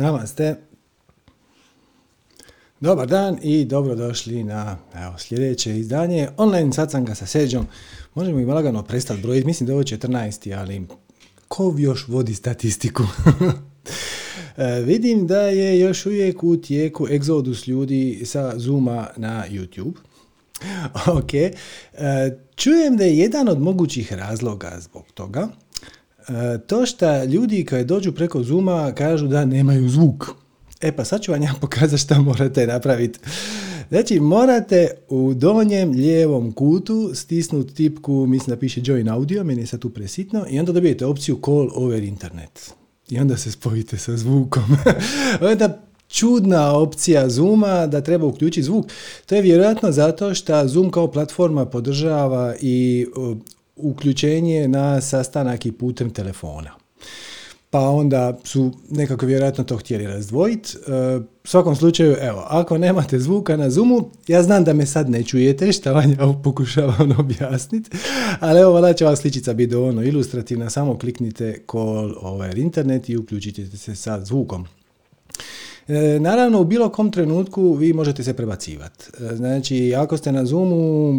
Namaste. Dobar dan i dobrodošli na evo, sljedeće izdanje online sacanga sa Seđom. Možemo i lagano prestati brojiti, mislim da je ovo 14. ali ko još vodi statistiku? E, vidim da je još uvijek u tijeku egzodus ljudi sa Zuma na YouTube. ok. E, čujem da je jedan od mogućih razloga zbog toga to što ljudi kad dođu preko Zuma kažu da nemaju zvuk. E pa sad ću vam ja pokazati šta morate napraviti. Znači, morate u donjem lijevom kutu stisnuti tipku, mislim da piše Join Audio, meni je sad tu presitno, i onda dobijete opciju Call over Internet. I onda se spojite sa zvukom. onda čudna opcija Zooma da treba uključiti zvuk. To je vjerojatno zato što Zoom kao platforma podržava i uključenje na sastanak i putem telefona. Pa onda su nekako vjerojatno to htjeli razdvojiti. E, u svakom slučaju, evo, ako nemate zvuka na Zoomu, ja znam da me sad ne čujete, šta vam ja pokušavam objasniti, ali evo, valjda će vas sličica biti dovoljno ilustrativna, samo kliknite call over internet i uključite se sa zvukom. E, naravno, u bilo kom trenutku vi možete se prebacivati. E, znači, ako ste na Zoomu,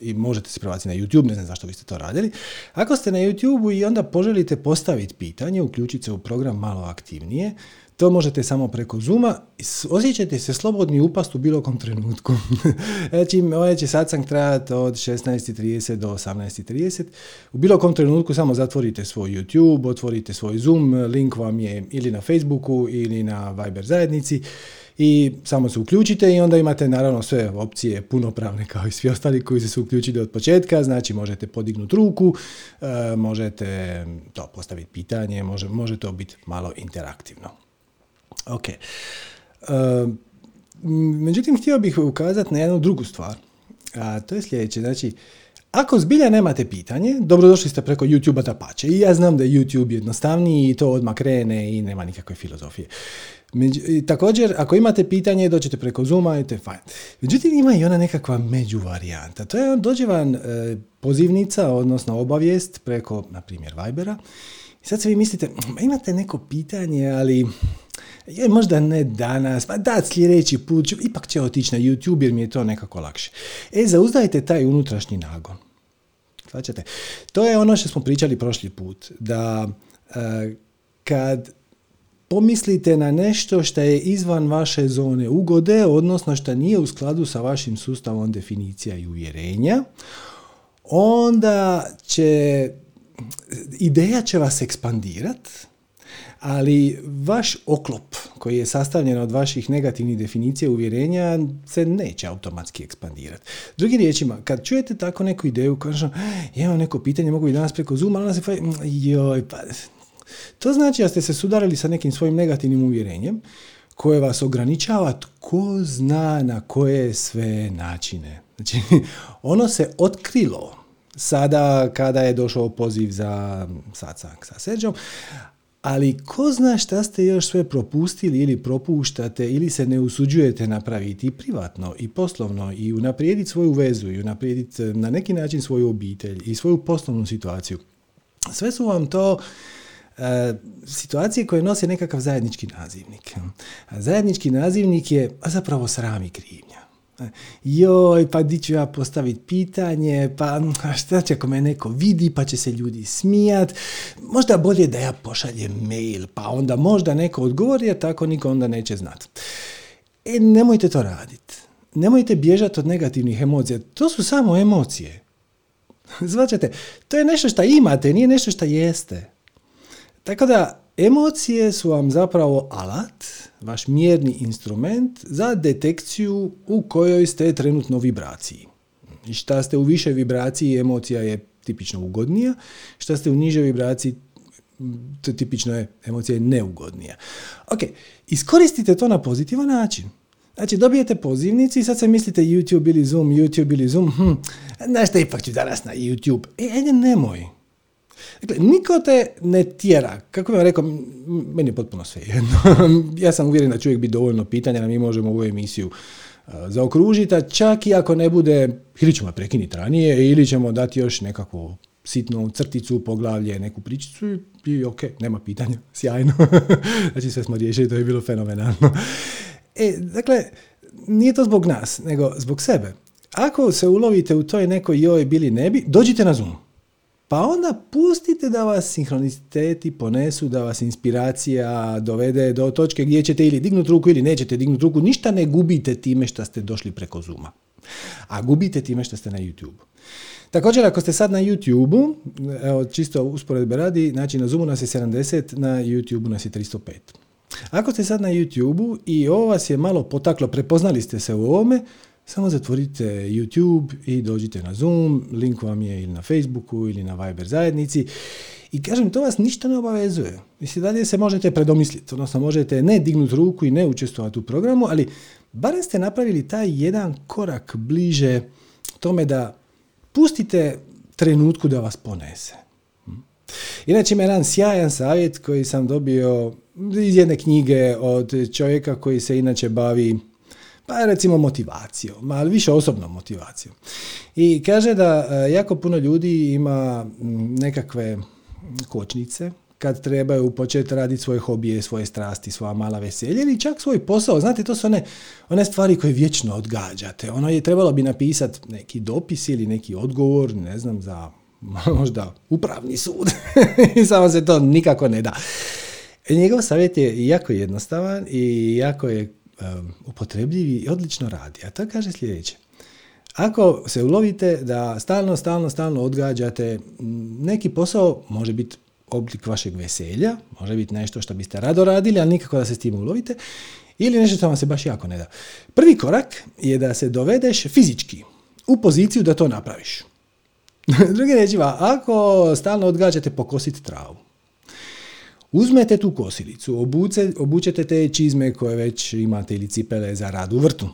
i možete se prebaciti na YouTube, ne znam zašto biste to radili. Ako ste na YouTube i onda poželite postaviti pitanje, uključiti se u program malo aktivnije, to možete samo preko Zuma. Osjećate se slobodni upast u bilo kom trenutku. znači, ovaj će satsang trajati od 16.30 do 18.30. U bilo kom trenutku samo zatvorite svoj YouTube, otvorite svoj Zoom, link vam je ili na Facebooku ili na Viber zajednici i samo se uključite i onda imate naravno sve opcije punopravne kao i svi ostali koji se su uključili od početka, znači možete podignuti ruku, e, možete to postaviti pitanje, može, može to biti malo interaktivno. Ok. E, međutim, htio bih ukazati na jednu drugu stvar, a to je sljedeće, znači, ako zbilja nemate pitanje, dobrodošli ste preko YouTube-a da pače. I ja znam da je YouTube jednostavniji i to odmah krene i nema nikakve filozofije. I također, ako imate pitanje, dođete preko Zooma i to je fajn. Međutim, ima i ona nekakva među varijanta. To je, dođe vam e, pozivnica, odnosno obavijest preko, na primjer, Vibera. I sad se vi mislite, imate neko pitanje, ali je možda ne danas, pa da sljedeći put, ću, ipak će otići na YouTube jer mi je to nekako lakše. E, zauzdajte taj unutrašnji nagon. Svačate? To je ono što smo pričali prošli put, da e, kad pomislite na nešto što je izvan vaše zone ugode, odnosno što nije u skladu sa vašim sustavom definicija i uvjerenja, onda će ideja će vas ekspandirati, ali vaš oklop koji je sastavljen od vaših negativnih definicija uvjerenja se neće automatski ekspandirati. Drugim riječima, kad čujete tako neku ideju, kažem, imam neko pitanje, mogu i danas preko Zoom, ali se joj, pa to znači da ste se sudarili sa nekim svojim negativnim uvjerenjem koje vas ograničava tko zna na koje sve načine. Znači, ono se otkrilo sada kada je došao poziv za satsang sa Serđom, ali ko zna šta ste još sve propustili ili propuštate ili se ne usuđujete napraviti privatno i poslovno i unaprijediti svoju vezu i unaprijediti na neki način svoju obitelj i svoju poslovnu situaciju. Sve su vam to situacije koje nose nekakav zajednički nazivnik. A zajednički nazivnik je a zapravo sram i krivnja. E, joj, pa di ću ja postaviti pitanje, pa šta će ako me neko vidi, pa će se ljudi smijat, možda bolje da ja pošaljem mail, pa onda možda neko odgovori, a tako niko onda neće znat. E, nemojte to raditi. Nemojte bježati od negativnih emocija. To su samo emocije. Zvačate, to je nešto što imate, nije nešto što jeste. Tako da, emocije su vam zapravo alat, vaš mjerni instrument za detekciju u kojoj ste trenutno vibraciji. Šta ste u više vibraciji, emocija je tipično ugodnija, šta ste u nižoj vibraciji, to tipično je, emocija je neugodnija. Ok, iskoristite to na pozitivan način. Znači, dobijete pozivnici i sad se mislite YouTube ili Zoom, YouTube ili Zoom, hm, znaš šta, ipak ću danas na YouTube. E, ajde, nemoj. Dakle, niko te ne tjera. Kako bih vam rekao, meni je potpuno sve jedno. ja sam uvjeren da će uvijek biti dovoljno pitanja da mi možemo ovu emisiju uh, zaokružiti, a čak i ako ne bude, ili ćemo prekinuti ranije, ili ćemo dati još nekakvu sitnu crticu, poglavlje, neku pričicu i ok, nema pitanja, sjajno. znači sve smo riješili, to je bilo fenomenalno. E, dakle, nije to zbog nas, nego zbog sebe. Ako se ulovite u toj nekoj joj bili ne bi, dođite na Zoom. Pa onda pustite da vas sinhroniciteti ponesu, da vas inspiracija dovede do točke gdje ćete ili dignuti ruku ili nećete dignuti ruku. Ništa ne gubite time što ste došli preko Zooma. A gubite time što ste na YouTube. Također, ako ste sad na YouTube, evo čisto usporedbe radi, znači na Zoomu nas je 70, na YouTube nas je 305. Ako ste sad na YouTube i ovo vas je malo potaklo, prepoznali ste se u ovome, samo zatvorite YouTube i dođite na Zoom, link vam je ili na Facebooku ili na Viber zajednici i kažem, to vas ništa ne obavezuje. Mislim, dalje se možete predomisliti, odnosno možete ne dignuti ruku i ne učestvovati u programu, ali barem ste napravili taj jedan korak bliže tome da pustite trenutku da vas ponese. Inače ima jedan sjajan savjet koji sam dobio iz jedne knjige od čovjeka koji se inače bavi pa recimo motivacijom, ali više osobnom motivacijom. I kaže da e, jako puno ljudi ima nekakve kočnice kad trebaju početi raditi svoje hobije, svoje strasti, svoja mala veselja ili čak svoj posao. Znate, to su one, one stvari koje vječno odgađate. Ono je trebalo bi napisati neki dopis ili neki odgovor, ne znam, za možda upravni sud. I samo se to nikako ne da. Njegov savjet je jako jednostavan i jako je um, upotrebljiv i odlično radi. A to kaže sljedeće. Ako se ulovite da stalno, stalno, stalno odgađate neki posao, može biti oblik vašeg veselja, može biti nešto što biste rado radili, ali nikako da se s tim ulovite, ili nešto što vam se baš jako ne da. Prvi korak je da se dovedeš fizički u poziciju da to napraviš. Drugi rečima, ako stalno odgađate pokositi travu, uzmete tu kosilicu, obuce, obučete te čizme koje već imate ili cipele za rad u vrtu,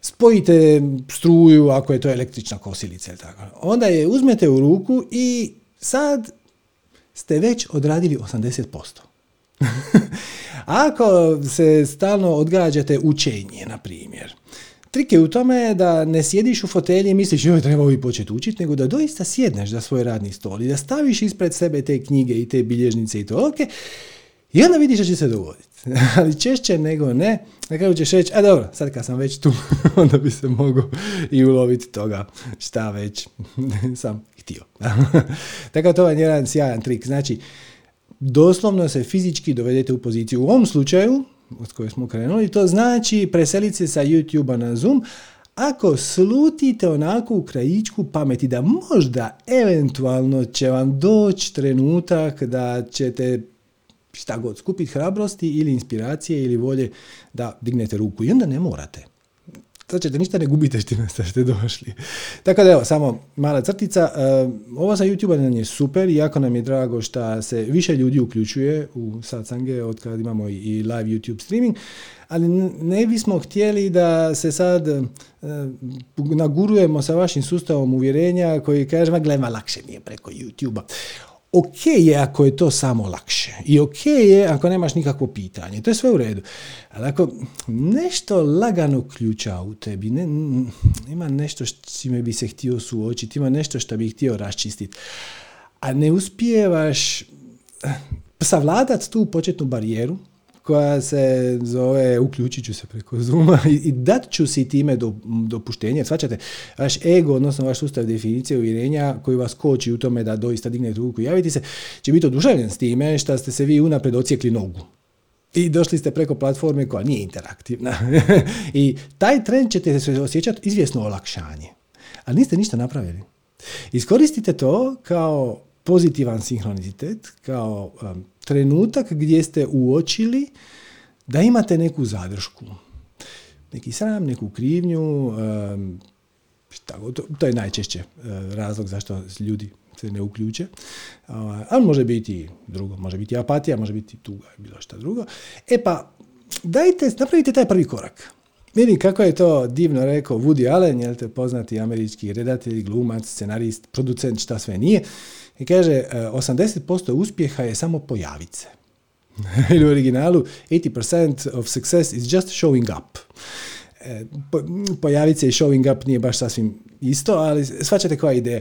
spojite struju ako je to električna kosilica ili tako. Onda je uzmete u ruku i sad ste već odradili 80%. Ako se stalno odgađate učenje, na primjer, trik je u tome da ne sjediš u fotelji i misliš joj treba bi početi učiti, nego da doista sjedneš za svoj radni stol i da staviš ispred sebe te knjige i te bilježnice i to, ok, i onda vidiš što će se dogoditi. Ali češće nego ne, na kraju ćeš reći, a dobro, sad kad sam već tu, onda bi se mogao i uloviti toga šta već sam htio. Tako to je jedan sjajan trik. Znači, doslovno se fizički dovedete u poziciju. U ovom slučaju, od koje smo krenuli, to znači preseliti se sa YouTube-a na Zoom, ako slutite onako u krajičku pameti da možda eventualno će vam doći trenutak da ćete šta god, skupiti hrabrosti ili inspiracije ili volje da dignete ruku. I onda ne morate. Sad ćete ništa ne gubite što ste došli. Tako da evo, samo mala crtica. Uh, ovo sa YouTube je super, jako nam je drago što se više ljudi uključuje u satsange od kad imamo i live YouTube streaming, ali ne bismo htjeli da se sad uh, nagurujemo sa vašim sustavom uvjerenja koji kaže, ma glema, lakše mi preko YouTube-a ok je ako je to samo lakše i ok je ako nemaš nikakvo pitanje, to je sve u redu. Ali ako nešto lagano ključa u tebi, ne, ima nešto s čime bi se htio suočiti, ima nešto što bi htio raščistiti, a ne uspijevaš savladati tu početnu barijeru, koja se zove uključit ću se preko Zuma i, dat ću si time do, dopuštenje. Svačate, vaš ego, odnosno vaš sustav definicije uvjerenja koji vas koči u tome da doista dignete ruku i javiti se, će biti oduševljen s time što ste se vi unapred ocijekli nogu. I došli ste preko platforme koja nije interaktivna. I taj trend ćete se osjećati izvjesno olakšanje. Ali niste ništa napravili. Iskoristite to kao pozitivan sinhronicitet, kao um, trenutak gdje ste uočili da imate neku zadršku. Neki sram, neku krivnju, um, to, je najčešće uh, razlog zašto ljudi se ne uključe. Uh, ali može biti drugo, može biti apatija, može biti tuga, bilo šta drugo. E pa, dajte, napravite taj prvi korak. Vidi kako je to divno rekao Woody Allen, jel te poznati američki redatelj, glumac, scenarist, producent, šta sve nije. I kaže, 80% e, uspjeha je samo pojavit se. U originalu, 80% of success is just showing up. E, se i showing up nije baš sasvim isto, ali svačate koja ideja.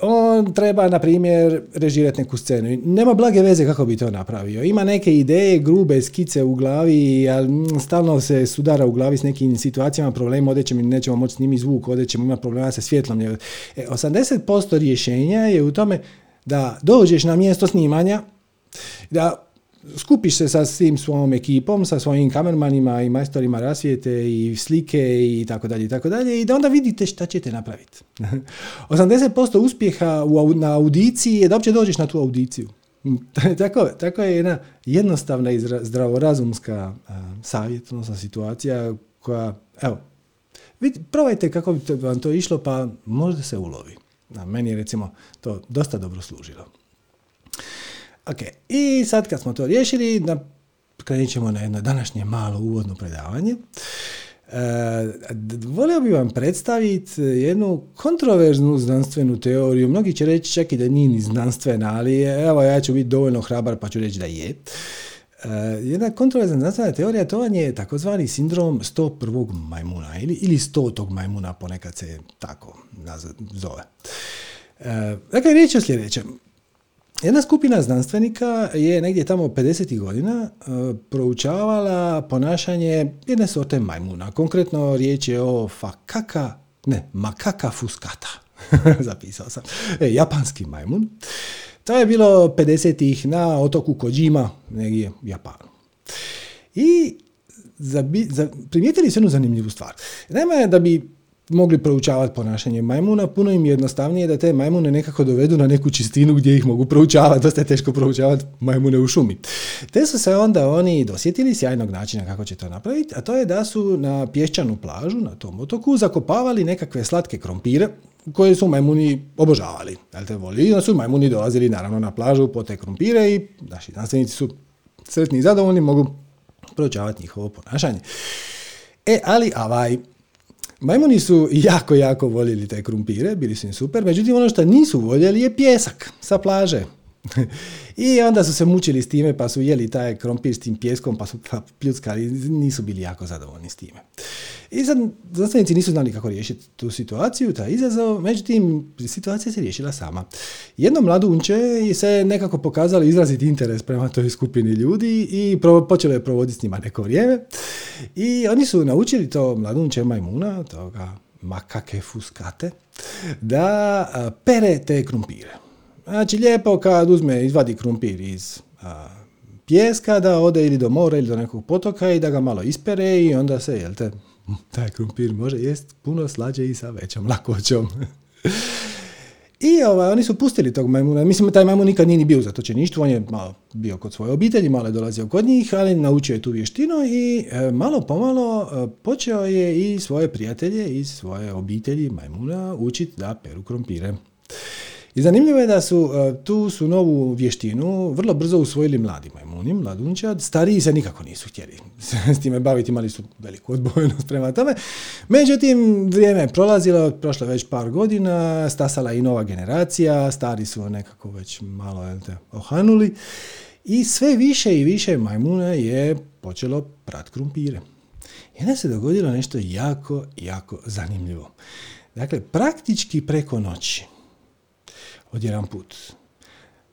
On treba, na primjer, režirati neku scenu. Nema blage veze kako bi to napravio. Ima neke ideje, grube skice u glavi, ali stalno se sudara u glavi s nekim situacijama, problemima, ovdje ćemo, nećemo moći snimiti zvuk, ovdje ćemo imati problema sa svjetlom. E, 80% rješenja je u tome da dođeš na mjesto snimanja, da skupiš se sa svim svojom ekipom, sa svojim kamermanima i majstorima rasvijete i slike i tako dalje i tako dalje i da onda vidite šta ćete napraviti. 80% uspjeha u, na audiciji je da uopće dođeš na tu audiciju. tako, tako je jedna jednostavna i zdravorazumska savjet, odnosno situacija koja, evo, vid, probajte kako bi vam to išlo pa možda se ulovi. Na meni je recimo to dosta dobro služilo. Ok, i sad kad smo to riješili, da krenut ćemo na jedno današnje malo uvodno predavanje. E, volio bih vam predstaviti jednu kontroverznu znanstvenu teoriju. Mnogi će reći čak i da nije ni znanstvena, ali evo ja ću biti dovoljno hrabar pa ću reći da je. E, jedna kontroverzna znanstvena teorija to je takozvani sindrom 101. majmuna ili, ili 100. majmuna ponekad se tako zove. E, dakle, riječ je o sljedećem. Jedna skupina znanstvenika je negdje tamo 50. godina e, proučavala ponašanje jedne sorte majmuna. Konkretno riječ je o fakaka, ne, makaka fuskata. Zapisao sam. E, japanski majmun. To je bilo 50. na otoku Kojima, negdje u Japanu. I primijetili su jednu zanimljivu stvar. Naime, da bi mogli proučavati ponašanje majmuna, puno im je jednostavnije da te majmune nekako dovedu na neku čistinu gdje ih mogu proučavati, dosta je teško proučavati majmune u šumi. Te su se onda oni dosjetili sjajnog načina kako će to napraviti, a to je da su na pješčanu plažu, na tom otoku, zakopavali nekakve slatke krompire, koje su majmuni obožavali. Jel te voli? I su majmuni dolazili naravno na plažu po te krompire i naši znanstvenici su sretni i zadovoljni, mogu proučavati njihovo ponašanje. E, ali avaj, Majmuni su jako, jako voljeli te krumpire, bili su im super, međutim ono što nisu voljeli je pjesak sa plaže. I onda su se mučili s time pa su jeli taj krompir s tim pjeskom pa su pljuckali, nisu bili jako zadovoljni s time. I sad znanstvenici nisu znali kako riješiti tu situaciju, taj izazov, međutim situacija se riješila sama. Jedno mladunče se nekako pokazalo izraziti interes prema toj skupini ljudi i počelo je provoditi s njima neko vrijeme. I oni su naučili to mladunče majmuna, toga makake fuskate, da pere te krumpire. Znači lijepo kad uzme, izvadi krumpir iz a, pjeska, da ode ili do mora ili do nekog potoka i da ga malo ispere i onda se, jel te, taj krumpir može jest puno slađe i sa većom lakoćom. I ovaj, oni su pustili tog majmuna. Mislim, taj majmun nikad nije ni bio u zatočeništvu, on je malo bio kod svoje obitelji, malo je dolazio kod njih, ali naučio je tu vještinu i e, malo pomalo e, počeo je i svoje prijatelje iz svoje obitelji majmuna učiti da peru krompire. I zanimljivo je da su e, tu su novu vještinu vrlo brzo usvojili mladi majmuni, mladunčad, stariji se nikako nisu htjeli s time baviti, imali su veliku odbojnost prema tome. Međutim, vrijeme je prolazilo, prošlo već par godina, stasala i nova generacija, stari su nekako već malo te, ohanuli i sve više i više majmuna je počelo prat krumpire. I onda se dogodilo nešto jako, jako zanimljivo. Dakle, praktički preko noći odjedan put.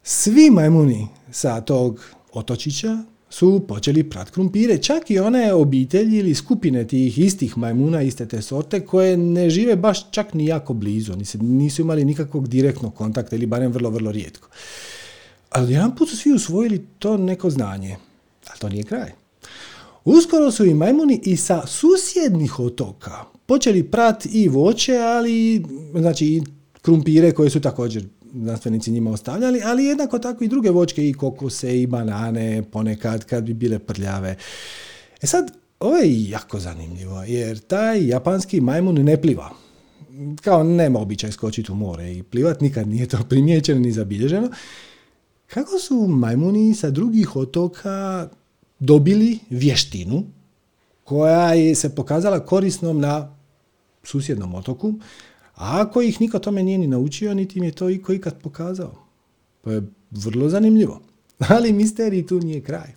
Svi majmuni sa tog otočića su počeli prat krumpire, čak i one obitelji ili skupine tih istih majmuna, iste te sorte, koje ne žive baš čak ni jako blizu, oni nisu imali nikakvog direktnog kontakta ili barem vrlo, vrlo rijetko. Ali jedan put su svi usvojili to neko znanje, ali to nije kraj. Uskoro su i majmuni i sa susjednih otoka počeli prat i voće, ali znači i krumpire koje su također znanstvenici njima ostavljali, ali jednako tako i druge voćke i kokose i banane ponekad kad bi bile prljave. E sad, ovo je jako zanimljivo, jer taj japanski majmun ne pliva. Kao nema običaj skočiti u more i plivat, nikad nije to primijećeno ni zabilježeno. Kako su majmuni sa drugih otoka dobili vještinu koja je se pokazala korisnom na susjednom otoku, a ako ih niko tome nije ni naučio, niti im je to iko ikad pokazao. To je vrlo zanimljivo. Ali misterij tu nije kraj.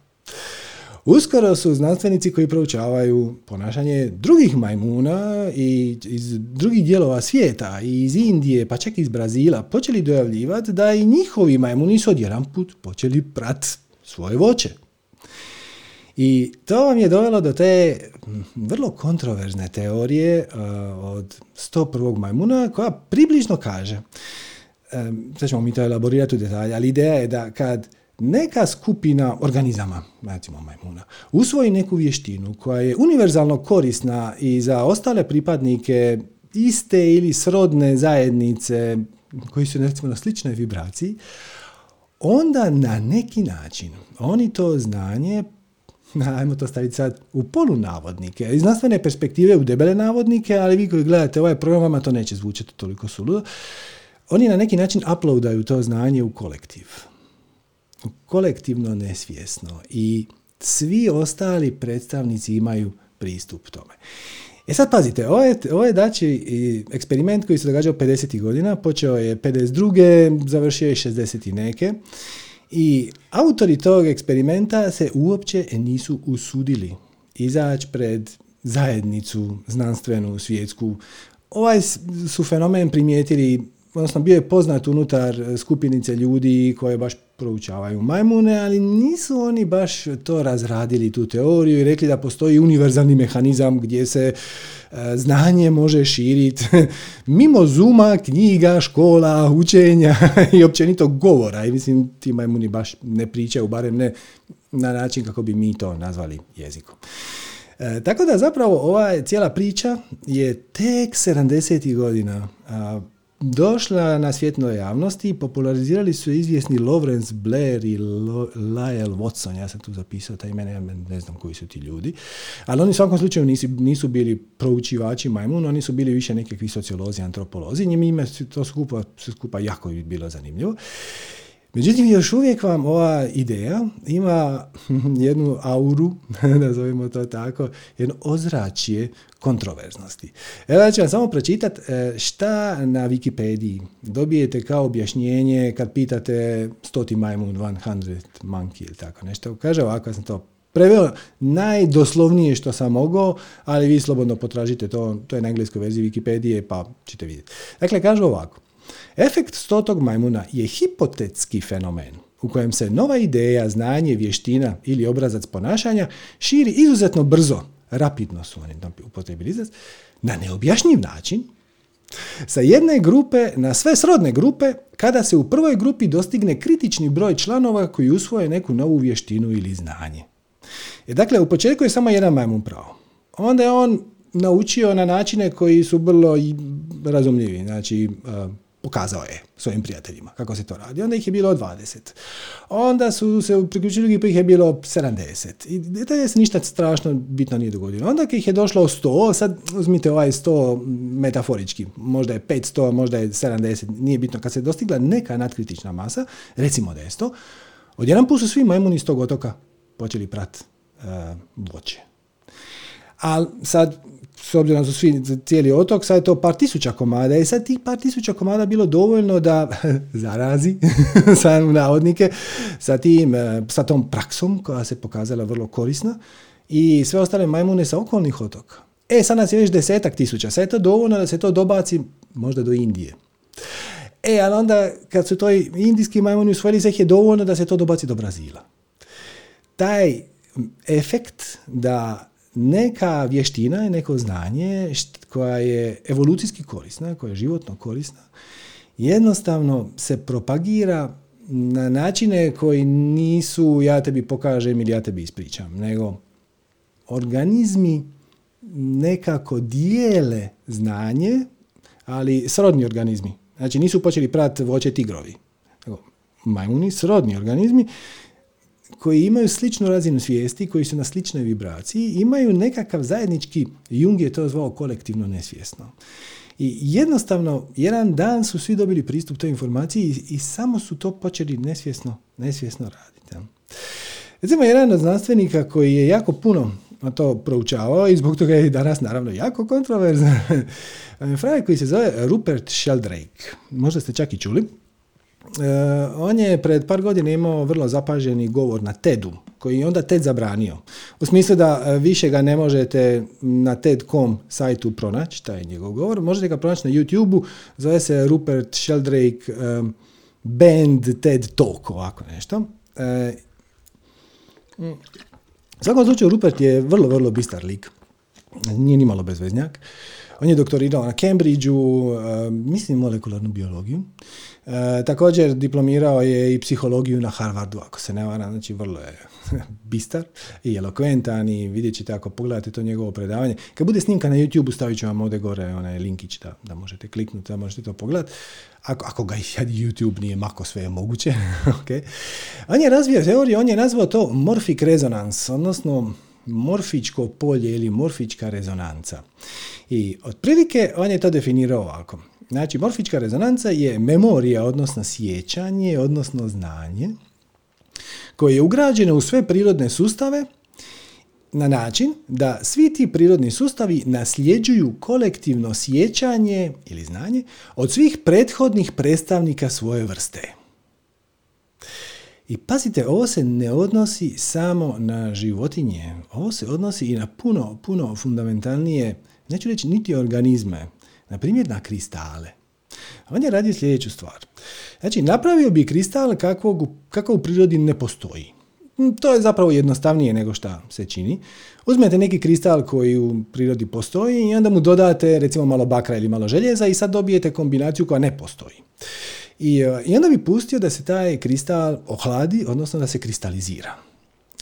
Uskoro su znanstvenici koji proučavaju ponašanje drugih majmuna i iz drugih dijelova svijeta, i iz Indije, pa čak i iz Brazila, počeli dojavljivati da i njihovi majmuni su odjedan put počeli prat svoje voće. I to vam je dovelo do te vrlo kontroverzne teorije uh, od 101. majmuna koja približno kaže, um, sad ćemo mi to elaborirati u detalje, ali ideja je da kad neka skupina organizama, recimo majmuna, usvoji neku vještinu koja je univerzalno korisna i za ostale pripadnike iste ili srodne zajednice koji su recimo na sličnoj vibraciji, onda na neki način oni to znanje ajmo to staviti sad u polu navodnike, iz znanstvene perspektive u debele navodnike, ali vi koji gledate ovaj program, vama to neće zvučati toliko suludo. Oni na neki način uploadaju to znanje u kolektiv. Kolektivno nesvjesno. I svi ostali predstavnici imaju pristup tome. E sad pazite, ovo je, ovo je znači eksperiment koji se događao 50. godina, počeo je 52. završio je 60. neke. I autori tog eksperimenta se uopće nisu usudili izaći pred zajednicu znanstvenu, svjetsku. Ovaj su fenomen primijetili, odnosno bio je poznat unutar skupinice ljudi koje baš proučavaju majmune, ali nisu oni baš to razradili, tu teoriju i rekli da postoji univerzalni mehanizam gdje se e, znanje može širiti mimo zuma, knjiga, škola, učenja i općenito govora. I mislim, ti majmuni baš ne pričaju, barem ne na način kako bi mi to nazvali jezikom. E, tako da zapravo ova cijela priča je tek 70. godina došla na svjetnoj javnosti i popularizirali su izvjesni Lawrence Blair i Lyle Watson, ja sam tu zapisao taj imena, ja ne znam koji su ti ljudi, ali oni u svakom slučaju nisu, nisu bili proučivači majmuna, oni su bili više nekakvi sociolozi, antropolozi, njima to skupa, skupa jako bilo zanimljivo. Međutim, još uvijek vam ova ideja ima jednu auru, nazovimo to tako, jedno ozračje kontroverznosti. Evo ja ću vam samo pročitati e, šta na Wikipediji dobijete kao objašnjenje kad pitate stoti majmun, 100 monkey ili tako nešto. Kaže ovako, ja sam to preveo najdoslovnije što sam mogao, ali vi slobodno potražite to, to je na engleskoj verziji Wikipedije, pa ćete vidjeti. Dakle, kaže ovako. Efekt stotog majmuna je hipotetski fenomen u kojem se nova ideja, znanje, vještina ili obrazac ponašanja širi izuzetno brzo, rapidno su oni upotrebili izraz, na neobjašnjiv način, sa jedne grupe na sve srodne grupe kada se u prvoj grupi dostigne kritični broj članova koji usvoje neku novu vještinu ili znanje. E, dakle, u početku je samo jedan majmun pravo. Onda je on naučio na načine koji su vrlo razumljivi. Znači, pokazao je svojim prijateljima kako se to radi. Onda ih je bilo 20. Onda su se priključili pa ih je bilo 70. I da se ništa strašno bitno nije dogodilo. Onda kad ih je došlo 100, sad uzmite ovaj 100 metaforički, možda je 500, možda je 70, nije bitno. Kad se dostigla neka nadkritična masa, recimo da je 100, odjedan put su svi majmuni iz tog otoka počeli prat uh, voće. Ali sad s obzirom da su svi cijeli otok, sad je to par tisuća komada i sad tih par tisuća komada bilo dovoljno da zarazi sa navodnike sa, tim, e, sa tom praksom koja se pokazala vrlo korisna i sve ostale majmune sa okolnih otoka. E, sad nas je već desetak tisuća, sad je to dovoljno da se to dobaci možda do Indije. E, ali onda kad su to indijski majmuni usvojili, sve je dovoljno da se to dobaci do Brazila. Taj efekt da neka vještina i neko znanje koja je evolucijski korisna, koja je životno korisna, jednostavno se propagira na načine koji nisu ja tebi pokažem ili ja tebi ispričam, nego organizmi nekako dijele znanje, ali srodni organizmi. Znači nisu počeli prati voće tigrovi. Majmuni, srodni organizmi, koji imaju sličnu razinu svijesti, koji su na sličnoj vibraciji, imaju nekakav zajednički, Jung je to zvao kolektivno nesvjesno. I jednostavno, jedan dan su svi dobili pristup toj informaciji i, samo su to počeli nesvjesno, nesvjesno raditi. Recimo, jedan od znanstvenika koji je jako puno na to proučavao i zbog toga je danas naravno jako kontroverzan. Frajer koji se zove Rupert Sheldrake. Možda ste čak i čuli. On je pred par godina imao vrlo zapaženi govor na TED-u, koji je onda TED zabranio. U smislu da e, više ga ne možete na TED.com sajtu pronaći, taj je njegov govor, možete ga pronaći na YouTube-u, zove se Rupert Sheldrake um, Band TED Talk, ovako nešto. E, u svakom slučaju Rupert je vrlo, vrlo bistar lik. Nije ni malo bezveznjak. On je doktorirao na Cambridgeu, e, mislim molekularnu biologiju. E, također diplomirao je i psihologiju na Harvardu, ako se ne varam, znači vrlo je bistar i elokventan i vidjet ćete ako pogledate to njegovo predavanje. Kad bude snimka na YouTube, stavit ću vam ovdje gore onaj linkić da, da možete kliknuti, da možete to pogledati. Ako, ako ga YouTube nije mako sve je moguće. okay. On je razvio teoriju, on je nazvao to morfik rezonans, odnosno morfičko polje ili morfička rezonanca. I otprilike on je to definirao ovako. Znači, morfička rezonanca je memorija, odnosno sjećanje, odnosno znanje, koje je ugrađeno u sve prirodne sustave na način da svi ti prirodni sustavi nasljeđuju kolektivno sjećanje ili znanje od svih prethodnih predstavnika svoje vrste. I pazite, ovo se ne odnosi samo na životinje, ovo se odnosi i na puno, puno fundamentalnije, neću reći niti organizme, na primjer na kristale. On je radio sljedeću stvar. Znači, napravio bi kristal kakvog, kakav u prirodi ne postoji. Mm, to je zapravo jednostavnije nego što se čini. Uzmete neki kristal koji u prirodi postoji i onda mu dodate recimo malo bakra ili malo željeza i sad dobijete kombinaciju koja ne postoji. I, e, I onda bi pustio da se taj kristal ohladi, odnosno da se kristalizira.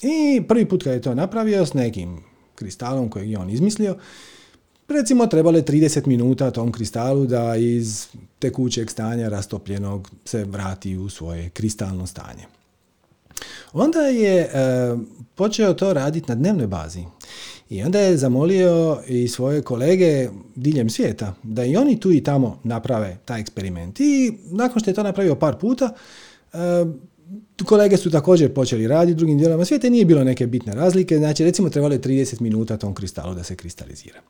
I prvi put kad je to napravio s nekim kristalom kojeg je on izmislio, recimo trebalo je 30 minuta tom kristalu da iz tekućeg stanja rastopljenog se vrati u svoje kristalno stanje. Onda je e, počeo to raditi na dnevnoj bazi. I onda je zamolio i svoje kolege diljem svijeta da i oni tu i tamo naprave taj eksperiment. I nakon što je to napravio par puta, e, kolege su također počeli raditi drugim dijelovima svijeta nije bilo neke bitne razlike. Znači, recimo, trebalo je 30 minuta tom kristalu da se kristalizira.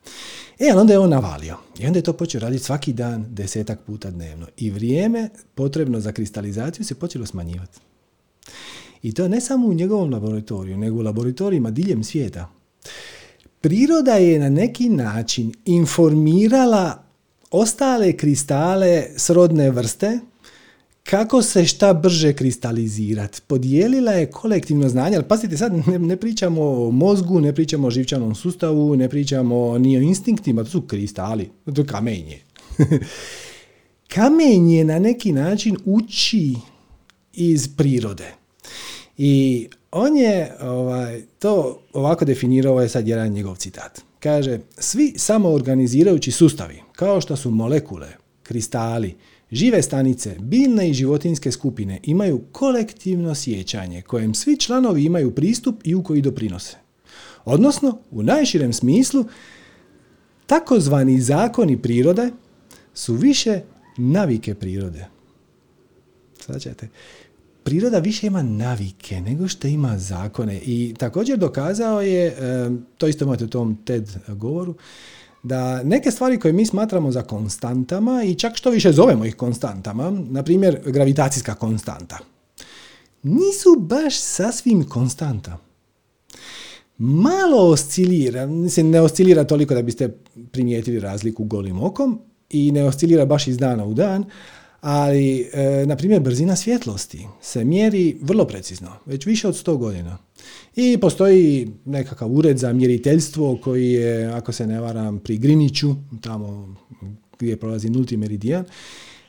E, ali onda je on navalio. I onda je to počeo raditi svaki dan, desetak puta dnevno. I vrijeme potrebno za kristalizaciju se počelo smanjivati. I to ne samo u njegovom laboratoriju, nego u laboratorijima diljem svijeta. Priroda je na neki način informirala ostale kristale srodne vrste kako se šta brže kristalizirati. Podijelila je kolektivno znanje, ali pazite sad, ne, ne, pričamo o mozgu, ne pričamo o živčanom sustavu, ne pričamo ni o instinktima, to su kristali, to je kamenje. kamenje na neki način uči iz prirode. I on je ovaj, to ovako definirao, je sad jedan njegov citat. Kaže, svi samoorganizirajući sustavi, kao što su molekule, kristali, Žive stanice, biljne i životinske skupine imaju kolektivno sjećanje kojem svi članovi imaju pristup i u koji doprinose. Odnosno, u najširem smislu, takozvani zakoni prirode su više navike prirode. Sad Priroda više ima navike nego što ima zakone i također dokazao je, to isto imate u tom TED govoru, da neke stvari koje mi smatramo za konstantama i čak što više zovemo ih konstantama, na primjer gravitacijska konstanta, nisu baš sasvim konstanta. Malo oscilira, mislim ne oscilira toliko da biste primijetili razliku golim okom i ne oscilira baš iz dana u dan, ali, e, na primjer, brzina svjetlosti se mjeri vrlo precizno, već više od 100 godina. I postoji nekakav ured za mjeriteljstvo koji je, ako se ne varam, pri Griniću, tamo gdje prolazi nulti meridijan,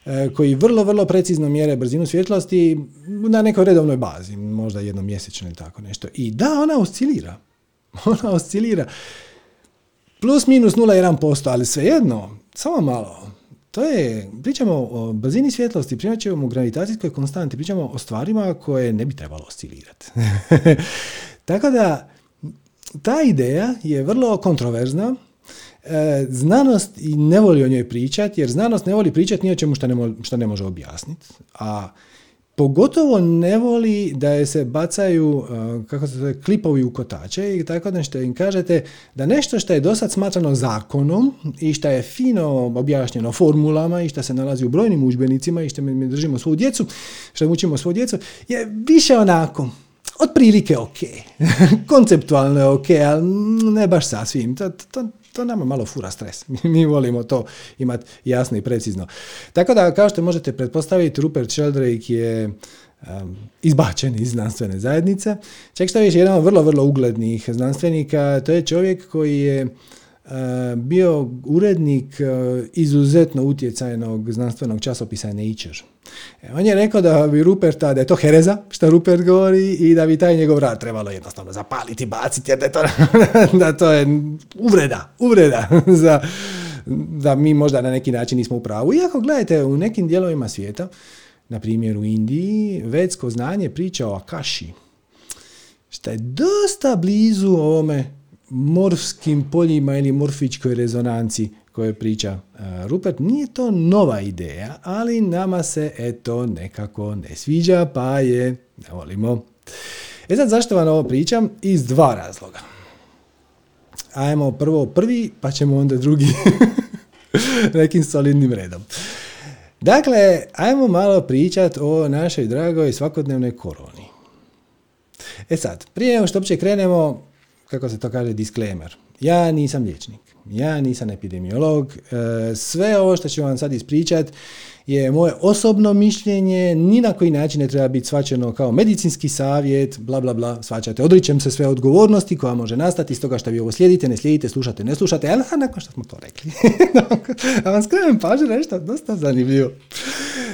e, koji vrlo, vrlo precizno mjere brzinu svjetlosti na nekoj redovnoj bazi, možda jednom mjesečno ili tako nešto. I da, ona oscilira. Ona oscilira. Plus minus 0,1%, ali svejedno, samo malo. To je, pričamo o brzini svjetlosti, pričat ćemo o gravitacijskoj konstanti, pričamo o stvarima koje ne bi trebalo oscilirati. Tako da, ta ideja je vrlo kontroverzna. E, znanost i ne voli o njoj pričati, jer znanost ne voli pričati ni o čemu što ne, što ne može objasniti. A Pogotovo ne voli da je se bacaju, kako se zove, klipovi u kotače i tako da što im kažete da nešto što je dosad smatrano zakonom i što je fino objašnjeno formulama i što se nalazi u brojnim udžbenicima i što mi držimo svu djecu, što učimo svu djecu, je više onako, otprilike ok. Konceptualno je ok, ali ne baš sasvim. To, to, to nama malo fura stres. Mi volimo to imati jasno i precizno. Tako da, kao što možete pretpostaviti, Rupert Sheldrake je um, izbačen iz znanstvene zajednice. Čak što je jedan od vrlo, vrlo uglednih znanstvenika, to je čovjek koji je E, bio urednik e, izuzetno utjecajnog znanstvenog časopisa Nature. E, on je rekao da bi Ruperta, da je to hereza, što Rupert govori, i da bi taj njegov rad trebalo jednostavno zapaliti, baciti, jer da je to, da to je uvreda, uvreda za, da mi možda na neki način nismo u pravu. Iako gledajte, u nekim dijelovima svijeta, na primjer u Indiji, vedsko znanje priča o Akashi, što je dosta blizu ovome morfskim poljima ili morfičkoj rezonanci koje priča e, Rupert. Nije to nova ideja, ali nama se eto nekako ne sviđa, pa je ne volimo. E sad zašto vam ovo pričam? Iz dva razloga. Ajmo prvo prvi, pa ćemo onda drugi nekim solidnim redom. Dakle, ajmo malo pričat o našoj dragoj svakodnevnoj koroni. E sad, prije nego što uopće krenemo, kako se to kaže, disclaimer. Ja nisam liječnik, ja nisam epidemiolog, e, sve ovo što ću vam sad ispričat je moje osobno mišljenje, ni na koji način ne treba biti svačeno kao medicinski savjet, bla bla bla, svačate. Odričem se sve odgovornosti koja može nastati iz toga što vi ovo slijedite, ne slijedite, slušate, ne slušate, ali nakon što smo to rekli. A vam skrenem pažnju nešto dosta zanimljivo.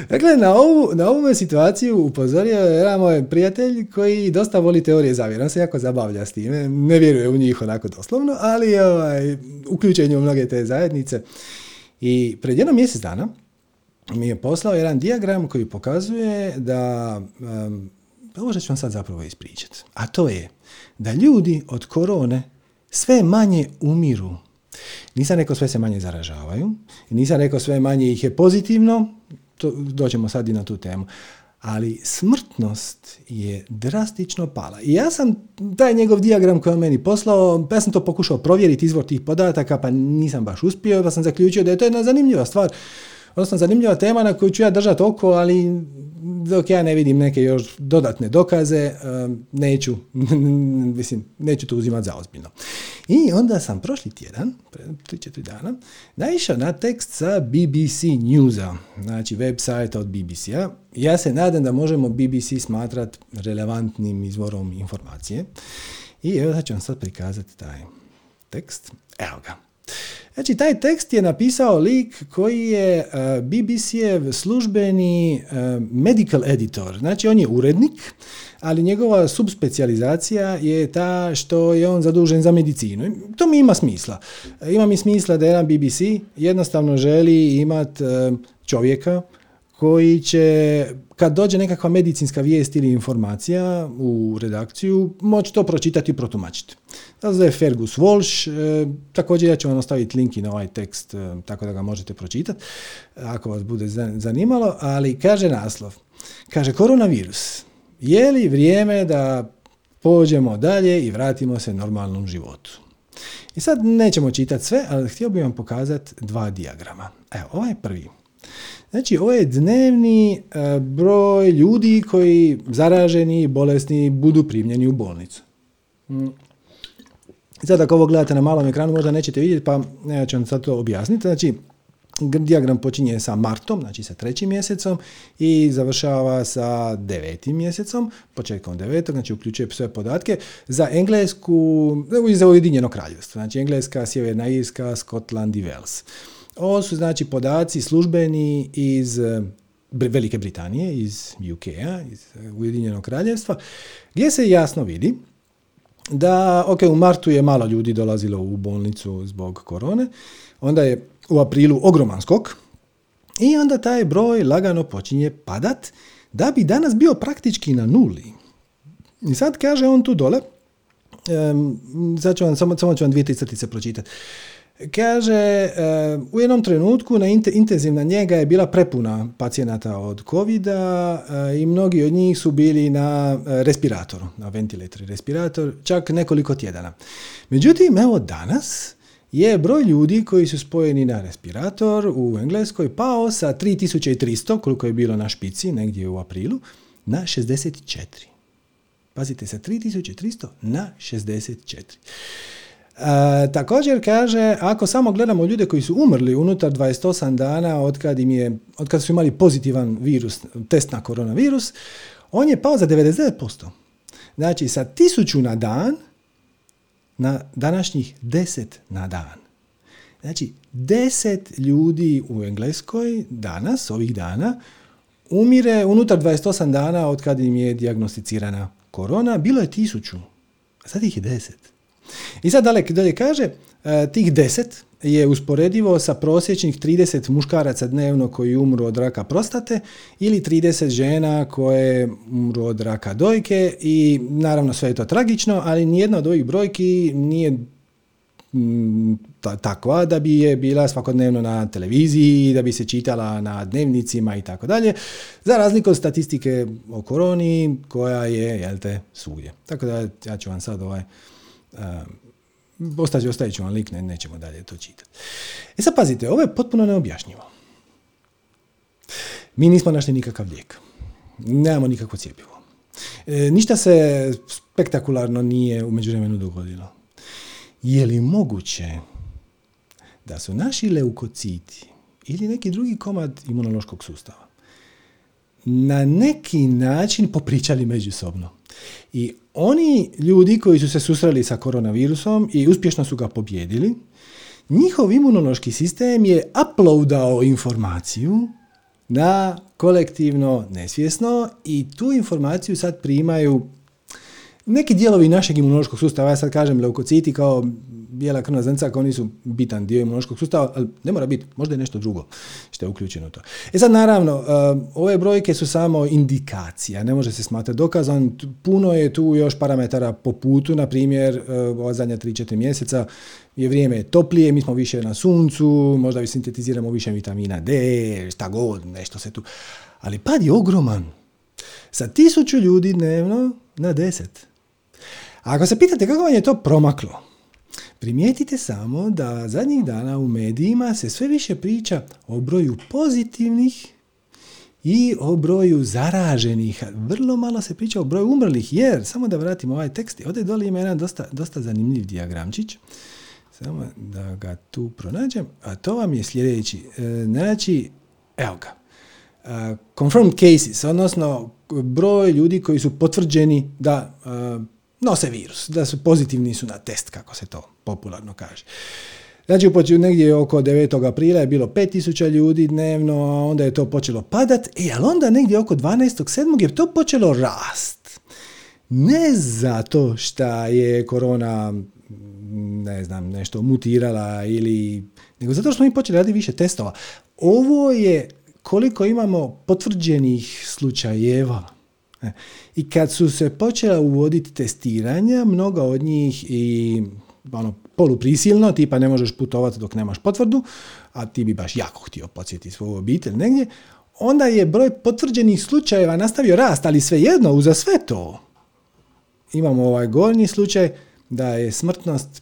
Dakle, na ovu, na ovu situaciju upozorio je jedan moj prijatelj koji dosta voli teorije zavjera. On se jako zabavlja s time, ne vjeruje u njih onako doslovno, ali ovaj, uključenje u mnoge te zajednice. I pred jednom mjesec dana mi je poslao jedan dijagram koji pokazuje da, um, ovo što ću vam sad zapravo ispričati, a to je da ljudi od korone sve manje umiru. Nisam rekao sve se manje zaražavaju, nisam rekao sve manje ih je pozitivno, to, doćemo sad i na tu temu. Ali smrtnost je drastično pala. I ja sam taj njegov dijagram koji on meni poslao, ja sam to pokušao provjeriti izvor tih podataka, pa nisam baš uspio, pa sam zaključio da je to jedna zanimljiva stvar odnosno zanimljiva tema na koju ću ja držati oko, ali dok ja ne vidim neke još dodatne dokaze, neću, mislim, neću to uzimati za ozbiljno. I onda sam prošli tjedan, pre 3-4 dana, naišao na tekst sa BBC Newsa, znači website od BBC-a. Ja se nadam da možemo BBC smatrati relevantnim izvorom informacije. I evo da ću vam sad prikazati taj tekst. Evo ga. Znači, taj tekst je napisao lik koji je uh, BBC-ev službeni uh, medical editor. Znači, on je urednik, ali njegova subspecializacija je ta što je on zadužen za medicinu. To mi ima smisla. Ima mi smisla da jedan BBC jednostavno želi imati čovjeka koji će, kad dođe nekakva medicinska vijest ili informacija u redakciju, moći to pročitati i protumačiti. To je Fergus Walsh, e, također ja ću vam ostaviti link i na ovaj tekst, e, tako da ga možete pročitati, ako vas bude zanimalo, ali kaže naslov, kaže koronavirus, je li vrijeme da pođemo dalje i vratimo se normalnom životu? I sad nećemo čitati sve, ali htio bih vam pokazati dva dijagrama. Evo, ovaj prvi. Znači, ovo je dnevni e, broj ljudi koji zaraženi, bolesni, budu primljeni u bolnicu. Mm. Sad ako ovo gledate na malom ekranu možda nećete vidjeti, pa ja ću vam sad to objasniti. Znači, dijagram počinje sa martom, znači sa trećim mjesecom i završava sa devetim mjesecom, početkom devetog, znači uključuje sve podatke za Englesku i za Ujedinjeno kraljevstvo, znači Engleska, Sjeverna Irska, Skotland i Wales. Ovo su znači podaci službeni iz eh, Velike Britanije, iz UK-a, iz eh, Ujedinjenog kraljevstva, gdje se jasno vidi da, ok, u martu je malo ljudi dolazilo u bolnicu zbog korone, onda je u aprilu ogroman skok i onda taj broj lagano počinje padat da bi danas bio praktički na nuli. I sad kaže on tu dole, um, sad ću vam, samo, samo ću vam dvije, tri crtice pročitati. Kaže, u jednom trenutku na intenzivna njega je bila prepuna pacijenata od covid i mnogi od njih su bili na respiratoru, na ventilator respirator, čak nekoliko tjedana. Međutim, evo danas je broj ljudi koji su spojeni na respirator u Engleskoj pao sa 3300, koliko je bilo na špici negdje u aprilu, na 64. Pazite, sa 3300 na 64. E, također kaže, ako samo gledamo ljude koji su umrli unutar 28 dana od kad, im je, od kad su imali pozitivan virus, test na koronavirus, on je pao za 99%. Znači, sa 1000 na dan na današnjih 10 na dan. Znači, 10 ljudi u Engleskoj danas, ovih dana, umire unutar 28 dana od kad im je dijagnosticirana korona. Bilo je tisuću, a sad ih je 10. I sad dalje, dalje kaže, e, tih 10 je usporedivo sa prosječnih 30 muškaraca dnevno koji umru od raka prostate ili 30 žena koje umru od raka dojke i naravno sve je to tragično, ali nijedna od ovih brojki nije mm, takva da bi je bila svakodnevno na televiziji, da bi se čitala na dnevnicima i tako dalje, za razliku od statistike o koroni koja je, jel te, svugdje. Tako da ja ću vam sad ovaj Ostavit, ostavit ću vam link, ne, nećemo dalje to čitati. E sad pazite, ovo je potpuno neobjašnjivo. Mi nismo našli nikakav lijek. Nemamo nikakvo cijepivo. E, ništa se spektakularno nije u međuvremenu dogodilo. Je li moguće da su naši leukociti ili neki drugi komad imunološkog sustava na neki način popričali međusobno? I oni ljudi koji su se susreli sa koronavirusom i uspješno su ga pobjedili, njihov imunološki sistem je uploadao informaciju na kolektivno nesvjesno i tu informaciju sad primaju neki dijelovi našeg imunološkog sustava, ja sad kažem leukociti kao bijela krvna zrnca, oni su bitan dio imunološkog sustava, ali ne mora biti, možda je nešto drugo što je uključeno u to. E sad naravno, uh, ove brojke su samo indikacija, ne može se smatrati dokazan, puno je tu još parametara po putu, na primjer, uh, ova zadnja 3-4 mjeseca je vrijeme toplije, mi smo više na suncu, možda sintetiziramo više vitamina D, šta god, nešto se tu. Ali pad je ogroman. Sa tisuću ljudi dnevno na deset. A ako se pitate kako vam je to promaklo, Primijetite samo da zadnjih dana u medijima se sve više priča o broju pozitivnih i o broju zaraženih. Vrlo malo se priča o broju umrlih, jer, samo da vratimo ovaj tekst, ovdje dole ima jedan dosta, dosta zanimljiv dijagramčić. Samo da ga tu pronađem. A to vam je sljedeći. E, znači, evo ga. E, confirmed cases, odnosno broj ljudi koji su potvrđeni da e, nose virus, da su pozitivni su na test, kako se to popularno kaže. Znači, u negdje oko 9. aprila je bilo 5000 ljudi dnevno, a onda je to počelo padat, e, ali onda negdje oko 12.7. je to počelo rast. Ne zato što je korona, ne znam, nešto mutirala ili... Nego zato što smo mi počeli raditi više testova. Ovo je koliko imamo potvrđenih slučajeva I kad su se počela uvoditi testiranja, mnoga od njih i ono, poluprisilno, tipa ne možeš putovati dok nemaš potvrdu, a ti bi baš jako htio podsjetiti svoju obitelj negdje, onda je broj potvrđenih slučajeva nastavio rast, ali svejedno, uza sve to, imamo ovaj gornji slučaj da je smrtnost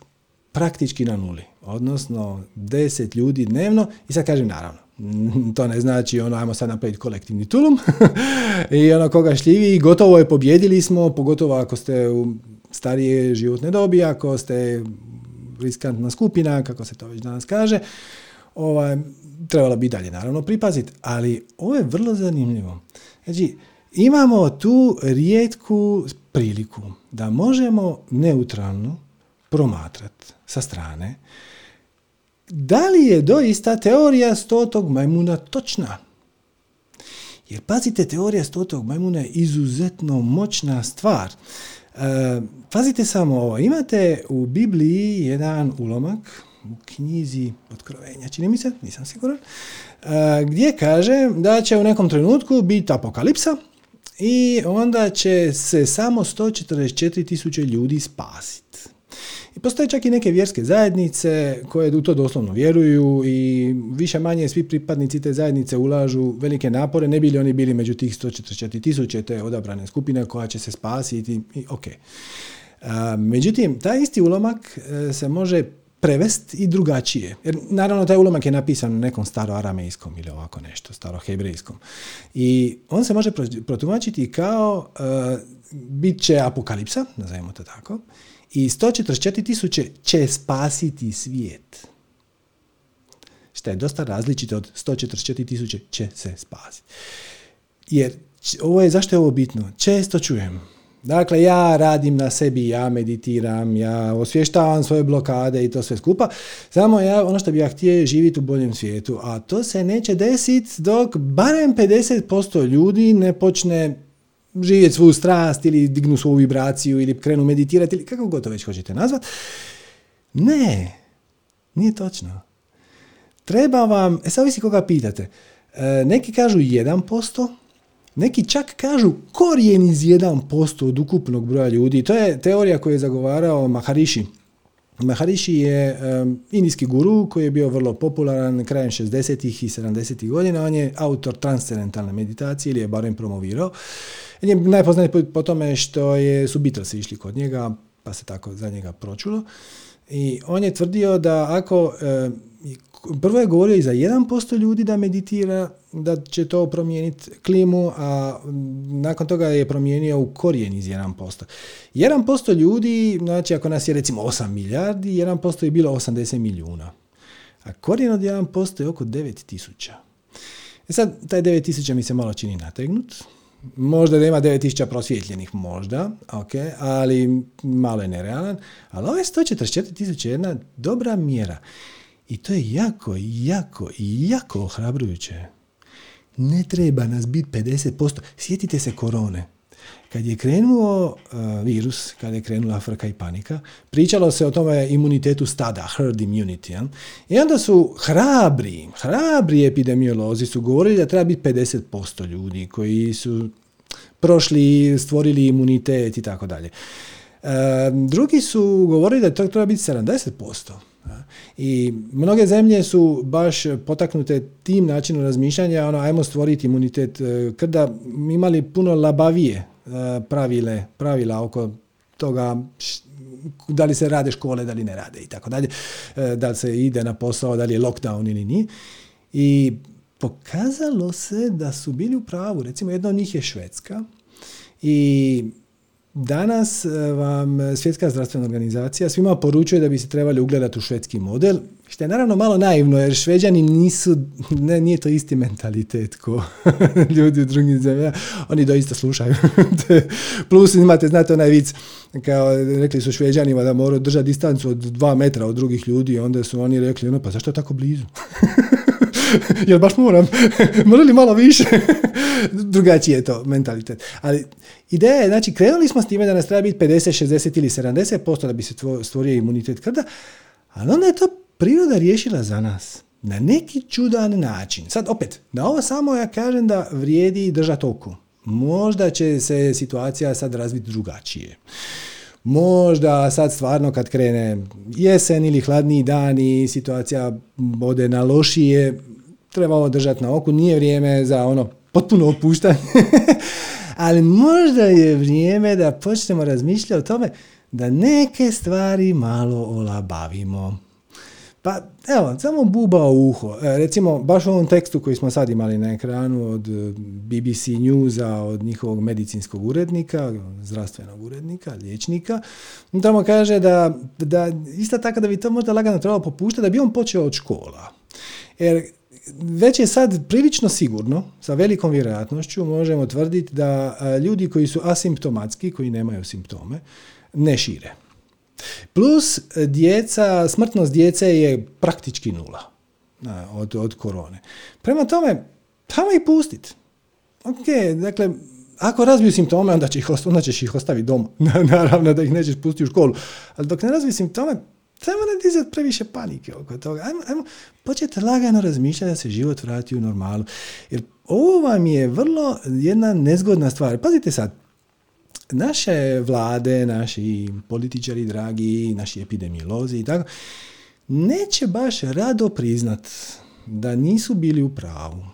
praktički na nuli, odnosno 10 ljudi dnevno i sad kažem naravno, to ne znači ono ajmo sad napraviti kolektivni tulum. I ono koga šljivi gotovo je pobjedili smo pogotovo ako ste u starije životne dobi ako ste riskantna skupina kako se to već danas kaže. Ovaj, trebalo bi dalje naravno pripaziti ali ovo je vrlo zanimljivo. Znači imamo tu rijetku priliku da možemo neutralno promatrati sa strane da li je doista teorija stotog majmuna točna? Jer pazite, teorija stotog majmuna je izuzetno moćna stvar. E, pazite samo ovo, imate u Bibliji jedan ulomak u knjizi Otkrovenja, čini mi se, nisam siguran, e, gdje kaže da će u nekom trenutku biti apokalipsa i onda će se samo 144 tisuće ljudi spasiti. I postoje čak i neke vjerske zajednice koje u to doslovno vjeruju i više manje svi pripadnici te zajednice ulažu velike napore, ne bi li oni bili među tih 144 tisuće te odabrane skupine koja će se spasiti i ok. međutim, taj isti ulomak e, se može prevest i drugačije. Jer naravno taj ulomak je napisan u nekom staro-aramejskom ili ovako nešto, staro-hebrejskom. I on se može protumačiti kao uh, bit će apokalipsa, nazovimo to tako, i 144 tisuće će spasiti svijet. Što je dosta različito od 144 tisuće će se spasiti. Jer ovo je, zašto je ovo bitno? Često čujem, Dakle, ja radim na sebi, ja meditiram, ja osvještavam svoje blokade i to sve skupa. Samo ja, ono što bi ja htio je živjeti u boljem svijetu. A to se neće desiti dok barem 50% ljudi ne počne živjeti svu strast ili dignu svoju vibraciju ili krenu meditirati ili kako god to već hoćete nazvat. Ne, nije točno. Treba vam, e sad ovisi koga pitate, e, neki kažu 1%, neki čak kažu korijen iz 1% od ukupnog broja ljudi. To je teorija koju je zagovarao Maharishi. Maharishi je indijski guru koji je bio vrlo popularan krajem 60. i 70. godina. On je autor transcendentalne meditacije ili je barem promovirao. On je najpoznatiji po, tome što je, su Beatlesi išli kod njega, pa se tako za njega pročulo. I on je tvrdio da ako prvo je govorio i za 1% ljudi da meditira, da će to promijeniti klimu, a nakon toga je promijenio u korijen iz 1%. 1% ljudi, znači ako nas je recimo 8 milijardi, 1% je bilo 80 milijuna. A korijen od 1% je oko 9000. E sad, taj 9000 mi se malo čini nategnut. Možda da ima 9000 prosvjetljenih, možda, ok, ali malo je nerealan. Ali ovo je 144 tisuća jedna dobra mjera. I to je jako, jako, jako ohrabrujuće. Ne treba nas biti 50%. Sjetite se korone. Kad je krenuo uh, virus, kad je krenula frka i panika, pričalo se o tome imunitetu stada, herd immunity. Ja? I onda su hrabri, hrabri epidemiolozi su govorili da treba biti 50% ljudi koji su prošli, stvorili imunitet i tako dalje. Uh, drugi su govorili da to treba biti 70%. I mnoge zemlje su baš potaknute tim načinom razmišljanja, ono, ajmo stvoriti imunitet e, krda, imali puno labavije e, pravile, pravila oko toga da li se rade škole, da li ne rade i tako dalje, e, da li se ide na posao, da li je lockdown ili nije. I pokazalo se da su bili u pravu. Recimo, jedna od njih je Švedska i Danas e, vam Svjetska zdravstvena organizacija svima poručuje da bi se trebali ugledati u švedski model, što je naravno malo naivno, jer šveđani nisu, ne, nije to isti mentalitet ko ljudi u drugim zemljama, oni doista slušaju. Plus imate, znate onaj vic, kao rekli su šveđanima da moraju držati distancu od dva metra od drugih ljudi, onda su oni rekli, ono, pa zašto tako blizu? jer baš moram, morali malo više. Drugačiji je to mentalitet. Ali ideja je, znači, krenuli smo s time da nas treba biti 50, 60 ili 70% da bi se stvorio imunitet krda, ali onda je to priroda riješila za nas. Na neki čudan način. Sad opet, na ovo samo ja kažem da vrijedi držati oko. Možda će se situacija sad razviti drugačije. Možda sad stvarno kad krene jesen ili hladniji dani, situacija ode na lošije, treba ovo držati na oku, nije vrijeme za ono potpuno opuštanje, ali možda je vrijeme da počnemo razmišljati o tome da neke stvari malo olabavimo. Pa evo, samo buba u uho. E, recimo, baš u ovom tekstu koji smo sad imali na ekranu od e, BBC Newsa, od njihovog medicinskog urednika, zdravstvenog urednika, liječnika, tamo kaže da, da isto tako da bi to možda lagano trebalo popuštati, da bi on počeo od škola. Jer već je sad prilično sigurno, sa velikom vjerojatnošću možemo tvrditi da ljudi koji su asimptomatski, koji nemaju simptome, ne šire. Plus djeca, smrtnost djece je praktički nula od, od korone. Prema tome, tamo ih pustit. Ok, dakle, ako razviju simptome, onda, će ih, onda ćeš ih ostaviti doma. Naravno da ih nećeš pustiti u školu. Ali dok ne razviju simptome, Treba ne dizati previše panike oko toga. Ajmo, ajmo početi lagano razmišljati da se život vrati u normalu. Jer ovo vam je vrlo jedna nezgodna stvar. Pazite sad, naše vlade, naši političari dragi, naši epidemiolozi i tako, neće baš rado priznat da nisu bili u pravu.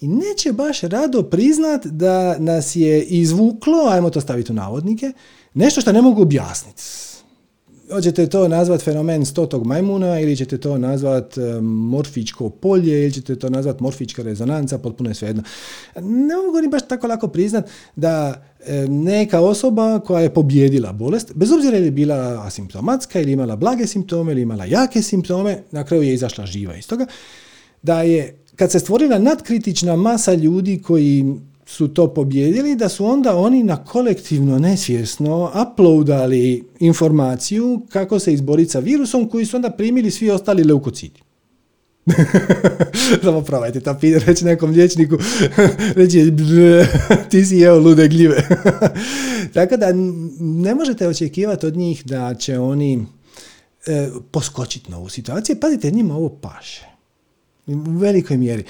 I neće baš rado priznat da nas je izvuklo, ajmo to staviti u navodnike, nešto što ne mogu objasniti hoćete to nazvat fenomen stotog majmuna ili ćete to nazvat e, morfičko polje ili ćete to nazvat morfička rezonanca, potpuno je svejedno. Ne mogu ni baš tako lako priznat da neka osoba koja je pobjedila bolest, bez obzira je bila asimptomatska ili imala blage simptome ili imala jake simptome, na kraju je izašla živa iz toga, da je kad se stvorila nadkritična masa ljudi koji su to pobjedili, da su onda oni na kolektivno nesvjesno uploadali informaciju kako se izboriti sa virusom koji su onda primili svi ostali leukocidi. Samo probajte to reći nekom liječniku, reći ti si jeo lude gljive. Tako da ne možete očekivati od njih da će oni e, poskočiti na ovu situaciju. Pazite, njima ovo paše. U velikoj mjeri.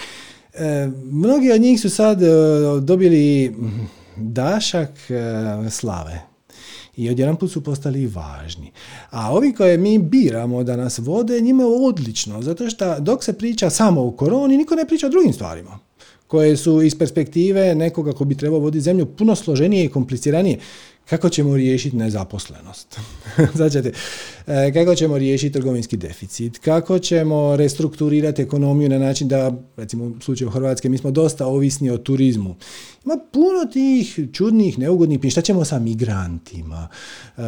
E, mnogi od njih su sad e, dobili dašak e, slave i odjedan put su postali važni. A ovi koje mi biramo da nas vode, njima je odlično, zato što dok se priča samo o koroni, niko ne priča o drugim stvarima koje su iz perspektive nekoga ko bi trebao voditi zemlju puno složenije i kompliciranije kako ćemo riješiti nezaposlenost? Začete, e, kako ćemo riješiti trgovinski deficit? Kako ćemo restrukturirati ekonomiju na način da, recimo u slučaju Hrvatske, mi smo dosta ovisni o turizmu. Ima puno tih čudnih, neugodnih, šta ćemo sa migrantima? E,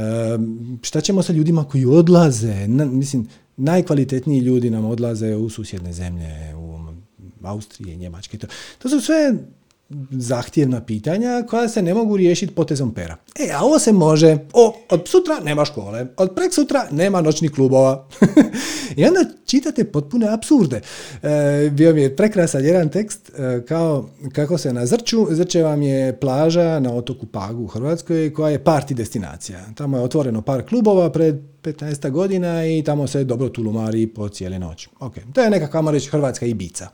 šta ćemo sa ljudima koji odlaze? mislim, najkvalitetniji ljudi nam odlaze u susjedne zemlje, Austrije, Njemačke. To, to su sve zahtjevna pitanja koja se ne mogu riješiti potezom pera. E, a ovo se može. O, od sutra nema škole, od prek sutra nema noćnih klubova. I onda čitate potpune apsurde. E, bio mi je prekrasan jedan tekst e, kao kako se na Zrču, Zrče vam je plaža na otoku Pagu u Hrvatskoj koja je party destinacija. Tamo je otvoreno par klubova pred 15 godina i tamo se dobro tulumari po cijele noć. Ok, to je nekakva, reći, Hrvatska Ibica.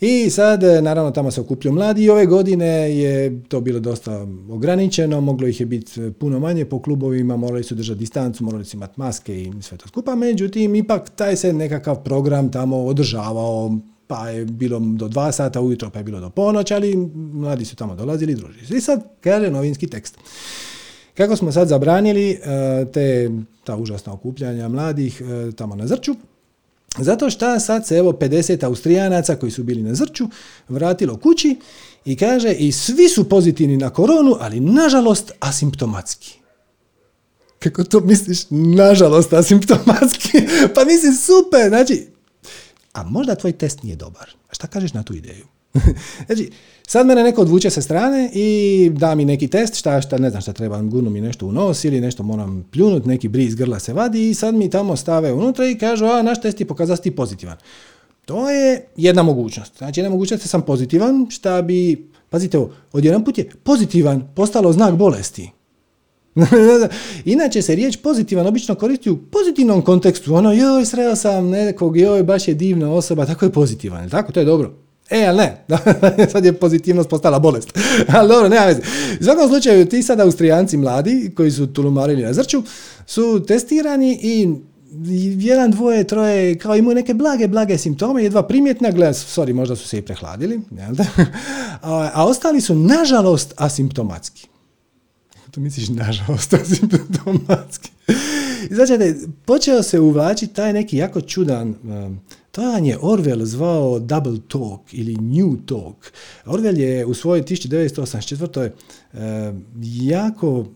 I sad, e, naravno, tamo se okupljaju mladi i ove godine je to bilo dosta ograničeno, moglo ih je biti e, puno manje po klubovima, morali su držati distancu, morali su imati maske i sve to skupa, međutim, ipak taj se nekakav program tamo održavao, pa je bilo do dva sata ujutro, pa je bilo do ponoć, ali mladi su tamo dolazili i družili. I sad kaže novinski tekst. Kako smo sad zabranili e, te, ta užasna okupljanja mladih tamo na Zrču, zato što sad se evo 50 Austrijanaca koji su bili na Zrču vratilo kući i kaže i svi su pozitivni na koronu, ali nažalost asimptomatski. Kako to misliš? Nažalost asimptomatski. pa mislim super, znači, a možda tvoj test nije dobar. A šta kažeš na tu ideju? znači, sad mene neko odvuče sa strane i da mi neki test, šta, šta ne znam šta treba, gurnu mi nešto u nos ili nešto moram pljunut, neki briz grla se vadi i sad mi tamo stave unutra i kažu, a naš test ti pokazao ti pozitivan. To je jedna mogućnost. Znači, jedna mogućnost je sam pozitivan, šta bi, pazite ovo, odjedan put je pozitivan postalo znak bolesti. Inače se riječ pozitivan obično koristi u pozitivnom kontekstu. Ono, joj, sreo sam nekog, joj, baš je divna osoba, tako je pozitivan. Tako, to je dobro. E, ali ne, sad je pozitivnost postala bolest. ali dobro, nema veze. U svakom slučaju, ti sad Austrijanci mladi, koji su tulumarili na zrču, su testirani i jedan, dvoje, troje, kao imaju neke blage, blage simptome, jedva primjetna, gleda, sorry, možda su se i prehladili, a, a ostali su, nažalost, asimptomatski. To misliš, nažalost, asimptomatski. Znači, počeo se uvlačiti taj neki jako čudan um, to je Orwell zvao double talk ili new talk. Orwell je u svojoj 1984. E, jako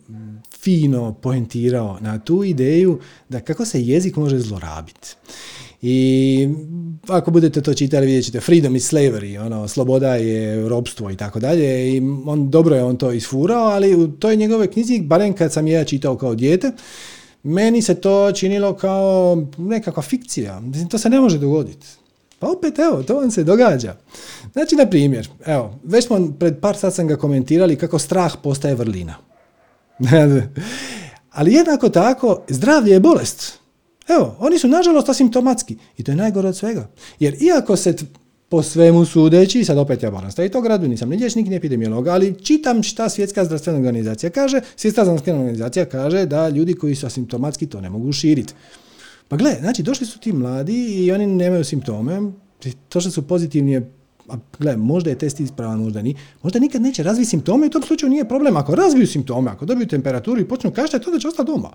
fino poentirao na tu ideju da kako se jezik može zlorabiti. I ako budete to čitali vidjet ćete freedom is slavery, ono, sloboda je robstvo i tako dalje i on, dobro je on to isfurao, ali u toj njegove knjizi, barem kad sam je čitao kao dijete, meni se to činilo kao nekakva fikcija. Mislim, to se ne može dogoditi. Pa opet, evo, to vam se događa. Znači, na primjer, evo, već smo pred par sad sam ga komentirali kako strah postaje vrlina. Ali jednako tako, zdravlje je bolest. Evo, oni su nažalost asimptomatski i to je najgore od svega. Jer iako se po svemu sudeći, sad opet ja moram staviti gradu, nisam ni liječnik, ni epidemiolog, ali čitam šta svjetska zdravstvena organizacija kaže. Svjetska zdravstvena organizacija kaže da ljudi koji su asimptomatski to ne mogu širiti. Pa gle, znači došli su ti mladi i oni nemaju simptome, to što su pozitivni je a gle, možda je test ispravan, možda ni, možda nikad neće razviti simptome u tom slučaju nije problem. Ako razviju simptome, ako dobiju temperaturu i počnu kašljati, onda će ostati doma.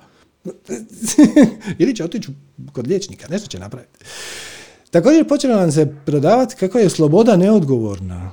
Ili će otići kod liječnika, nešto će napraviti. Također počelo nam se prodavati kako je sloboda neodgovorna.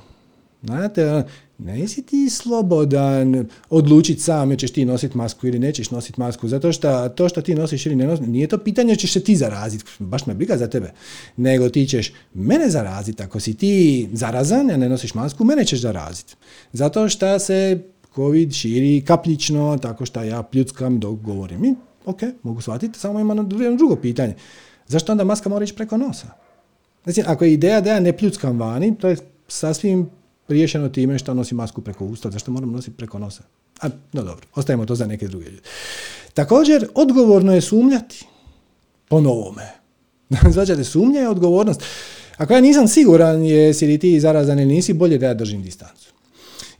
Znate, ono, nisi ti slobodan odlučiti sam ćeš ti nositi masku ili nećeš nositi masku, zato što to što ti nosiš ili ne nosiš, nije to pitanje ćeš se ti zaraziti, baš me briga za tebe, nego ti ćeš mene zaraziti, ako si ti zarazan, a ne nosiš masku, mene ćeš zaraziti. Zato što se COVID širi kapljično, tako što ja pljuckam dok govorim. I, ok, mogu shvatiti, samo ima jedno drugo pitanje. Zašto onda maska mora ići preko nosa? Znači, ako je ideja da ja ne pljuckam vani, to je sasvim riješeno time što nosi masku preko usta, zašto moram nositi preko nosa? A, no dobro, ostavimo to za neke druge ljude. Također, odgovorno je sumnjati po novome. Zvađate, sumnja je odgovornost. Ako ja nisam siguran jesi li ti zarazan ili nisi, bolje da ja držim distancu.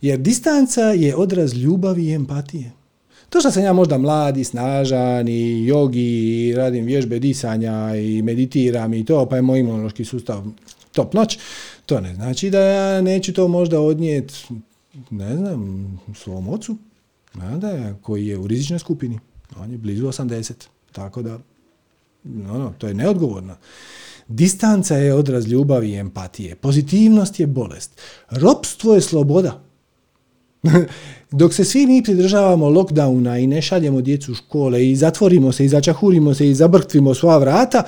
Jer distanca je odraz ljubavi i empatije. To što sam ja možda mladi, snažan i jogi i radim vježbe disanja i meditiram i to, pa je moj imunološki sustav top noć, to ne znači da ja neću to možda odnijeti, ne znam, svom ocu, da, koji je u rizičnoj skupini. On je blizu 80, tako da, no, to je neodgovorno. Distanca je odraz ljubavi i empatije. Pozitivnost je bolest. Ropstvo je sloboda. Dok se svi mi pridržavamo lockdowna i ne šaljemo djecu u škole i zatvorimo se i začahurimo se i zabrktvimo sva vrata,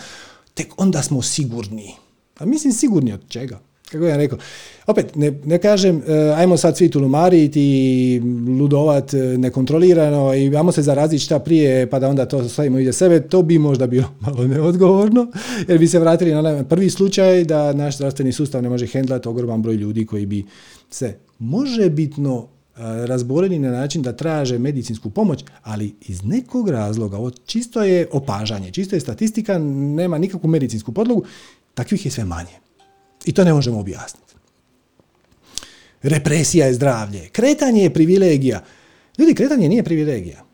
tek onda smo sigurni. A mislim sigurni od čega? Kako ja rekao, opet, ne, ne kažem, e, ajmo sad svi tulumariti i ludovat e, nekontrolirano i ajmo se zaraziti šta prije pa da onda to stavimo iza sebe, to bi možda bilo malo neodgovorno, jer bi se vratili na prvi slučaj da naš zdravstveni sustav ne može hendlati ogroman broj ljudi koji bi se može bitno e, razboljeni na način da traže medicinsku pomoć, ali iz nekog razloga, ovo čisto je opažanje, čisto je statistika, nema nikakvu medicinsku podlogu, takvih je sve manje. I to ne možemo objasniti. Represija je zdravlje. Kretanje je privilegija. Ljudi, kretanje nije privilegija.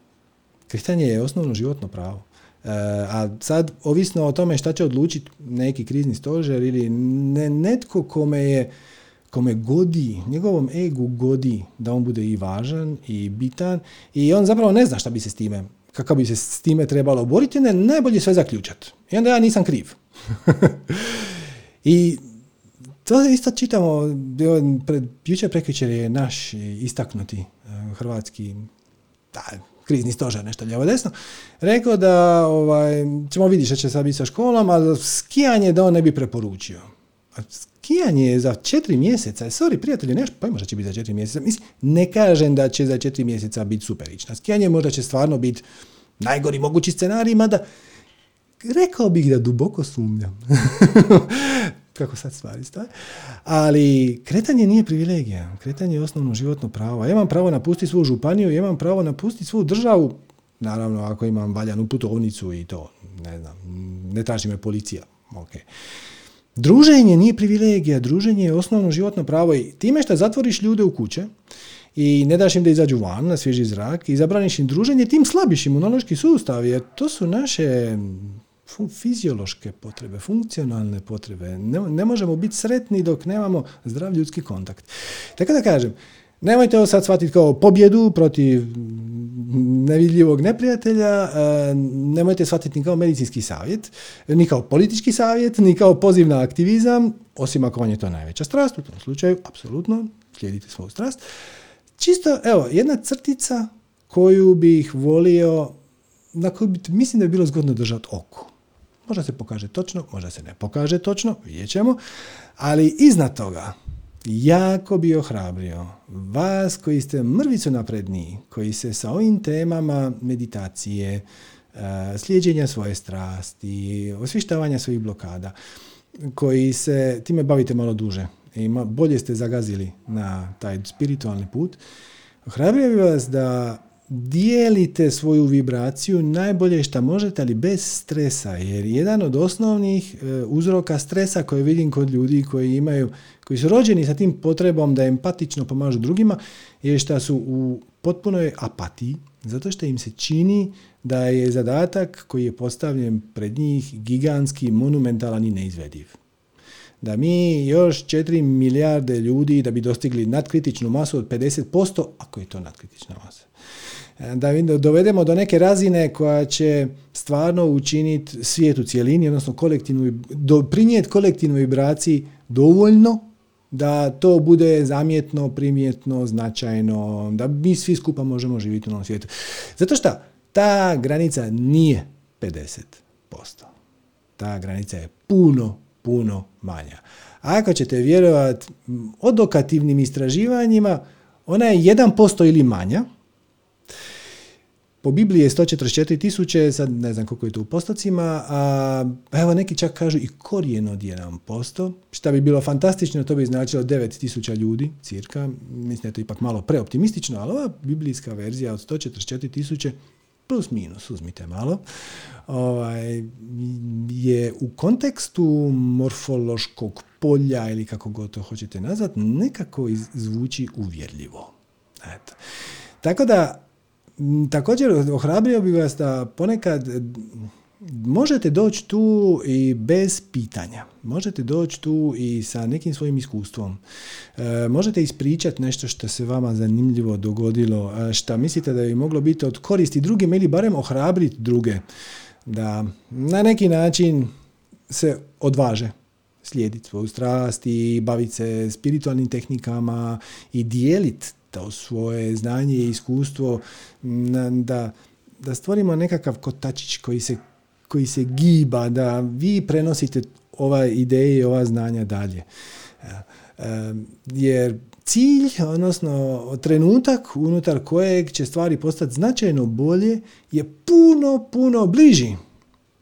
Kretanje je osnovno životno pravo. E, a sad, ovisno o tome šta će odlučiti neki krizni stožer ili ne, netko kome je kome godi, njegovom egu godi da on bude i važan i bitan i on zapravo ne zna šta bi se s time, kako bi se s time trebalo boriti, ne, najbolje sve zaključati. I onda ja nisam kriv. I to isto čitamo, pred, jučer prekvičer je naš istaknuti e, hrvatski da, krizni stožer, nešto lijevo desno, rekao da ovaj, ćemo vidjeti što će sad biti sa školom, ali skijanje da on ne bi preporučio. A skijanje je za četiri mjeseca, sorry prijatelji, nešto pa možda će biti za četiri mjeseca. Mislim, ne kažem da će za četiri mjeseca biti superična. Skijanje možda će stvarno biti najgori mogući scenarij, mada rekao bih da duboko sumnjam. kako sad stvari stoje. Ali kretanje nije privilegija. Kretanje je osnovno životno pravo. Ja imam pravo napustiti svoju županiju, ja imam pravo napustiti svoju državu, naravno ako imam valjanu putovnicu i to, ne znam, ne traži me policija. Okay. Druženje nije privilegija, druženje je osnovno životno pravo i time što zatvoriš ljude u kuće i ne daš im da izađu van na svježi zrak i zabraniš im druženje, tim slabiš imunološki sustav jer to su naše fiziološke potrebe, funkcionalne potrebe. Ne, ne možemo biti sretni dok nemamo zdrav ljudski kontakt. Tako da kažem, Nemojte ovo sad shvatiti kao pobjedu protiv nevidljivog neprijatelja, e, nemojte shvatiti ni kao medicinski savjet, ni kao politički savjet, ni kao poziv na aktivizam, osim ako vam je to najveća strast, u tom slučaju, apsolutno, slijedite svoju strast. Čisto, evo, jedna crtica koju bih volio, na koju bi, mislim da bi bilo zgodno držati oko. Možda se pokaže točno, možda se ne pokaže točno, vidjet ćemo. Ali iznad toga, jako bi ohrabrio vas koji ste mrvicu napredniji, koji se sa ovim temama meditacije, e, slijeđenja svoje strasti, osvištavanja svojih blokada, koji se time bavite malo duže i bolje ste zagazili na taj spiritualni put, ohrabrio bi vas da dijelite svoju vibraciju najbolje što možete, ali bez stresa, jer jedan od osnovnih e, uzroka stresa koje vidim kod ljudi koji imaju, koji su rođeni sa tim potrebom da empatično pomažu drugima, je što su u potpunoj apatiji, zato što im se čini da je zadatak koji je postavljen pred njih gigantski, monumentalan i neizvediv da mi još 4 milijarde ljudi da bi dostigli nadkritičnu masu od 50%, ako je to nadkritična masa. E, da dovedemo do neke razine koja će stvarno učiniti svijet u cijelini, odnosno kolektivnu, prinijeti kolektivnoj vibraciji dovoljno da to bude zamjetno, primjetno, značajno, da mi svi skupa možemo živjeti u ovom svijetu. Zato što ta granica nije 50%. Ta granica je puno, puno manja. A ako ćete vjerovati odokativnim istraživanjima, ona je 1% ili manja. Po Bibliji je 144 tisuće, sad ne znam koliko je to u postocima, a evo neki čak kažu i korijen od 1%, što bi bilo fantastično, to bi značilo 9 tisuća ljudi, cirka, mislim da je to ipak malo preoptimistično, ali ova biblijska verzija od 144 tisuće plus minus, uzmite malo, ovaj, je u kontekstu morfološkog polja ili kako god to hoćete nazvat, nekako zvuči uvjerljivo. Eto. Tako da, također ohrabrio bih vas da ponekad možete doći tu i bez pitanja. Možete doći tu i sa nekim svojim iskustvom. E, možete ispričati nešto što se vama zanimljivo dogodilo, e, što mislite da bi moglo biti od koristi drugim ili barem ohrabriti druge da na neki način se odvaže slijediti svoju strast i baviti se spiritualnim tehnikama i dijeliti to svoje znanje i iskustvo da, da stvorimo nekakav kotačić koji se koji se giba, da vi prenosite ova ideje i ova znanja dalje. E, e, jer cilj, odnosno trenutak unutar kojeg će stvari postati značajno bolje je puno, puno bliži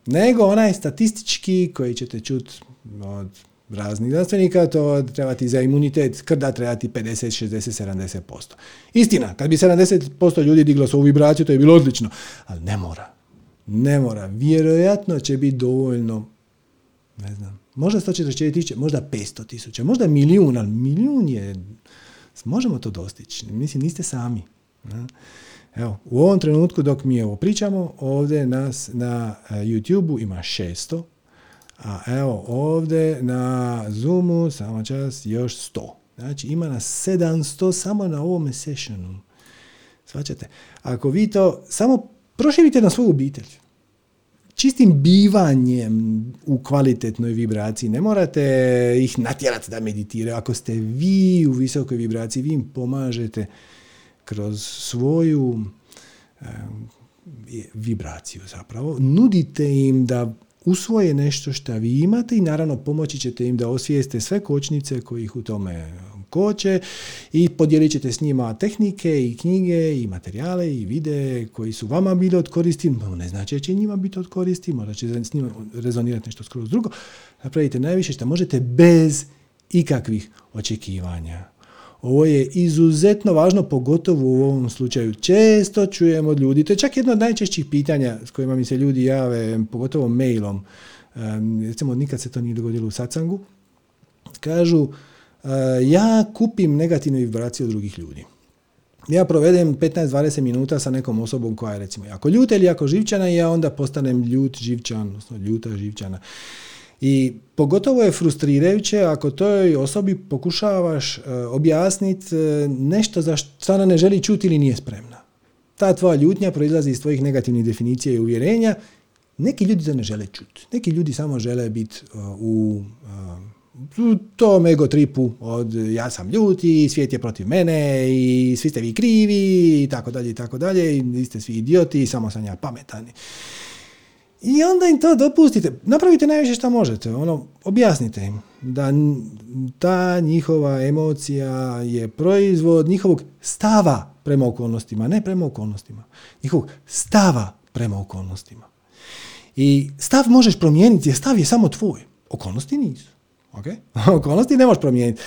nego onaj statistički koji ćete čuti od raznih znanstvenika, to trebati za imunitet krda trebati 50, 60, 70%. Istina, kad bi 70% ljudi diglo svoju vibraciju, to je bilo odlično, ali ne mora. Ne mora. Vjerojatno će biti dovoljno, ne znam, možda 144 tisuće, možda 500 tisuća, možda milijun, ali milijun je, možemo to dostići. Mislim, niste sami. Evo, u ovom trenutku dok mi ovo pričamo, ovdje nas na e, YouTube-u ima 600, a evo ovdje na Zoomu, samo čas, još 100. Znači ima nas 700 samo na ovome sessionu. Svačate? Ako vi to samo proširite na svoju obitelj, čistim bivanjem u kvalitetnoj vibraciji. Ne morate ih natjerati da meditiraju. Ako ste vi u visokoj vibraciji, vi im pomažete kroz svoju vibraciju zapravo. Nudite im da usvoje nešto što vi imate i naravno pomoći ćete im da osvijeste sve kočnice koji ih u tome koče i podijelit ćete s njima tehnike i knjige i materijale i videe koji su vama bili od koristi, ne znači da će njima biti od koristi, možda će s njima rezonirati nešto skroz drugo. Napravite najviše što možete bez ikakvih očekivanja. Ovo je izuzetno važno, pogotovo u ovom slučaju. Često čujem od ljudi, to je čak jedno od najčešćih pitanja s kojima mi se ljudi jave, pogotovo mailom. recimo, nikad se to nije dogodilo u sacangu. Kažu, ja kupim negativnu vibraciju od drugih ljudi. Ja provedem 15-20 minuta sa nekom osobom koja je recimo jako ljuta ili jako živčana i ja onda postanem ljut živčan, odnosno ljuta živčana. I pogotovo je frustrirajuće ako toj osobi pokušavaš e, objasniti e, nešto za što ona ne želi čuti ili nije spremna. Ta tvoja ljutnja proizlazi iz tvojih negativnih definicija i uvjerenja. Neki ljudi to ne žele čuti. Neki ljudi samo žele biti e, u u tom ego tripu od ja sam ljut i svijet je protiv mene i svi ste vi krivi i tako dalje i tako dalje i vi ste svi idioti i samo sam ja pametan. I onda im to dopustite. Napravite najviše što možete. Ono, objasnite im da ta njihova emocija je proizvod njihovog stava prema okolnostima, ne prema okolnostima. Njihovog stava prema okolnostima. I stav možeš promijeniti jer stav je samo tvoj. Okolnosti nisu. Okay? Okolnosti ne možeš promijeniti.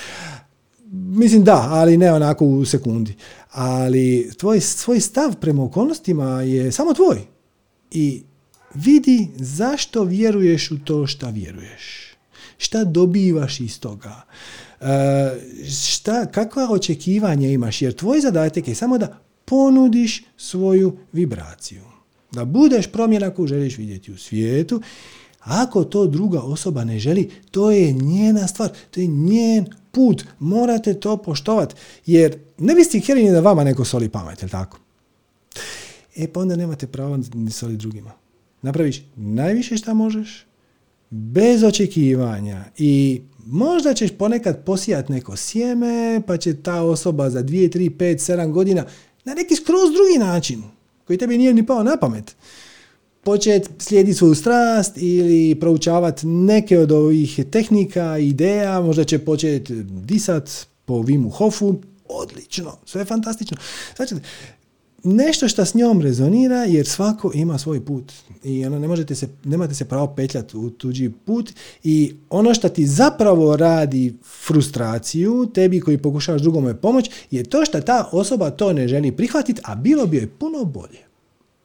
mislim da, ali ne onako u sekundi. Ali tvoj, svoj stav prema okolnostima je samo tvoj. I vidi zašto vjeruješ u to šta vjeruješ. Šta dobivaš iz toga. E, šta, kakva očekivanja imaš? Jer tvoj zadatak je samo da ponudiš svoju vibraciju. Da budeš promjena koju želiš vidjeti u svijetu. Ako to druga osoba ne želi, to je njena stvar, to je njen put. Morate to poštovati. Jer ne biste htjeli da vama neko soli pamet, jel tako? E pa onda nemate pravo ni soli drugima. Napraviš najviše šta možeš, bez očekivanja i možda ćeš ponekad posijati neko sjeme, pa će ta osoba za 2, 3, 5, 7 godina na neki skroz drugi način, koji tebi nije ni pao na pamet, početi slijediti svoju strast ili proučavati neke od ovih tehnika, ideja, možda će početi disat po Vimu Hofu, odlično, sve je fantastično. Znači, nešto što s njom rezonira jer svako ima svoj put i ono ne možete se, nemate se pravo petljati u tuđi put i ono što ti zapravo radi frustraciju tebi koji pokušavaš drugome pomoć je to što ta osoba to ne želi prihvatiti, a bilo bi joj puno bolje.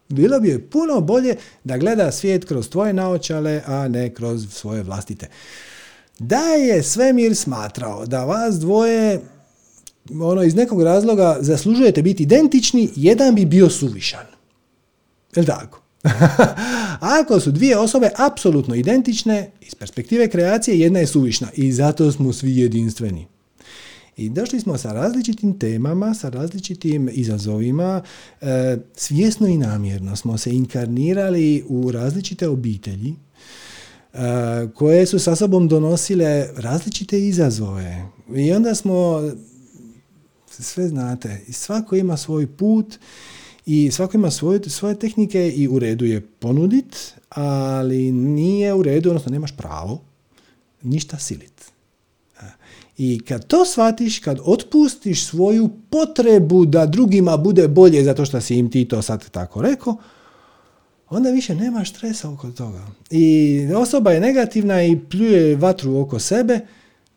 Bilo bi joj puno bolje da gleda svijet kroz tvoje naočale, a ne kroz svoje vlastite. Da je svemir smatrao da vas dvoje ono iz nekog razloga zaslužujete biti identični, jedan bi bio suvišan. Jel tako? Ako su dvije osobe apsolutno identične, iz perspektive kreacije jedna je suvišna i zato smo svi jedinstveni. I došli smo sa različitim temama, sa različitim izazovima, e, svjesno i namjerno smo se inkarnirali u različite obitelji, e, koje su sa sobom donosile različite izazove. I onda smo sve znate. I svako ima svoj put i svako ima svoje, svoje tehnike i u redu je ponudit, ali nije u redu, odnosno nemaš pravo ništa silit. I kad to shvatiš, kad otpustiš svoju potrebu da drugima bude bolje zato što si im ti to sad tako rekao, onda više nema stresa oko toga. I osoba je negativna i pljuje vatru oko sebe,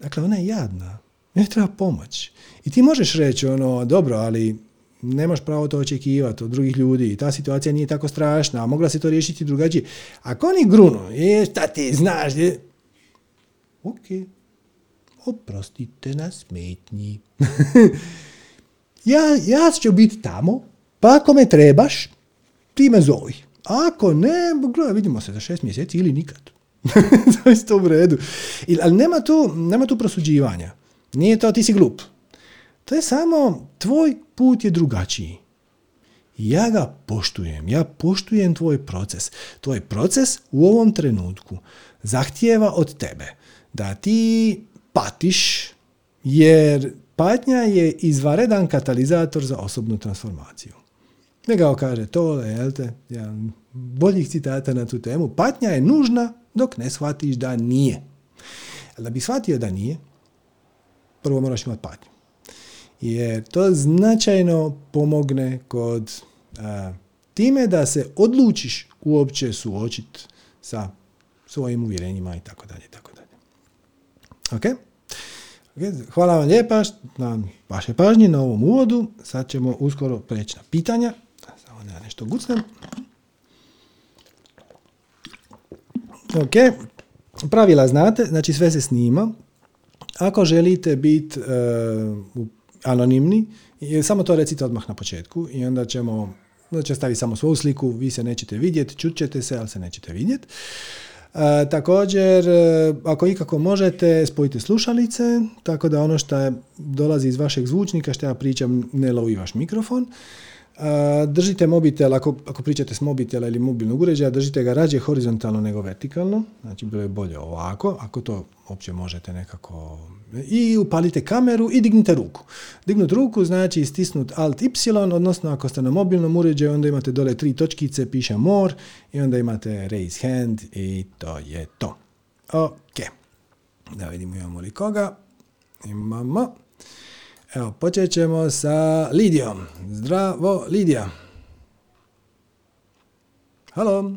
dakle ona je jadna. Ne treba pomoć. I ti možeš reći ono, dobro, ali nemaš pravo to očekivati od drugih ljudi, ta situacija nije tako strašna, a mogla se to riješiti drugačije. Ako oni grunu, je, šta ti znaš, je, ok, oprostite na smetnji. ja, ja ću biti tamo, pa ako me trebaš, ti me zovi. Ako ne, gledaj, vidimo se za šest mjeseci ili nikad. to je u redu. ali nema tu, nema tu prosuđivanja. Nije to ti si glup. To je samo tvoj put je drugačiji. Ja ga poštujem, ja poštujem tvoj proces. Tvoj proces u ovom trenutku zahtijeva od tebe da ti patiš jer patnja je izvaredan katalizator za osobnu transformaciju. Nego kaže to, jel te, jedan boljih citata na tu temu. Patnja je nužna dok ne shvatiš da nije. Da bi shvatio da nije, prvo moraš imati patnju. Jer to značajno pomogne kod time da se odlučiš uopće suočiti sa svojim uvjerenjima i tako dalje, tako dalje. Ok? Hvala vam lijepa na vaše pažnje na ovom uvodu. Sad ćemo uskoro preći na pitanja. Samo da nešto gucnem. Ok, pravila znate, znači sve se snima. Ako želite biti uh, anonimni, samo to recite odmah na početku i onda ćemo, onda će staviti samo svoju sliku, vi se nećete vidjeti, čućete se, ali se nećete vidjeti. Uh, također, uh, ako ikako možete, spojite slušalice, tako da ono što dolazi iz vašeg zvučnika, što ja pričam, ne lovi vaš mikrofon. Držite mobitel, ako, ako pričate s mobitela ili mobilnog uređaja, držite ga rađe horizontalno nego vertikalno, znači bilo je bolje ovako, ako to uopće možete nekako... I upalite kameru i dignite ruku. Dignut ruku znači stisnut Alt Y, odnosno ako ste na mobilnom uređaju, onda imate dole tri točkice, piše More i onda imate Raise Hand i to je to. Ok. Da vidimo imamo li koga. Imamo. Evo, počet ćemo sa Lidijom. Zdravo, Lidija. Halo.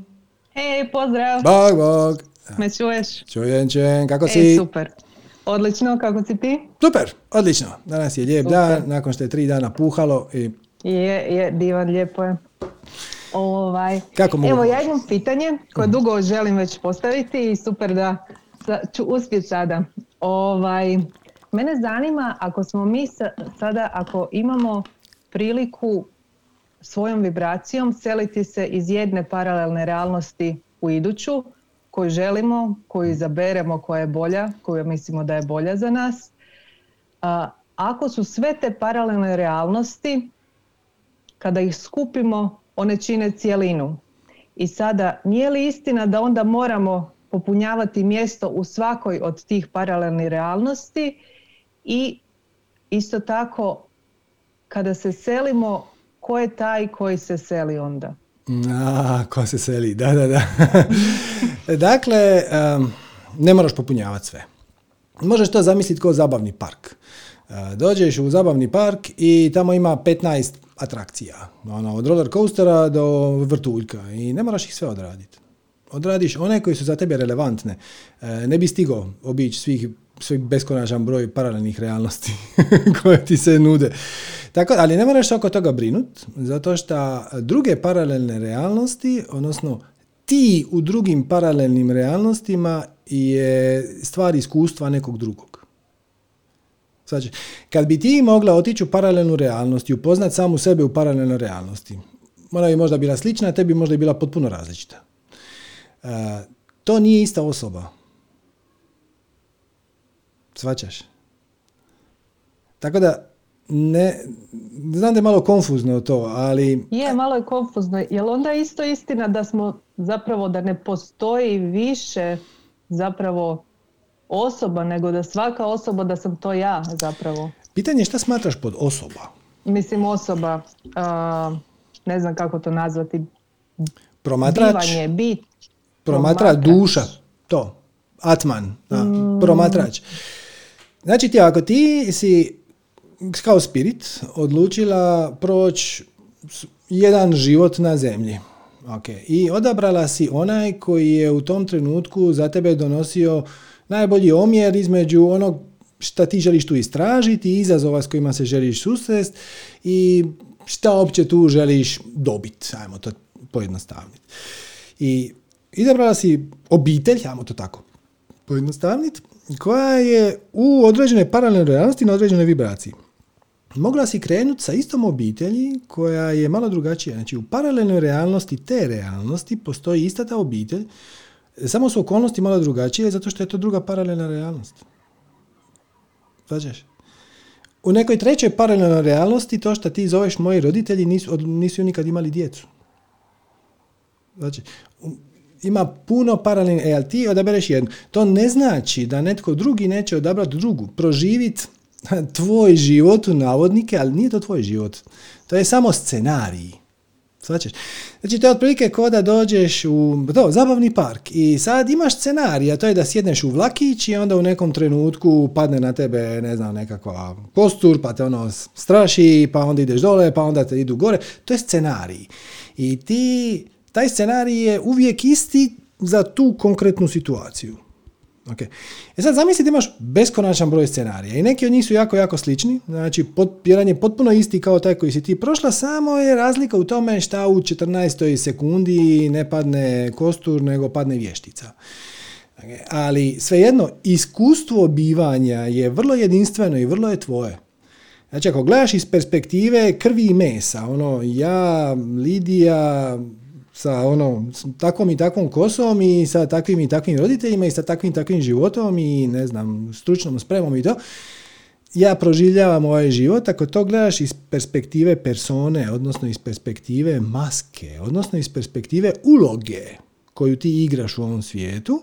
Hej, pozdrav. Bog, bog. Me čuješ? Čujem, čujem. Kako si? E, super. Odlično, kako si ti? Super, odlično. Danas je lijep dan, nakon što je tri dana puhalo i... Je, je, divan, lijepo je. Ovaj. Kako mogu Evo, ja imam pitanje koje dugo želim već postaviti i super da ću uspjeti sada. Ovaj, mene zanima ako smo mi sada, ako imamo priliku svojom vibracijom seliti se iz jedne paralelne realnosti u iduću, koju želimo, koju izaberemo, koja je bolja, koju mislimo da je bolja za nas. A, ako su sve te paralelne realnosti, kada ih skupimo, one čine cijelinu. I sada, nije li istina da onda moramo popunjavati mjesto u svakoj od tih paralelnih realnosti i isto tako kada se selimo, ko je taj koji se seli onda? A, ko se seli, da, da, da. dakle, ne moraš popunjavati sve. Možeš to zamisliti kao zabavni park. dođeš u zabavni park i tamo ima 15 atrakcija. Ono, od roller coastera do vrtuljka i ne moraš ih sve odraditi. Odradiš one koje su za tebe relevantne. E, ne bi stigao obići svih svoj beskonačan broj paralelnih realnosti koje ti se nude. Tako, ali ne moraš oko toga brinut, zato što druge paralelne realnosti, odnosno ti u drugim paralelnim realnostima je stvar iskustva nekog drugog. Znači, kad bi ti mogla otići u paralelnu realnost i upoznat samu sebe u paralelnoj realnosti, ona bi možda bila slična, a tebi možda bila potpuno različita. Uh, to nije ista osoba. Svaćaš? Tako da, ne, znam da je malo konfuzno to, ali... Je, malo je konfuzno. Jel onda isto istina da smo zapravo, da ne postoji više zapravo osoba, nego da svaka osoba, da sam to ja zapravo? Pitanje je šta smatraš pod osoba? Mislim osoba, ne znam kako to nazvati. Promatrač? Bivanje, bit. Promatrač, duša, to. Atman, da, mm. promatrač. Znači ti, ako ti si kao spirit odlučila proći jedan život na zemlji. Okay. I odabrala si onaj koji je u tom trenutku za tebe donosio najbolji omjer između onog šta ti želiš tu istražiti, izazova s kojima se želiš susrest i šta opće tu želiš dobiti, ajmo to pojednostavniti. I izabrala si obitelj, ajmo to tako pojednostavniti, koja je u određenoj paralelnoj realnosti na određenoj vibraciji. Mogla si krenuti sa istom obitelji koja je malo drugačija. Znači u paralelnoj realnosti te realnosti postoji ista ta obitelj, samo su okolnosti malo drugačije zato što je to druga paralelna realnost. Svađaš? U nekoj trećoj paralelnoj realnosti to što ti zoveš moji roditelji nisu, nisu nikad imali djecu. Znači, ima puno paralelnih, e, ali ti odabereš jednu. To ne znači da netko drugi neće odabrati drugu. Proživiti tvoj život u navodnike, ali nije to tvoj život. To je samo scenarij. Svačeš? Znači, to je otprilike kao da dođeš u to, zabavni park i sad imaš scenarij, a to je da sjedneš u vlakić i onda u nekom trenutku padne na tebe, ne znam, nekakva kostur, pa te ono straši, pa onda ideš dole, pa onda te idu gore. To je scenarij. I ti taj scenarij je uvijek isti za tu konkretnu situaciju. Okay. E sad zamislite imaš beskonačan broj scenarija i neki od njih su jako, jako slični. Znači, jedan je potpuno isti kao taj koji si ti prošla, samo je razlika u tome šta u 14. sekundi ne padne kostur, nego padne vještica. Okay. Ali svejedno, iskustvo bivanja je vrlo jedinstveno i vrlo je tvoje. Znači, ako gledaš iz perspektive krvi i mesa, ono, ja, Lidija, sa ono, takvom i takvom kosom i sa takvim i takvim roditeljima i sa takvim i takvim životom i ne znam, stručnom spremom i to, ja proživljavam ovaj život, ako to gledaš iz perspektive persone, odnosno iz perspektive maske, odnosno iz perspektive uloge koju ti igraš u ovom svijetu,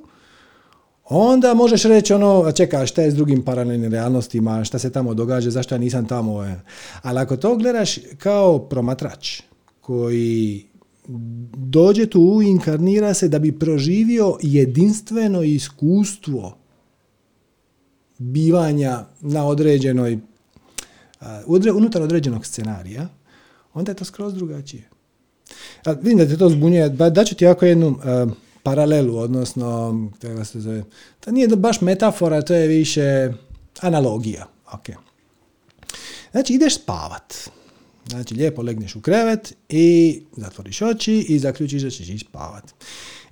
onda možeš reći ono, a čekaj, šta je s drugim paralelnim realnostima, šta se tamo događa, zašto ja nisam tamo. Ali ako to gledaš kao promatrač koji dođe tu, inkarnira se da bi proživio jedinstveno iskustvo bivanja na određenoj, unutar određenog scenarija, onda je to skroz drugačije. A, vidim da te to zbunjuje. Daću ti jako jednu paralelu, odnosno, kako se zove, to nije baš metafora, to je više analogija. Ok. Znači, ideš spavat. Znači, lijepo legneš u krevet i zatvoriš oči i zaključiš da ćeš ići spavat.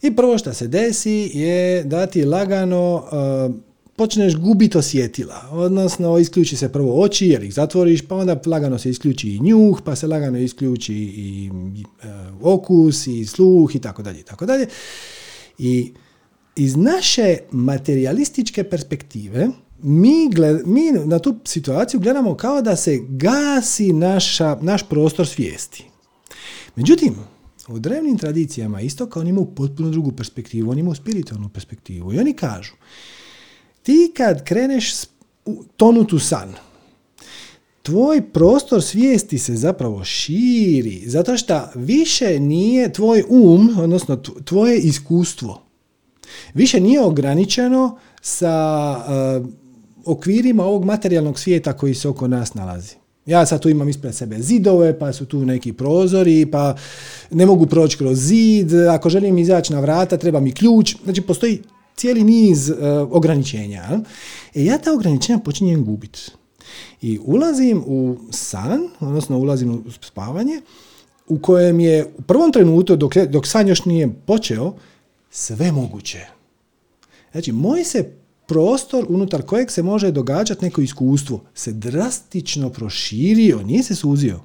I prvo što se desi je da ti lagano uh, počneš gubiti osjetila. Odnosno, isključi se prvo oči jer ih zatvoriš, pa onda lagano se isključi i njuh, pa se lagano isključi i uh, okus i sluh i tako dalje i tako dalje. I iz naše materialističke perspektive mi, gled, mi na tu situaciju gledamo kao da se gasi naša, naš prostor svijesti. Međutim, u drevnim tradicijama isto kao oni imaju potpuno drugu perspektivu, oni imaju spiritualnu perspektivu i oni kažu ti kad kreneš tonuti u san, tvoj prostor svijesti se zapravo širi, zato što više nije tvoj um, odnosno tvoje iskustvo, više nije ograničeno sa uh, okvirima ovog materijalnog svijeta koji se oko nas nalazi. Ja sad tu imam ispred sebe zidove, pa su tu neki prozori, pa ne mogu proći kroz zid, ako želim izaći na vrata treba mi ključ, znači postoji cijeli niz uh, ograničenja. E ja ta ograničenja počinjem gubiti. I ulazim u san, odnosno ulazim u spavanje, u kojem je u prvom trenutku, dok, dok san još nije počeo, sve moguće. Znači, moj se prostor unutar kojeg se može događati neko iskustvo se drastično proširio, nije se suzio.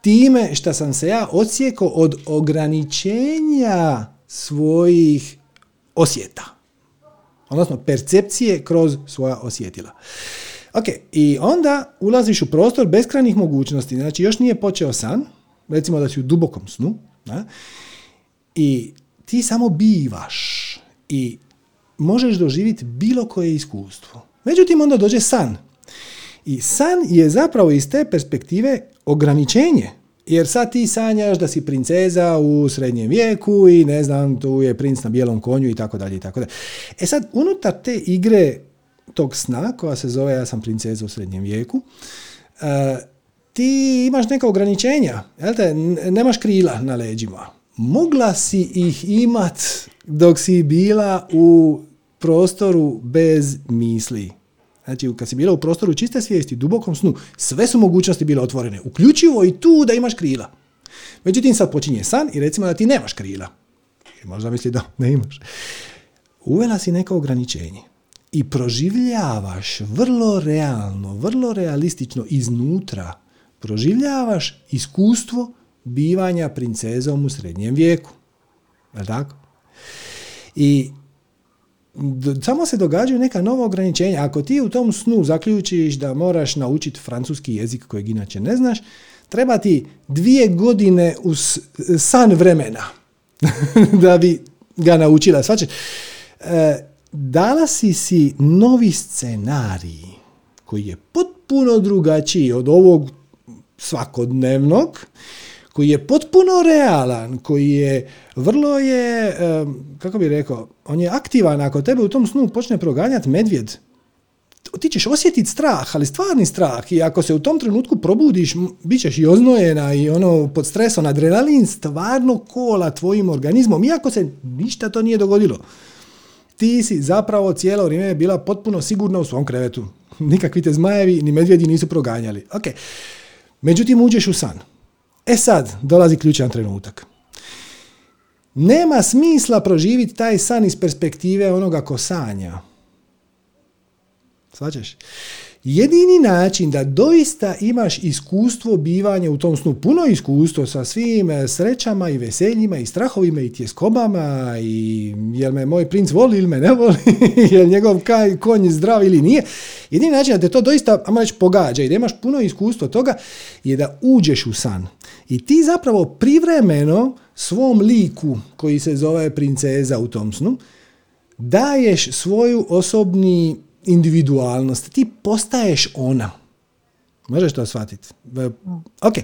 Time što sam se ja odsjekao od ograničenja svojih osjeta. Odnosno percepcije kroz svoja osjetila. Ok, i onda ulaziš u prostor beskrajnih mogućnosti. Znači, još nije počeo san, recimo da si u dubokom snu, da? i ti samo bivaš i možeš doživjeti bilo koje iskustvo. Međutim, onda dođe san. I san je zapravo iz te perspektive ograničenje. Jer sad ti sanjaš da si princeza u srednjem vijeku i ne znam, tu je princ na bijelom konju i tako dalje i tako dalje. E sad, unutar te igre tog sna, koja se zove Ja sam princeza u srednjem vijeku, uh, ti imaš neka ograničenja, jel te? nemaš krila na leđima. Mogla si ih imat dok si bila u prostoru bez misli. Znači, kad si bila u prostoru čiste svijesti, dubokom snu, sve su mogućnosti bile otvorene, uključivo i tu da imaš krila. Međutim, sad počinje san i recimo da ti nemaš krila. I možda misli da ne imaš. Uvela si neko ograničenje i proživljavaš vrlo realno, vrlo realistično iznutra, proživljavaš iskustvo bivanja princezom u srednjem vijeku. Je tako? I samo se događaju neka nova ograničenja. Ako ti u tom snu zaključiš da moraš naučiti francuski jezik kojeg inače ne znaš, treba ti dvije godine u san vremena da bi ga naučila. Svače, e, dala si si novi scenarij koji je potpuno drugačiji od ovog svakodnevnog koji je potpuno realan, koji je vrlo je, kako bi rekao, on je aktivan ako tebe u tom snu počne proganjati medvjed, ti ćeš osjetiti strah, ali stvarni strah i ako se u tom trenutku probudiš, bit ćeš i oznojena i ono pod stresom, adrenalin stvarno kola tvojim organizmom, iako se ništa to nije dogodilo. Ti si zapravo cijelo vrijeme bila potpuno sigurna u svom krevetu. Nikakvi te zmajevi ni medvjedi nisu proganjali. Ok. Međutim, uđeš u san. E sad, dolazi ključan trenutak. Nema smisla proživiti taj san iz perspektive onoga ko sanja. Svačaš? Jedini način da doista imaš iskustvo bivanja u tom snu, puno iskustvo sa svim e, srećama i veseljima i strahovima i tjeskobama i jel me moj princ voli ili me ne voli, jel njegov kaj, konj zdrav ili nije. Jedini način da te to doista, ajmo reći, pogađa i da imaš puno iskustvo toga je da uđeš u san. I ti zapravo privremeno svom liku koji se zove princeza u tom snu daješ svoju osobni individualnost. Ti postaješ ona. Možeš to shvatiti? Ok.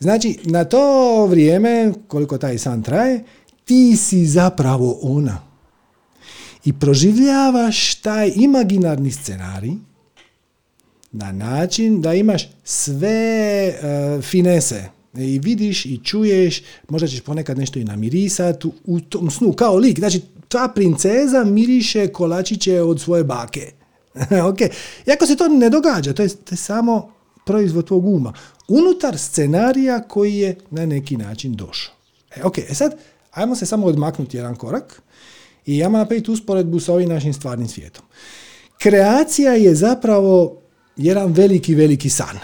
Znači, na to vrijeme, koliko taj san traje, ti si zapravo ona. I proživljavaš taj imaginarni scenarij na način da imaš sve uh, finese, i vidiš i čuješ, možda ćeš ponekad nešto i namirisati u tom snu, kao lik. Znači, ta princeza miriše kolačiće od svoje bake. ok, iako se to ne događa, to je, to je samo proizvod tvog uma. Unutar scenarija koji je na neki način došao. E, ok, e sad, ajmo se samo odmaknuti jedan korak i ajmo napraviti usporedbu sa ovim našim stvarnim svijetom. Kreacija je zapravo jedan veliki, veliki san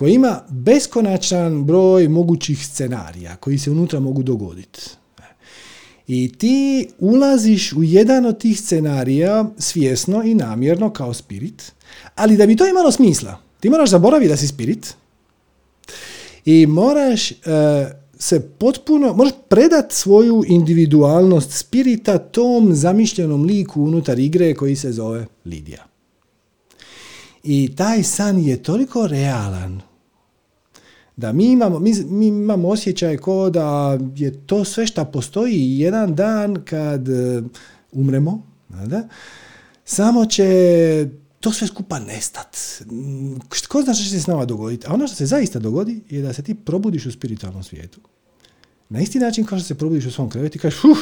koji ima beskonačan broj mogućih scenarija koji se unutra mogu dogoditi. I ti ulaziš u jedan od tih scenarija svjesno i namjerno kao spirit, ali da bi to imalo smisla, ti moraš zaboraviti da si spirit i moraš e, se potpuno, moraš predat svoju individualnost spirita tom zamišljenom liku unutar igre koji se zove Lidija. I taj san je toliko realan da mi imamo, mi, mi imamo osjećaj ko da je to sve što postoji jedan dan kad uh, umremo, da? samo će to sve skupa nestat. Ko zna što će se s nama dogoditi? A ono što se zaista dogodi je da se ti probudiš u spiritualnom svijetu. Na isti način kao što se probudiš u svom krevetu i kažeš, uf,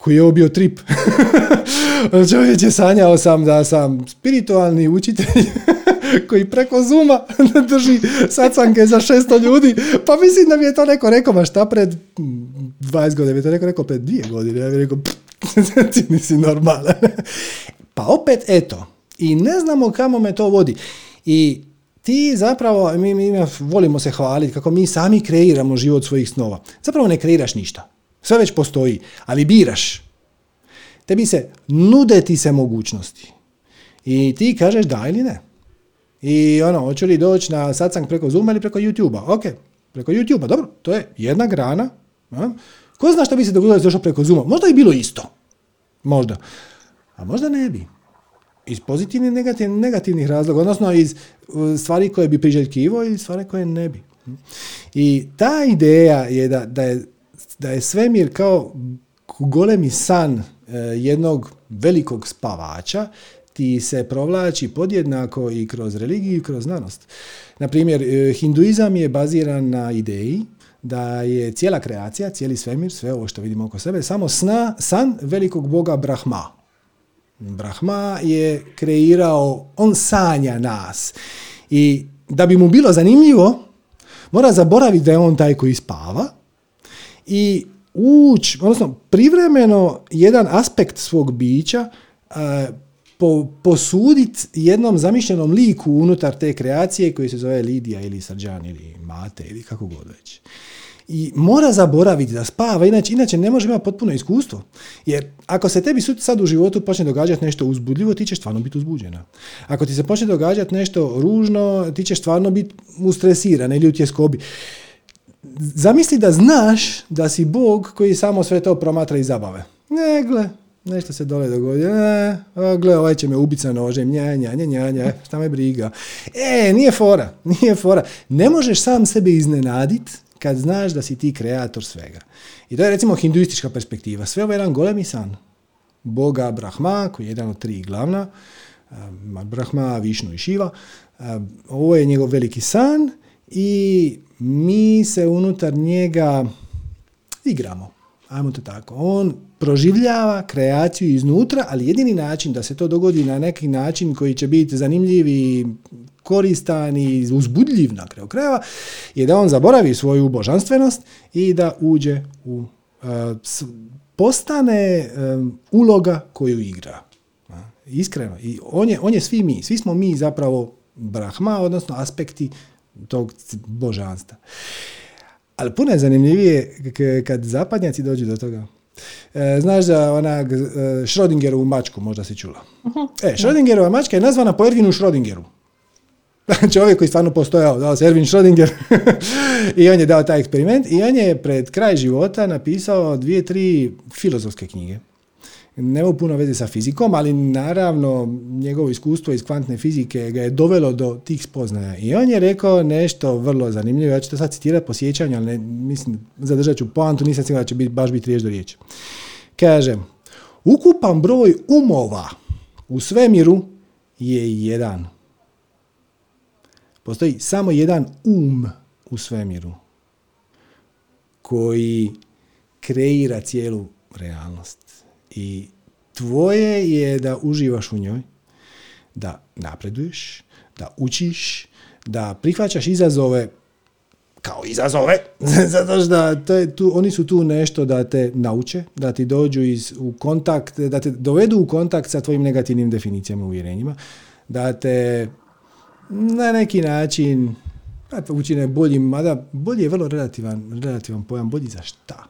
koji je ovo bio trip. Čovječe, sanjao sam da sam spiritualni učitelj koji preko Zuma drži sacanke za 600 ljudi. Pa mislim da mi je to neko rekao, ma šta pred 20 godina, mi je to neko rekao pred dvije godine. Ja bih rekao, ti nisi normalan. Pa opet, eto, i ne znamo kamo me to vodi. I ti zapravo, mi, mi volimo se hvaliti kako mi sami kreiramo život svojih snova. Zapravo ne kreiraš ništa. Sve već postoji, ali biraš. Tebi se, nude ti se mogućnosti. I ti kažeš da ili ne. I ono, hoću li doći na satsang preko Zooma ili preko YouTube-a? Ok, preko YouTube-a, dobro, to je jedna grana. A? Ko zna što bi se dogodilo da došao preko Zooma? Možda i bilo isto. Možda. A možda ne bi. Iz pozitivnih negativnih, negativnih razloga, odnosno iz stvari koje bi priželjkivo i stvari koje ne bi. I ta ideja je da, da je da je svemir kao golemi san e, jednog velikog spavača ti se provlači podjednako i kroz religiju i kroz znanost. Na primjer, e, hinduizam je baziran na ideji da je cijela kreacija, cijeli svemir, sve ovo što vidimo oko sebe, samo sna, san velikog boga Brahma. Brahma je kreirao, on sanja nas. I da bi mu bilo zanimljivo, mora zaboraviti da je on taj koji spava i ući, odnosno privremeno jedan aspekt svog bića po, posuditi jednom zamišljenom liku unutar te kreacije koji se zove Lidija ili Srđan ili Mate ili kako god već. I mora zaboraviti da spava, inače, inače ne može imati potpuno iskustvo. Jer ako se tebi sad u životu počne događati nešto uzbudljivo, ti ćeš stvarno biti uzbuđena. Ako ti se počne događati nešto ružno, ti ćeš stvarno biti ustresirana ili u tjeskobi. Zamisli da znaš da si Bog koji samo sve to promatra i zabave. Ne, gle, nešto se dole dogodi, ne, gle, ovaj će me ubiti sa nožem, nja, nja, nja, nja, šta me briga. E, nije fora, nije fora. Ne možeš sam sebe iznenadit kad znaš da si ti kreator svega. I to je recimo hinduistička perspektiva. Sve ovo je jedan golemi san. Boga Brahma, koji je jedan od tri glavna, Brahma, Višnu i Šiva. Ovo je njegov veliki san i mi se unutar njega igramo. Ajmo to tako. On proživljava kreaciju iznutra, ali jedini način da se to dogodi na neki način koji će biti zanimljiv i koristan i uzbudljiv na kraju krajeva, je da on zaboravi svoju božanstvenost i da uđe u uh, postane um, uloga koju igra. Iskreno. I on je, on je svi mi. Svi smo mi zapravo brahma, odnosno aspekti tog božanstva. Ali puno je zanimljivije kad zapadnjaci dođu do toga. E, znaš da ona Schrödingerovu mačku, možda si čula. Uh-huh. E, Schrödingerova mačka je nazvana po Ervinu Schrödingeru. Čovjek koji stvarno postojao, dao se Ervin Schrödinger i on je dao taj eksperiment i on je pred kraj života napisao dvije, tri filozofske knjige nema puno veze sa fizikom, ali naravno njegovo iskustvo iz kvantne fizike ga je dovelo do tih spoznaja. I on je rekao nešto vrlo zanimljivo, ja ću to sad citirati po sjećanju, ali ne, mislim, zadržat ću poantu, nisam siguran da će biti, baš biti riječ do riječi. Kaže, ukupan broj umova u svemiru je jedan. Postoji samo jedan um u svemiru koji kreira cijelu realnost. I tvoje je da uživaš u njoj, da napreduješ, da učiš, da prihvaćaš izazove kao izazove, zato što tu, oni su tu nešto da te nauče, da ti dođu iz, u kontakt, da te dovedu u kontakt sa tvojim negativnim definicijama i uvjerenjima, da te na neki način učine boljim, mada bolji je vrlo relativan, relativan pojam, bolji za šta.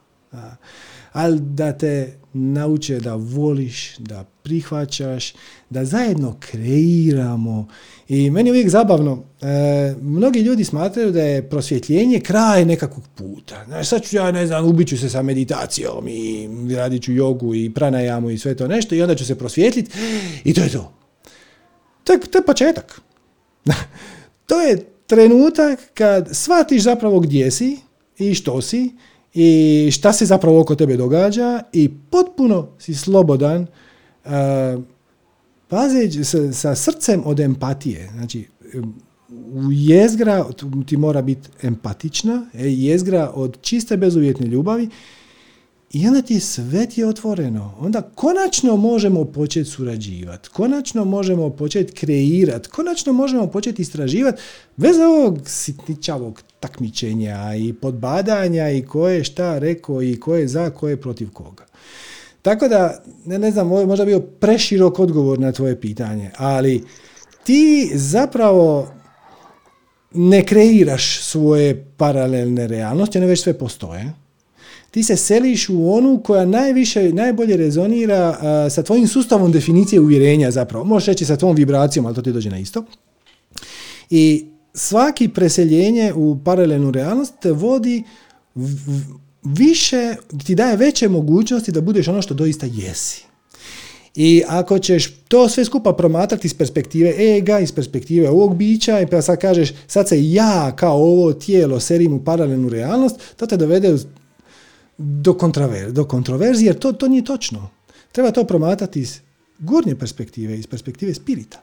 Ali da te nauče da voliš, da prihvaćaš, da zajedno kreiramo. I meni je uvijek zabavno, e, mnogi ljudi smatraju da je prosvjetljenje kraj nekakvog puta. Znaš, sad ću ja, ne znam, ubiću se sa meditacijom i radit ću jogu i pranajamu i sve to nešto i onda ću se prosvjetliti i to je to. To je, to je početak. to je trenutak kad shvatiš zapravo gdje si i što si i šta se zapravo oko tebe događa i potpuno si slobodan uh, pazeći sa, sa srcem od empatije. Znači, jezgra ti mora biti empatična, e, jezgra od čiste bezuvjetne ljubavi i onda ti sve ti je otvoreno. Onda konačno možemo početi surađivati, konačno možemo početi kreirati, konačno možemo početi istraživati bez ovog sitničavog takmičenja i podbadanja i ko je šta rekao i ko je za, ko je protiv koga. Tako da, ne, ne znam, ovo je možda bio preširok odgovor na tvoje pitanje, ali ti zapravo ne kreiraš svoje paralelne realnosti, one već sve postoje ti se seliš u onu koja najviše, najbolje rezonira sa tvojim sustavom definicije uvjerenja zapravo. Možeš reći sa tvojom vibracijom, ali to ti dođe na isto. I svaki preseljenje u paralelnu realnost te vodi više, ti daje veće mogućnosti da budeš ono što doista jesi. I ako ćeš to sve skupa promatrati iz perspektive ega, iz perspektive ovog bića i pa sad kažeš sad se ja kao ovo tijelo serim u paralelnu realnost, to te dovede do, kontraver, do kontroverzije, jer to, to nije točno. Treba to promatrati iz gornje perspektive, iz perspektive spirita.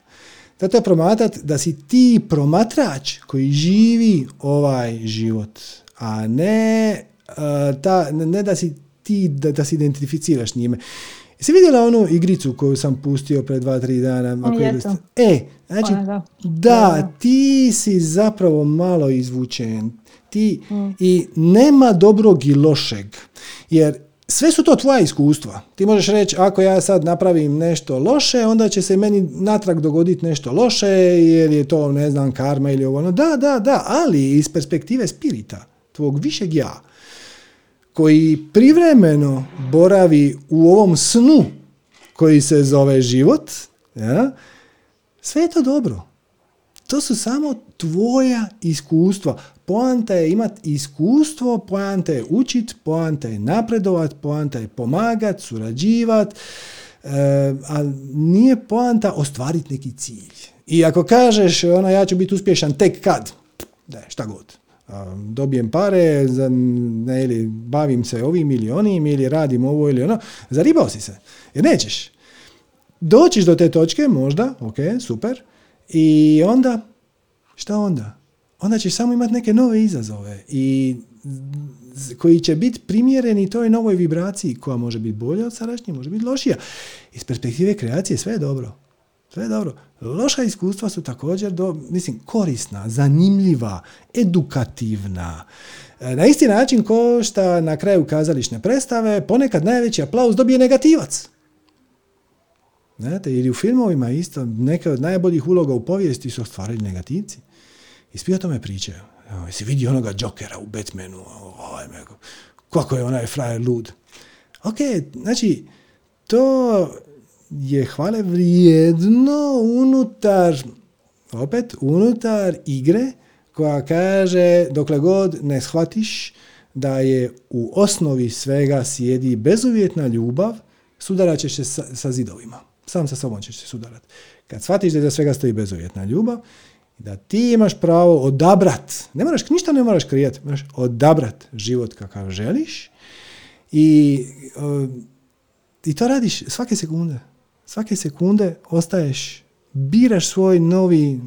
Treba to promatrati da si ti promatrač koji živi ovaj život, a ne, ta, ne da si ti, da, da se identificiraš njime. Jesi vidjela onu igricu koju sam pustio pred dva, tri dana? Ako je e, znači, da, da, ti si zapravo malo izvučen ti mm. i nema dobrog i lošeg. Jer sve su to tvoja iskustva. Ti možeš reći, ako ja sad napravim nešto loše, onda će se meni natrag dogoditi nešto loše, jer je to, ne znam, karma ili ovo. Da, da, da, ali iz perspektive spirita, tvog višeg ja, koji privremeno boravi u ovom snu koji se zove život, ja, sve je to dobro. To su samo tvoja iskustva. Poanta je imati iskustvo, poanta je učit, poanta je napredovat, poanta je pomagat, surađivat, e, ali nije poanta ostvariti neki cilj. I ako kažeš, ono, ja ću biti uspješan tek kad, da, šta god. Dobijem pare, za, ne, ili bavim se ovim ili onim, ili radim ovo ili ono, zaribao si se. Jer nećeš. Doćiš do te točke, možda, ok, super, i onda, šta onda? Onda ćeš samo imati neke nove izazove i koji će biti primjereni toj novoj vibraciji koja može biti bolja od sadašnje, može biti lošija. Iz perspektive kreacije sve je dobro. Sve je dobro. Loša iskustva su također do, mislim, korisna, zanimljiva, edukativna. E, na isti način ko što na kraju kazališne predstave ponekad najveći aplauz dobije negativac. Znate, ili u filmovima isto, neke od najboljih uloga u povijesti su ostvarili negativci. I svi o tome pričaju. Jesi vidio onoga Jokera u Batmanu? Ovaj, kako je onaj frajer lud. Ok, znači, to je hvale vrijedno unutar, opet, unutar igre koja kaže dokle god ne shvatiš da je u osnovi svega sjedi bezuvjetna ljubav, sudarat ćeš se sa, sa zidovima. Sam sa sobom ćeš se sudarati. Kad shvatiš da za svega stoji bezuvjetna ljubav, da ti imaš pravo odabrat, ne moraš, ništa ne moraš krijati, moraš odabrat život kakav želiš i, i to radiš svake sekunde. Svake sekunde ostaješ, biraš svoj novi,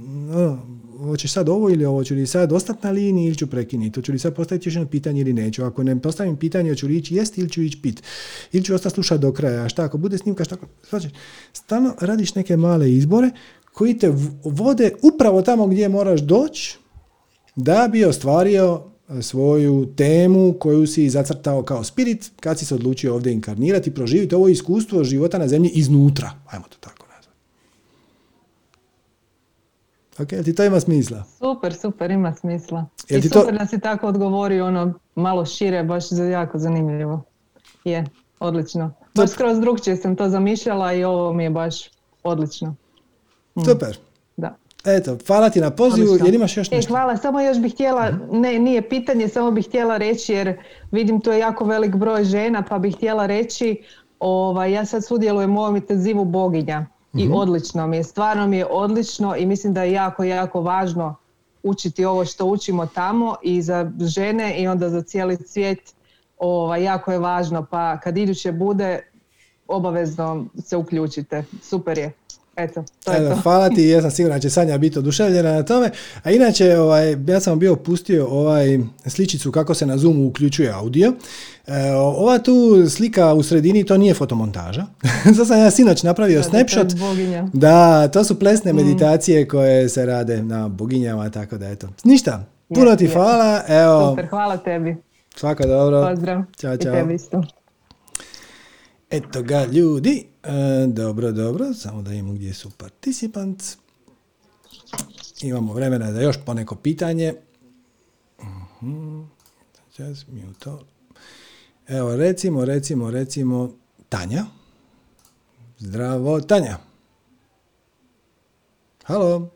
hoćeš sad ovo ili ovo, ću li sad ostati na liniji ili ću prekinuti, hoću li sad postaviti još jedno pitanje ili neću, ako ne postavim pitanje, hoću li ići jesti ili ću ići pit, ili ću ostati slušati do kraja, a šta ako bude snimka, šta ako, stalno radiš neke male izbore koji te vode upravo tamo gdje moraš doći da bi ostvario e, svoju temu koju si zacrtao kao spirit kad si se odlučio ovdje inkarnirati, proživiti ovo iskustvo života na zemlji iznutra. Ajmo to tako nazvati. Ok, ti to ima smisla? Super, super, ima smisla. I super to... nas si tako odgovori ono malo šire, baš jako zanimljivo. Je, odlično. Baš skroz drugčije sam to zamišljala i ovo mi je baš odlično. Mm. Super. Da. Eto, hvala ti na pozivu, jer imaš još e, nešto? E, hvala, samo još bih htjela, mhm. ne, nije pitanje, samo bih htjela reći, jer vidim tu je jako velik broj žena, pa bih htjela reći, ovaj, ja sad sudjelujem u ovom intenzivu boginja i mhm. odlično mi je, stvarno mi je odlično i mislim da je jako, jako važno učiti ovo što učimo tamo i za žene i onda za cijeli svijet ovaj, jako je važno, pa kad iduće bude, obavezno se uključite, super je. Eto, to je to. Hvala ti, ja sam siguran da će Sanja biti oduševljena na tome. A inače, ovaj, ja sam bio pustio ovaj sličicu kako se na Zoomu uključuje audio. E, ova tu slika u sredini, to nije fotomontaža. to sam ja sinoć napravio da, snapshot. Da, to su plesne mm. meditacije koje se rade na boginjama, tako da eto. Ništa, puno ti hvala. Evo, Super, hvala tebi. Svaka dobro. Pozdrav. Ćao, čao. I tebi isto. Eto ga ljudi, e, dobro, dobro, samo da imamo gdje su participant. Imamo vremena za još poneko pitanje. uh Evo, recimo, recimo, recimo, Tanja. Zdravo, Tanja. Halo.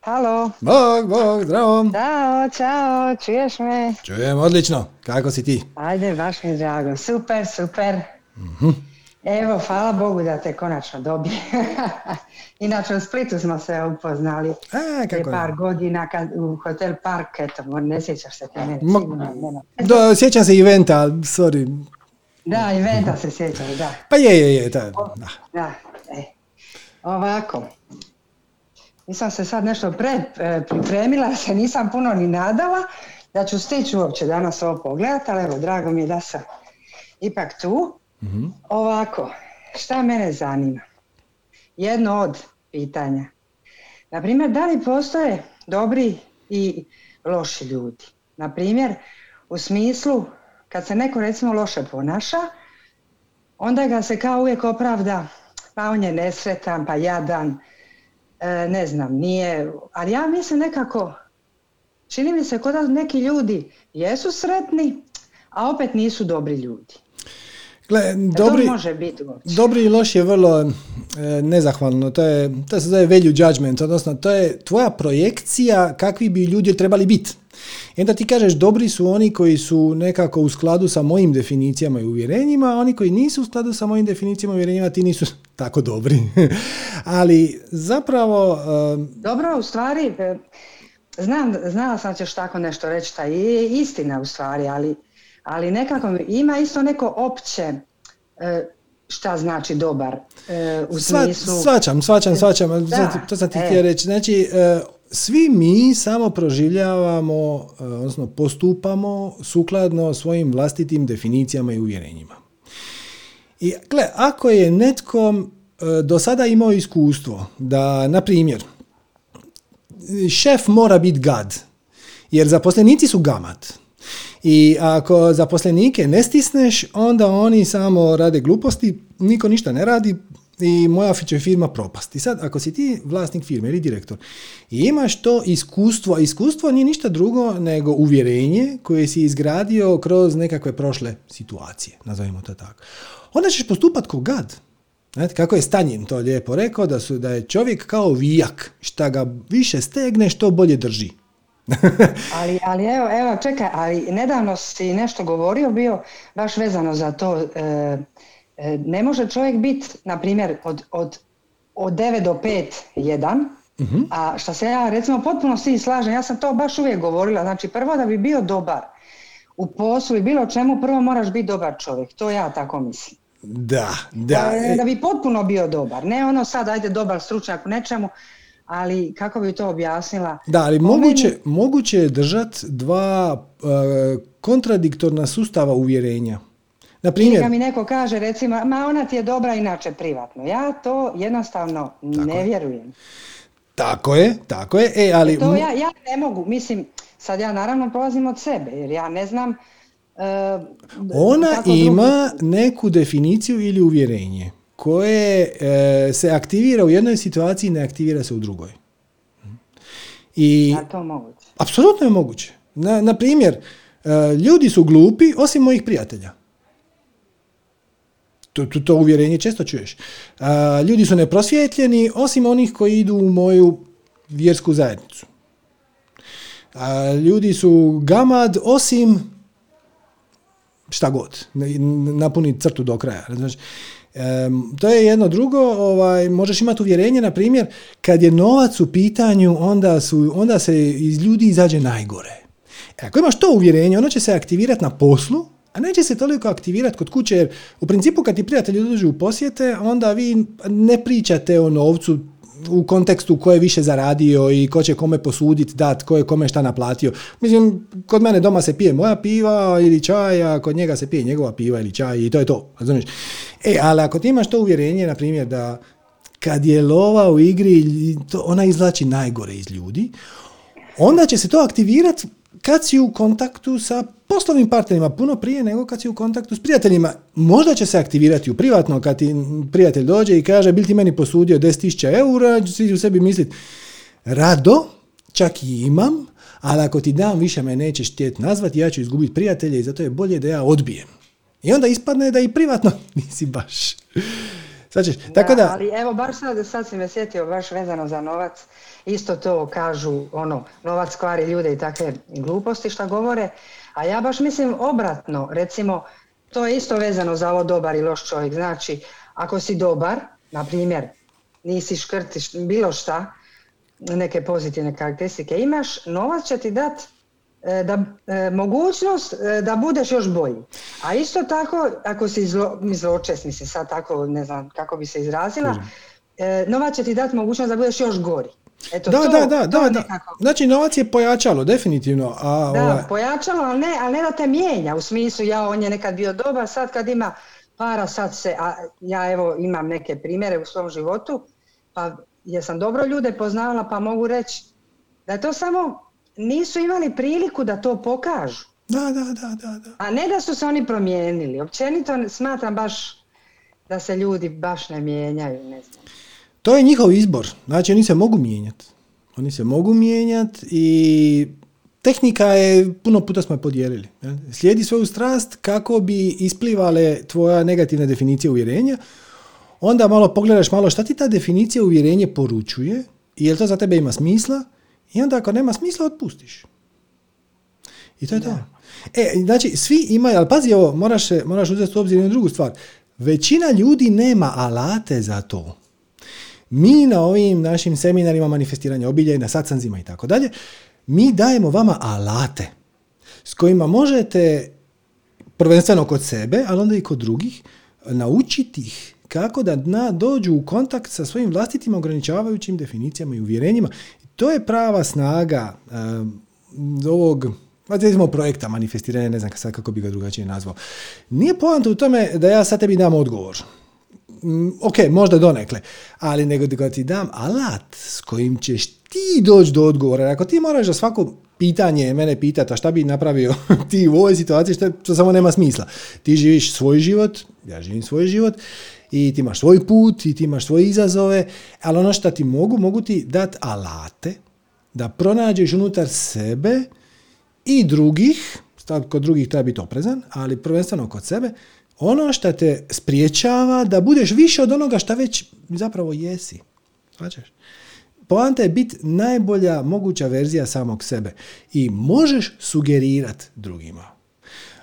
Halo. Bog, bog, zdravo. Ćao, čao, čuješ me? Čujem, odlično. Kako si ti? Ajde, baš mi je drago. Super, super. Mhm. Evo, hvala Bogu da te konačno dobije. Inače u Splitu smo se upoznali e, kako par godina kad, u Hotel Park, eto, ne sjećaš se te mene. Da, sjećam se eventa, sorry. Da, eventa se sjećam, da. Pa je, je, je, da. Da, e. Ovako, nisam se sad nešto pre, e, pripremila, se nisam puno ni nadala da ću stići uopće danas ovo pogledati, ali evo, drago mi je da sam ipak tu. Mm Ovako, šta mene zanima? Jedno od pitanja. Naprimjer, da li postoje dobri i loši ljudi? Naprimjer, u smislu, kad se neko recimo loše ponaša, onda ga se kao uvijek opravda, pa on je nesretan, pa jadan, e, ne znam, nije, ali ja mislim nekako, čini mi se kod da neki ljudi jesu sretni, a opet nisu dobri ljudi. Gle, dobri, može biti dobri i loši je vrlo e, nezahvalno. To, je, to se zove value judgment, odnosno to je tvoja projekcija kakvi bi ljudi trebali biti. I onda ti kažeš dobri su oni koji su nekako u skladu sa mojim definicijama i uvjerenjima, a oni koji nisu u skladu sa mojim definicijama i uvjerenjima ti nisu tako dobri. Ali zapravo... Dobro, u stvari, e, znam, znala sam ćeš tako nešto reći, ta je istina u stvari, ali, ali nekako ima isto neko opće e, šta znači dobar e, u smislu... Svačam, svačam, svačam, to sam ti htio reći. Znači, svi mi samo proživljavamo, odnosno postupamo sukladno svojim vlastitim definicijama i uvjerenjima. I gle, ako je netko e, do sada imao iskustvo da, na primjer, šef mora biti gad, jer zaposlenici su gamat. I ako zaposlenike ne stisneš, onda oni samo rade gluposti, niko ništa ne radi, i moja će firma propasti. Sad, ako si ti vlasnik firme ili direktor i imaš to iskustvo, a iskustvo nije ništa drugo nego uvjerenje koje si izgradio kroz nekakve prošle situacije, nazovimo to tako. Onda ćeš postupati ko gad. Znate, kako je Stanjin to lijepo rekao, da, su, da je čovjek kao vijak, šta ga više stegne, što bolje drži. ali, ali evo, evo, čekaj, ali nedavno si nešto govorio bio baš vezano za to e, E, ne može čovjek biti, na primjer, od, od, od 9 do 5 jedan, uh a što se ja recimo potpuno svi slažem, ja sam to baš uvijek govorila, znači prvo da bi bio dobar u poslu i bilo čemu, prvo moraš biti dobar čovjek, to ja tako mislim. Da, da. Da, da bi potpuno bio dobar, ne ono sad ajde dobar stručnjak u nečemu, ali kako bi to objasnila? Da, ali moguće, moguće je držati dva e, kontradiktorna sustava uvjerenja. Na primjer, mi neko kaže recimo, ma ona ti je dobra inače privatno. Ja to jednostavno ne vjerujem. Tako je, tako je. E, ali... to ja, ja ne mogu, mislim, sad ja naravno polazim od sebe, jer ja ne znam... Uh, Ona ima neku definiciju ili uvjerenje koje e, se aktivira u jednoj situaciji ne aktivira se u drugoj. I, je to moguće? Apsolutno je moguće. Na, na primjer, e, ljudi su glupi osim mojih prijatelja. To, to, to uvjerenje često čuješ. ljudi su neprosvjetljeni osim onih koji idu u moju vjersku zajednicu. ljudi su gamad osim šta god. Napuni crtu do kraja. Znači, to je jedno drugo, ovaj, možeš imati uvjerenje, na primjer, kad je novac u pitanju, onda, su, onda se iz ljudi izađe najgore. E, ako imaš to uvjerenje, ono će se aktivirati na poslu, a neće se toliko aktivirati kod kuće, jer u principu kad ti prijatelji dođu u posjete, onda vi ne pričate o novcu u kontekstu ko je više zaradio i ko će kome posuditi, dat, ko je kome šta naplatio. Mislim, kod mene doma se pije moja piva ili čaj, a kod njega se pije njegova piva ili čaj i to je to. Razumiješ? E, ali ako ti imaš to uvjerenje, na primjer, da kad je lova u igri, to ona izlači najgore iz ljudi, onda će se to aktivirati kad si u kontaktu sa poslovnim partnerima puno prije nego kad si u kontaktu s prijateljima. Možda će se aktivirati u privatno kad ti prijatelj dođe i kaže bil ti meni posudio 10.000 eura, si u sebi misliti rado, čak i imam, ali ako ti dam više me nećeš htjeti nazvati, ja ću izgubiti prijatelje i zato je bolje da ja odbijem. I onda ispadne da i privatno nisi baš. Sad tako da... Ali evo, baš sad, sad si me sjetio baš vezano za novac isto to kažu, ono, novac kvari ljude i takve gluposti što govore, a ja baš mislim obratno, recimo, to je isto vezano za ovo dobar i loš čovjek, znači, ako si dobar, na primjer, nisi škrtiš bilo šta, neke pozitivne karakteristike imaš, novac će ti dati e, da, e, mogućnost e, da budeš još bolji. A isto tako, ako si zlo, zločest, mislim sad tako, ne znam kako bi se izrazila, novac će ti dati mogućnost da budeš još gori. Eto, da, to, da, da, da, da. Znači, novac je pojačalo, definitivno. A, da, ovaj... pojačalo, ali ne, ali ne da te mijenja. U smislu, ja, on je nekad bio dobar, sad kad ima para, sad se, a ja evo imam neke primjere u svom životu, pa jesam dobro ljude poznavala, pa mogu reći da je to samo nisu imali priliku da to pokažu. Da, da, da, da, da. A ne da su se oni promijenili. Općenito smatram baš da se ljudi baš ne mijenjaju, ne znam. To je njihov izbor. Znači, oni se mogu mijenjati. Oni se mogu mijenjati i tehnika je, puno puta smo je podijelili. Slijedi svoju strast kako bi isplivale tvoja negativna definicija uvjerenja. Onda malo pogledaš malo šta ti ta definicija uvjerenje poručuje i jel to za tebe ima smisla i onda ako nema smisla otpustiš. I to je to. E, znači, svi imaju, ali pazi ovo, moraš, moraš uzeti u obzir jednu drugu stvar. Većina ljudi nema alate za to. Mi na ovim našim seminarima manifestiranja obilja i na satsanzima i tako dalje, mi dajemo vama alate s kojima možete prvenstveno kod sebe, ali onda i kod drugih, naučiti ih kako da na, dođu u kontakt sa svojim vlastitim ograničavajućim definicijama i uvjerenjima. To je prava snaga um, ovog recimo projekta manifestiranja, ne znam sad kako bi ga drugačije nazvao. Nije poanta u tome da ja sad tebi dam odgovor. Mm, ok, možda donekle, ali nego da ti dam alat s kojim ćeš ti doći do odgovora. Ako ti moraš za svako pitanje mene pitati, a šta bi napravio ti u ovoj situaciji, što, što samo nema smisla. Ti živiš svoj život, ja živim svoj život, i ti imaš svoj put, i ti imaš svoje izazove, ali ono što ti mogu, mogu ti dati alate da pronađeš unutar sebe i drugih, kod drugih treba biti oprezan, ali prvenstveno kod sebe, ono što te spriječava da budeš više od onoga što već zapravo jesi. Svačaš? Poanta je biti najbolja moguća verzija samog sebe i možeš sugerirati drugima.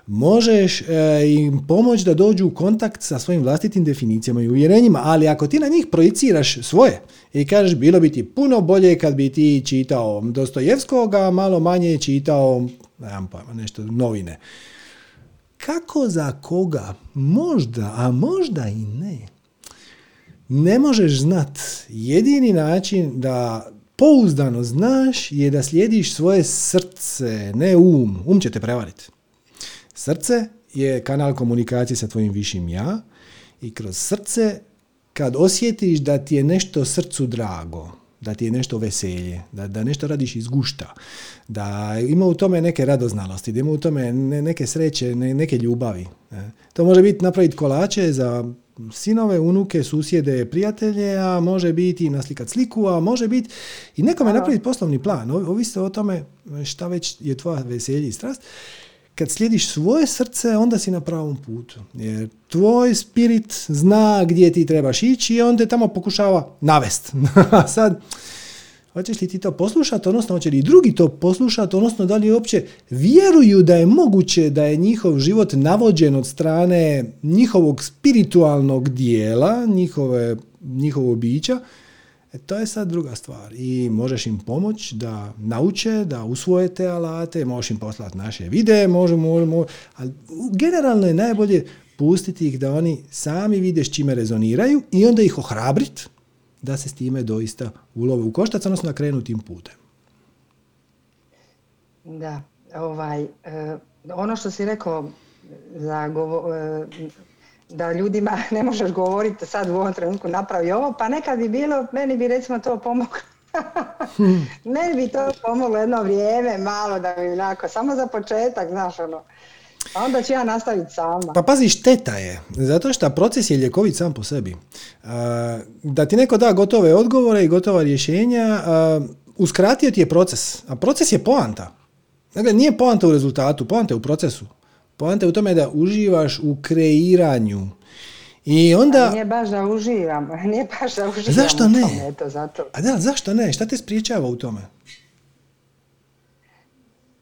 Možeš e, im pomoći da dođu u kontakt sa svojim vlastitim definicijama i uvjerenjima, ali ako ti na njih projiciraš svoje i kažeš bilo bi ti puno bolje kad bi ti čitao Dostojevskog, a malo manje čitao pojma, nešto novine kako za koga? Možda, a možda i ne. ne možeš znat. Jedini način da pouzdano znaš je da slijediš svoje srce, ne um. Um će te prevariti. Srce je kanal komunikacije sa tvojim višim ja i kroz srce kad osjetiš da ti je nešto srcu drago, da ti je nešto veselje, da, da nešto radiš iz gušta, da ima u tome neke radoznalosti, da ima u tome neke sreće, neke ljubavi. To može biti napraviti kolače za sinove, unuke, susjede, prijatelje, a može biti i naslikat sliku, a može biti i nekome napraviti poslovni plan. Ovisite o tome šta već je tvoja veselje i strast kad slijediš svoje srce, onda si na pravom putu. Jer tvoj spirit zna gdje ti trebaš ići i on te tamo pokušava navest. sad, hoćeš li ti to poslušati, odnosno hoće li drugi to poslušati, odnosno da li uopće vjeruju da je moguće da je njihov život navođen od strane njihovog spiritualnog dijela, njihove, njihovog bića, E, to je sad druga stvar i možeš im pomoći da nauče, da usvoje te alate, možeš im poslati naše videe, možemo, možemo, ali generalno je najbolje pustiti ih da oni sami vide s čime rezoniraju i onda ih ohrabriti da se s time doista ulove u koštac, odnosno krenu tim putem. Da, ovaj, eh, ono što si rekao za govo, eh, da ljudima ne možeš govoriti sad u ovom trenutku napravi ovo, pa nekad bi bilo, meni bi recimo to pomoglo. meni bi to pomoglo jedno vrijeme, malo da mi onako, samo za početak, znaš ono. A onda ću ja nastaviti sama. Pa pazi, šteta je, zato što proces je ljekovit sam po sebi. Da ti neko da gotove odgovore i gotova rješenja, uskratio ti je proces. A proces je poanta. Dakle, nije poanta u rezultatu, poanta je u procesu. Poanta je u tome da uživaš u kreiranju. I onda... A nije baš da uživam, nije baš da uživam zašto ne? Tome, eto, zato. A da, zašto ne? Šta te spriječava u tome?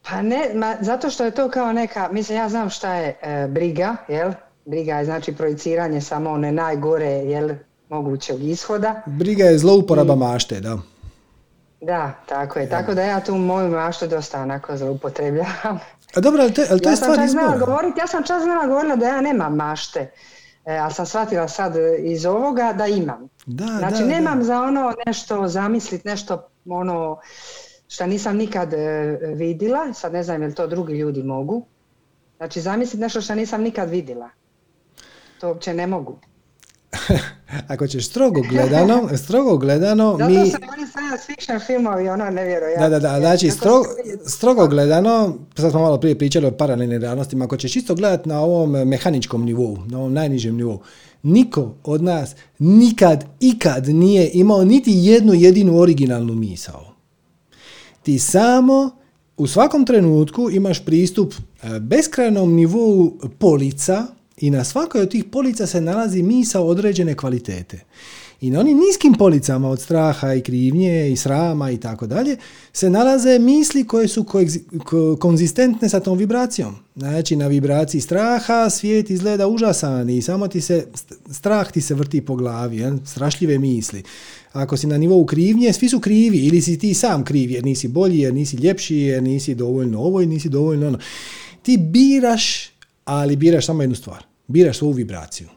Pa ne, ma, zato što je to kao neka, mislim ja znam šta je e, briga, jel? Briga je znači projiciranje samo one najgore, jel, mogućeg ishoda. Briga je zlouporaba I... mašte, da. Da, tako je. Tako da ja tu moju maštu dosta onako zloupotrebljavam. A dobro, ali, to, to ja je stvar Govoriti, ja sam čas znala govorila da ja nemam mašte. E, ali sam shvatila sad iz ovoga da imam. Da, znači nemam za ono nešto zamisliti, nešto ono što nisam nikad e, vidjela, sad ne znam je li to drugi ljudi mogu. Znači zamisliti nešto što nisam nikad vidjela. To uopće ne mogu. Ako ćeš strogo gledano, strogo gledano, Zato mi... Zato oni science fiction filmovi, ono nevjerojatno. Da, da, da, znači strogo, strogo gledano, sad smo malo prije pričali o paralelnim realnostima, ako ćeš isto gledati na ovom mehaničkom nivou, na ovom najnižem nivou, niko od nas nikad, ikad nije imao niti jednu jedinu originalnu misao. Ti samo u svakom trenutku imaš pristup e, beskrajnom nivou polica, i na svakoj od tih polica se nalazi misa određene kvalitete. I na onim niskim policama od straha i krivnje i srama i tako dalje se nalaze misli koje su konzistentne sa tom vibracijom. Znači na vibraciji straha svijet izgleda užasan i samo ti se strah ti se vrti po glavi, jel? strašljive misli. Ako si na nivou krivnje, svi su krivi ili si ti sam kriv jer nisi bolji, jer nisi ljepši, jer nisi dovoljno ovo i nisi dovoljno ono. Ti biraš, ali biraš samo jednu stvar biraš svoju vibraciju.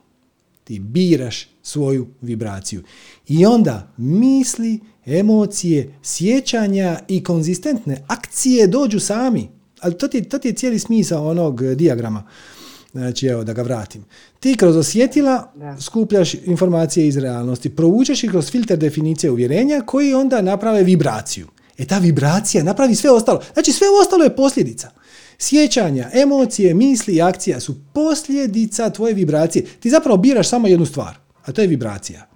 Ti biraš svoju vibraciju. I onda misli, emocije, sjećanja i konzistentne akcije dođu sami. Ali to ti, to ti je cijeli smisao onog dijagrama. Znači, evo, da ga vratim. Ti kroz osjetila skupljaš informacije iz realnosti, provučeš ih kroz filter definicije uvjerenja koji onda naprave vibraciju. E ta vibracija napravi sve ostalo. Znači, sve ostalo je posljedica. Sjećanja, emocije, misli i akcija su posljedica tvoje vibracije. Ti zapravo biraš samo jednu stvar, a to je vibracija.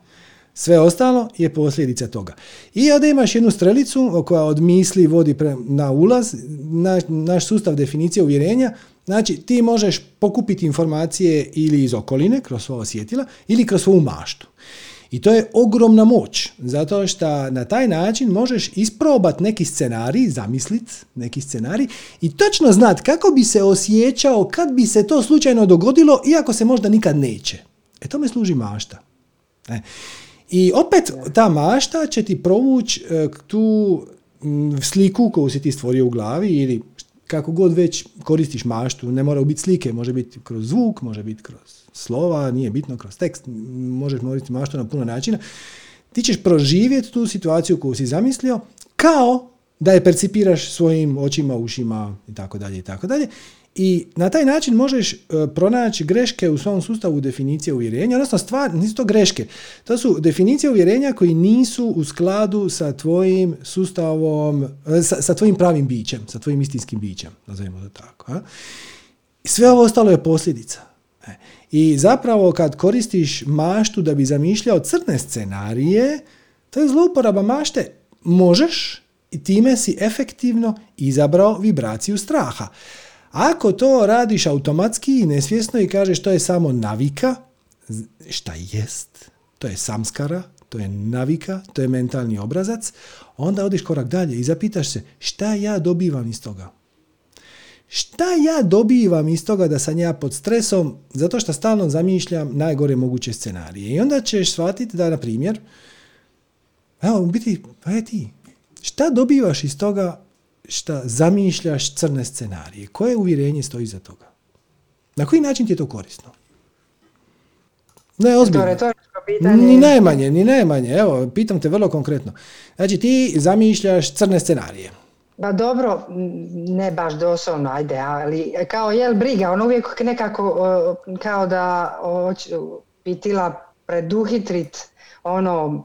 Sve ostalo je posljedica toga. I onda imaš jednu strelicu koja od misli vodi na ulaz, naš, naš sustav definicije uvjerenja, znači ti možeš pokupiti informacije ili iz okoline, kroz svoja osjetila, ili kroz svoju maštu. I to je ogromna moć, zato što na taj način možeš isprobat neki scenarij, zamislit neki scenarij i točno znat kako bi se osjećao kad bi se to slučajno dogodilo, iako se možda nikad neće. E tome služi mašta. E. I opet ta mašta će ti provući e, tu sliku koju si ti stvorio u glavi ili kako god već koristiš maštu, ne mora biti slike, može biti kroz zvuk, može biti kroz slova, nije bitno kroz tekst, možeš koristiti maštu na puno načina. Ti ćeš proživjeti tu situaciju koju si zamislio kao da je percipiraš svojim očima, ušima i tako dalje i tako dalje. I na taj način možeš e, pronaći greške u svom sustavu definicije uvjerenja, odnosno stvar, nisu to greške, to su definicije uvjerenja koji nisu u skladu sa tvojim sustavom, e, sa, sa tvojim pravim bićem, sa tvojim istinskim bićem, nazovimo to tako. A? Sve ovo ostalo je posljedica. I zapravo kad koristiš maštu da bi zamišljao crne scenarije, to je zlouporaba mašte. Možeš i time si efektivno izabrao vibraciju straha. Ako to radiš automatski i nesvjesno i kažeš to je samo navika, šta jest? To je samskara, to je navika, to je mentalni obrazac, onda odiš korak dalje i zapitaš se šta ja dobivam iz toga? Šta ja dobivam iz toga da sam ja pod stresom zato što stalno zamišljam najgore moguće scenarije. I onda ćeš shvatiti da, na primjer, evo, biti, pa je ti, šta dobivaš iz toga šta zamišljaš crne scenarije? Koje uvjerenje stoji za toga? Na koji način ti je to korisno? Ne, ozbiljno. Ni najmanje, ni najmanje. Evo, pitam te vrlo konkretno. Znači, ti zamišljaš crne scenarije. Pa dobro, ne baš doslovno, ajde, ali kao jel briga, on uvijek nekako kao da pitila preduhitrit ono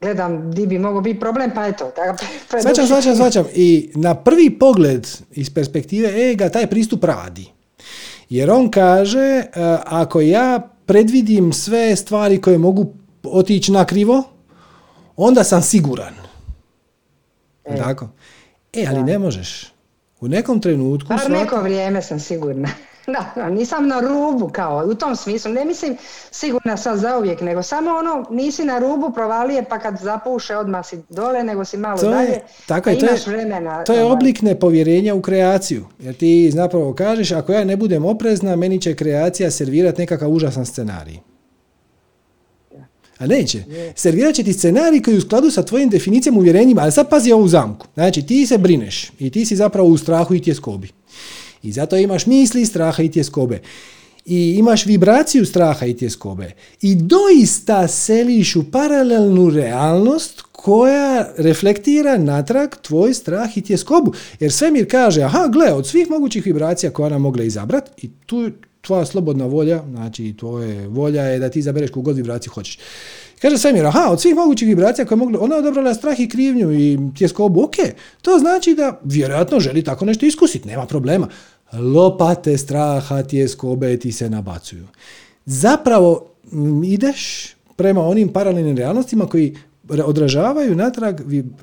gledam di bi mogao biti problem, pa eto. Svačam, svačam, svačam. I na prvi pogled iz perspektive ega taj pristup radi. Jer on kaže, e, ako ja predvidim sve stvari koje mogu otići na krivo, onda sam siguran. E. Tako? E, ali ne možeš. U nekom trenutku... Par neko vrijeme sam sigurna. Da, nisam na rubu kao, u tom smislu, ne mislim sigurno sad zauvijek, nego samo ono, nisi na rubu provalije pa kad zapuše odmah si dole, nego si malo to dalje, je, tako je, to je, vremena. To je oblik nepovjerenja u kreaciju, jer ti zapravo kažeš, ako ja ne budem oprezna, meni će kreacija servirati nekakav užasan scenarij. A neće. Servirat će ti scenarij koji je u skladu sa tvojim definicijama, uvjerenjima, ali sad pazi ovu zamku. Znači, ti se brineš i ti si zapravo u strahu i tjeskobi. I zato imaš misli straha i tjeskobe. I imaš vibraciju straha i tjeskobe. I doista seliš u paralelnu realnost koja reflektira natrag tvoj strah i tjeskobu. Jer svemir kaže, aha, gle, od svih mogućih vibracija koja nam mogla izabrati, i tu tvoja slobodna volja, znači tvoje volja je da ti izabereš kogod vibraciju hoćeš. Kaže svemir, aha, od svih mogućih vibracija koje mogli, ona je odabrala strah i krivnju i tjeskobu, ok, to znači da vjerojatno želi tako nešto iskusiti, nema problema lopate straha, tjeskobe ti se nabacuju. Zapravo ideš prema onim paralelnim realnostima koji odražavaju natrag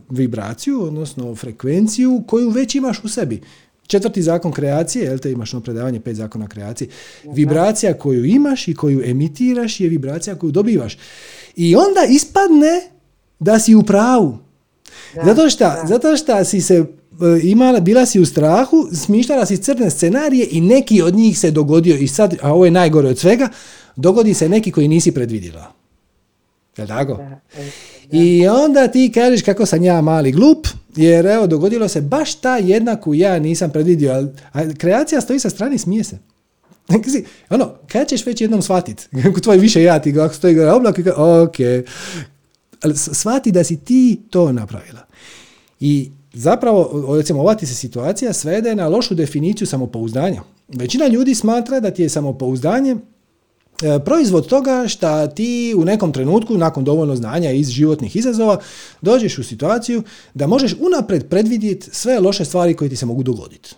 vibraciju, odnosno frekvenciju koju već imaš u sebi. Četvrti zakon kreacije, jel te imaš ono predavanje pet zakona kreacije, vibracija koju imaš i koju emitiraš je vibracija koju dobivaš. I onda ispadne da si u pravu. zato što zato što si se E, imala, bila si u strahu, smišljala si crne scenarije i neki od njih se dogodio i sad, a ovo je najgore od svega, dogodi se neki koji nisi predvidjela. Je tako? I onda ti kažeš kako sam ja mali glup, jer evo, dogodilo se baš ta jedna koju ja nisam predvidio. A kreacija stoji sa strane smije se. ono, kad ćeš već jednom shvatiti, kako tvoj više ja ti kako stoji gara oblak, ok, ali shvati da si ti to napravila. I zapravo, recimo, ova ti se situacija svede na lošu definiciju samopouzdanja. Većina ljudi smatra da ti je samopouzdanje proizvod toga što ti u nekom trenutku, nakon dovoljno znanja iz životnih izazova, dođeš u situaciju da možeš unapred predvidjeti sve loše stvari koje ti se mogu dogoditi.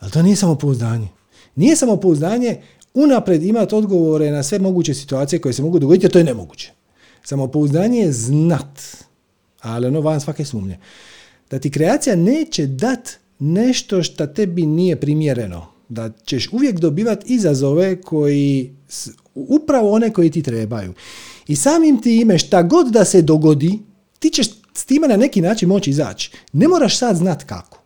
Ali to nije samopouzdanje. Nije samopouzdanje unapred imati odgovore na sve moguće situacije koje se mogu dogoditi, jer to je nemoguće. Samopouzdanje je znat, ali ono van svake sumnje da ti kreacija neće dat nešto što tebi nije primjereno. Da ćeš uvijek dobivati izazove koji, upravo one koji ti trebaju. I samim ti ime šta god da se dogodi, ti ćeš s time na neki način moći izaći. Ne moraš sad znat kako.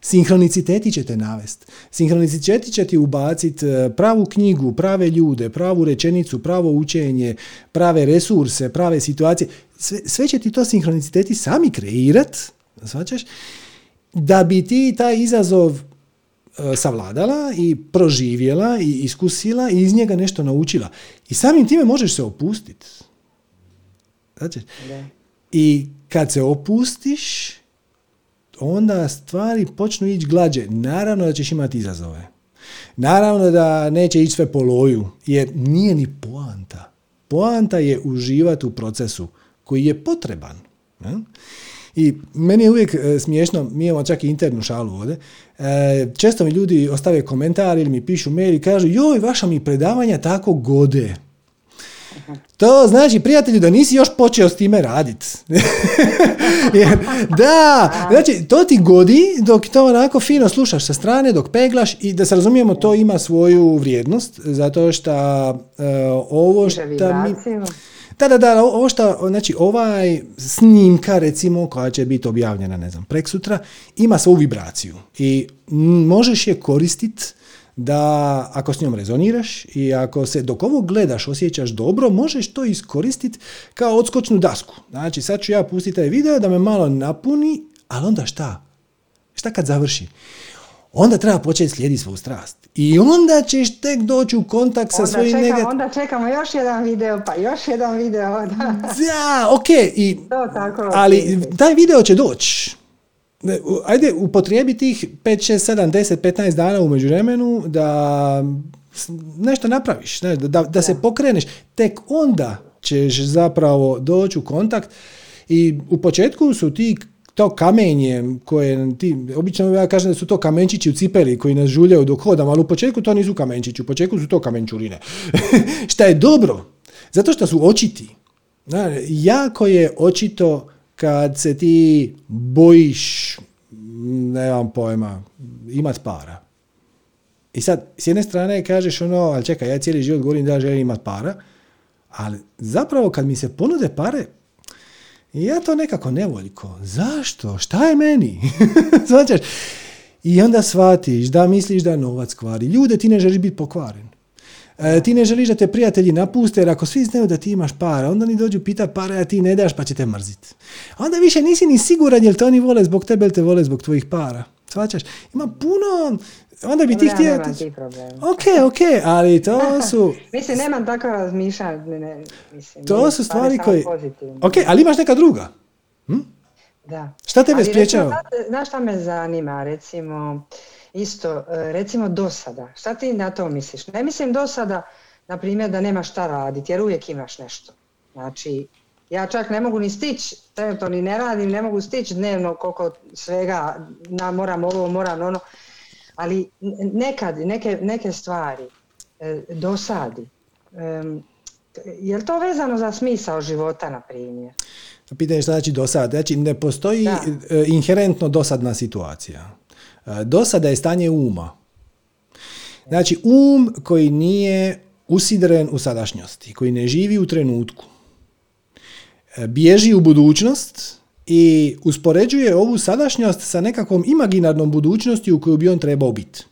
Sinhroniciteti će te navest. Sinhroniciteti će ti ubaciti e, pravu knjigu, prave ljude, pravu rečenicu, pravo učenje, prave resurse, prave situacije. Sve, sve će ti to sinhroniciteti sami kreirat Svačaš? da bi ti taj izazov savladala i proživjela i iskusila i iz njega nešto naučila. I samim time možeš se opustiti. Znači, I kad se opustiš, onda stvari počnu ići glađe. Naravno da ćeš imati izazove. Naravno da neće ići sve po loju, jer nije ni poanta. Poanta je uživati u procesu koji je potreban. I meni je uvijek e, smiješno, mi imamo čak i internu šalu ovdje, e, često mi ljudi ostave komentar ili mi pišu mail i kažu joj, vaša mi predavanja tako gode. To znači, prijatelju, da nisi još počeo s time raditi. da, znači, to ti godi dok to onako fino slušaš sa strane, dok peglaš i da se razumijemo, to ima svoju vrijednost, zato što uh, ovo što mi... Da, da, da, ovo što, znači ovaj snimka recimo koja će biti objavljena, ne znam, prek sutra, ima svoju vibraciju i možeš je koristiti da ako s njom rezoniraš i ako se dok ovo gledaš osjećaš dobro, možeš to iskoristiti kao odskočnu dasku. Znači sad ću ja pustiti taj video da me malo napuni, ali onda šta? Šta kad završi? Onda treba početi slijediti svoju strast. I onda ćeš tek doći u kontakt sa svojim čekamo, Onda čekamo još jedan video, pa još jedan video. Da, da ok. I, to tako, ali taj video će doći ajde upotrijebi tih 5, 6, 7, 10, 15 dana u međuvremenu da nešto napraviš, da, da se pokreneš. Tek onda ćeš zapravo doći u kontakt i u početku su ti to kamenje koje ti, obično ja kažem da su to kamenčići u cipeli koji nas žuljaju dok hodam, ali u početku to nisu kamenčići, u početku su to kamenčurine. Šta je dobro, zato što su očiti. Jako je očito kad se ti bojiš, nemam pojma, imat para. I sad, s jedne strane kažeš ono, ali čekaj, ja cijeli život govorim da želim imat para, ali zapravo kad mi se ponude pare, ja to nekako nevoljko. Zašto? Šta je meni? Značaš? I onda shvatiš da misliš da novac kvari. Ljude ti ne želiš biti pokvaren. E, ti ne želiš da te prijatelji napuste, jer ako svi znaju da ti imaš para, onda ni dođu pita para, a ti ne daš pa će te mrziti. Onda više nisi ni siguran jel te oni vole zbog tebe ili te vole zbog tvojih para. Svačaš? Ima puno onda bi ti htio... Ok, ok, ali to su... mislim, nemam tako razmišljanje. Mislim, to su stvari koje... Ok, ali imaš neka druga. Hm? Da. Šta tebe spriječava? Znaš šta me zanima, recimo, isto, e, recimo dosada. Šta ti na to misliš? Ne mislim dosada, na primjer, da nemaš šta raditi, jer uvijek imaš nešto. Znači, ja čak ne mogu ni stići, to ni ne radim, ne mogu stići dnevno koliko svega, na, moram ovo, moram ono, ali nekad, neke, neke stvari e, dosadi. E, je li to vezano za smisao života, na primjer? Pitanje šta znači dosad. Znači, ne postoji da. E, inherentno dosadna situacija. E, dosada je stanje uma. Znači, um koji nije usidren u sadašnjosti, koji ne živi u trenutku, bježi u budućnost i uspoređuje ovu sadašnjost sa nekakvom imaginarnom budućnosti u kojoj bi on trebao biti.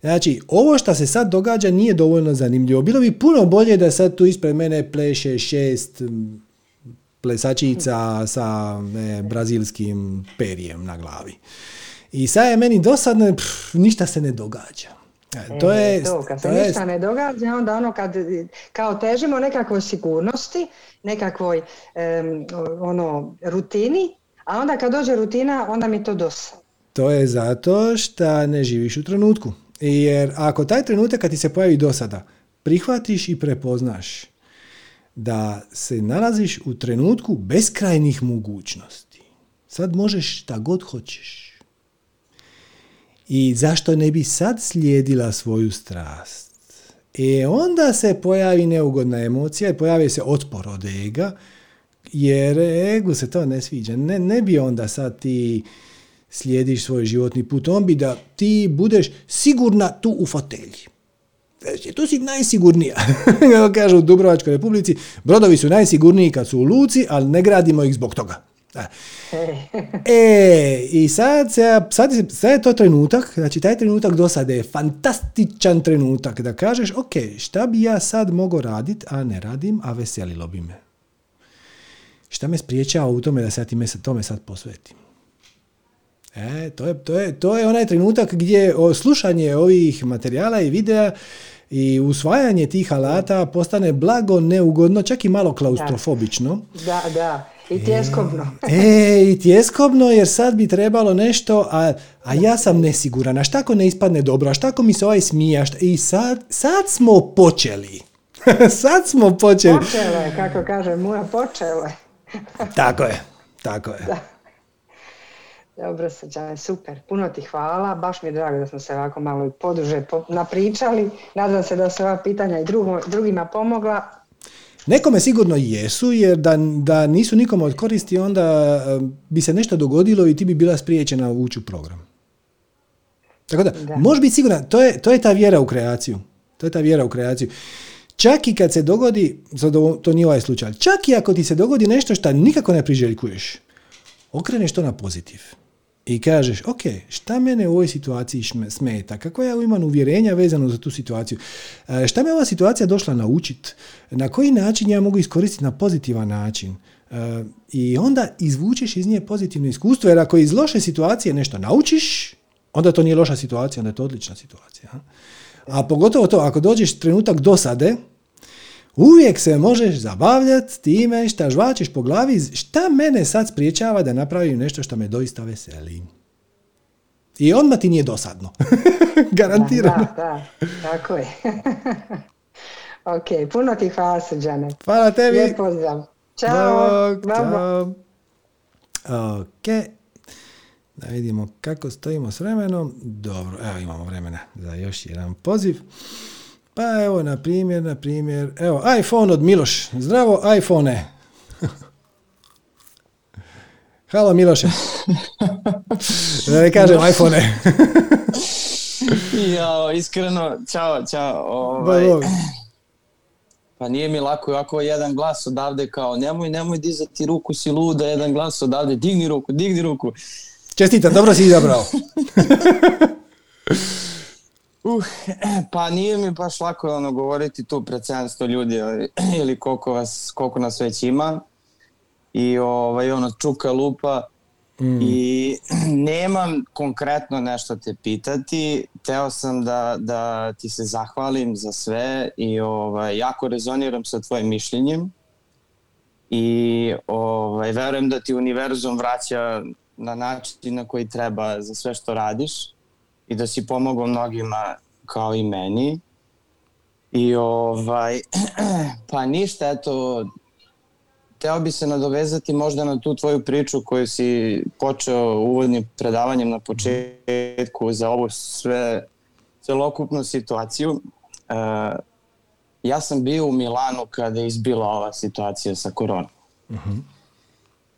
Znači, ovo što se sad događa nije dovoljno zanimljivo. Bilo bi puno bolje da sad tu ispred mene pleše šest plesačica sa ne, brazilskim perijem na glavi. I sad je meni dosadno, ništa se ne događa. E, to e, je, to, kad se ništa ne događa, onda ono kad kao težimo nekakvoj sigurnosti, nekakvoj ono rutini, a onda kad dođe rutina, onda mi to dosadno. To je zato što ne živiš u trenutku. Jer ako taj trenutak kad ti se pojavi dosada, prihvatiš i prepoznaš da se nalaziš u trenutku beskrajnih mogućnosti. Sad možeš šta god hoćeš. I zašto ne bi sad slijedila svoju strast? E onda se pojavi neugodna emocija i pojavi se otpor od ega, jer egu se to ne sviđa. Ne, ne bi onda sad ti slijediš svoj životni put, on bi da ti budeš sigurna tu u fotelji. Znači, tu si najsigurnija. Kažu u Dubrovačkoj republici, brodovi su najsigurniji kad su u luci, ali ne gradimo ih zbog toga. E, i sad, sad, sad je to trenutak, znači taj trenutak do sada je fantastičan trenutak da kažeš, ok, šta bi ja sad mogao raditi, a ne radim, a veselilo bi me. Šta me spriječava u tome da se ja time, tome sad posvetim? E, to je, to, je, to je onaj trenutak gdje slušanje ovih materijala i videa i usvajanje tih alata postane blago neugodno, čak i malo klaustrofobično. Da, da. I tjeskobno. E, i tjeskobno jer sad bi trebalo nešto, a, a ja sam nesiguran. A šta ako ne ispadne dobro? A šta ako mi se ovaj smija? I sad, sad smo počeli. sad smo počeli. Počele, kako kaže moja, počele. tako je, tako je. Da. Dobro, Srđane, super. Puno ti hvala. Baš mi je drago da smo se ovako malo i poduže napričali. Nadam se da su ova pitanja i drugima pomogla. Nekome sigurno jesu, jer da, da nisu nikome od koristi, onda eh, bi se nešto dogodilo i ti bi bila spriječena ući u program. Tako da, da. može biti sigurno, to je, to je ta vjera u kreaciju. To je ta vjera u kreaciju. Čak i kad se dogodi, to nije ovaj slučaj, čak i ako ti se dogodi nešto što nikako ne priželjkuješ, okreneš to na pozitiv i kažeš, ok, šta mene u ovoj situaciji smeta, kako ja imam uvjerenja vezano za tu situaciju, e, šta me ova situacija došla naučit, na koji način ja mogu iskoristiti na pozitivan način. E, I onda izvučeš iz nje pozitivno iskustvo, jer ako iz loše situacije nešto naučiš, onda to nije loša situacija, onda je to odlična situacija. A pogotovo to, ako dođeš trenutak dosade, Uvijek se možeš zabavljati time šta žvačiš po glavi, šta mene sad spriječava da napravim nešto što me doista veseli. I odmah ti nije dosadno. Garantirano. Da, da, tako je. ok, puno ti hvala Srđane. Hvala tebi. Lijep pozdrav. Ćao. Ćao. Ok. Da vidimo kako stojimo s vremenom. Dobro, evo imamo vremena za još jedan poziv. Pa evo, na primjer, na primjer, evo, iPhone od Miloš. Zdravo, iPhone. Halo Miloše. Da ne kažem iPhone. Jao, iskreno, čao, čao. Ovaj, pa nije mi lako ovako jedan glas odavde kao nemoj, nemoj dizati ruku, si luda, jedan glas odavde, digni ruku, digni ruku. Čestitam, dobro si izabrao. Uh, pa nije mi baš lako ono govoriti tu pred 700 ljudi ili, koliko, vas, koliko nas već ima. I ovaj, ono čuka lupa. Mm. i nemam konkretno nešto te pitati, teo sam da, da ti se zahvalim za sve i ovaj, jako rezoniram sa tvojim mišljenjem. I ovaj, verujem da ti univerzum vraća na način na koji treba za sve što radiš i da si pomogao mnogima kao i meni. I ovaj, pa ništa, eto, teo bi se nadovezati možda na tu tvoju priču koju si počeo uvodnim predavanjem na početku za ovu sve celokupnu situaciju. Uh, ja sam bio u Milanu kada je izbila ova situacija sa koronom. Uh mhm. -huh.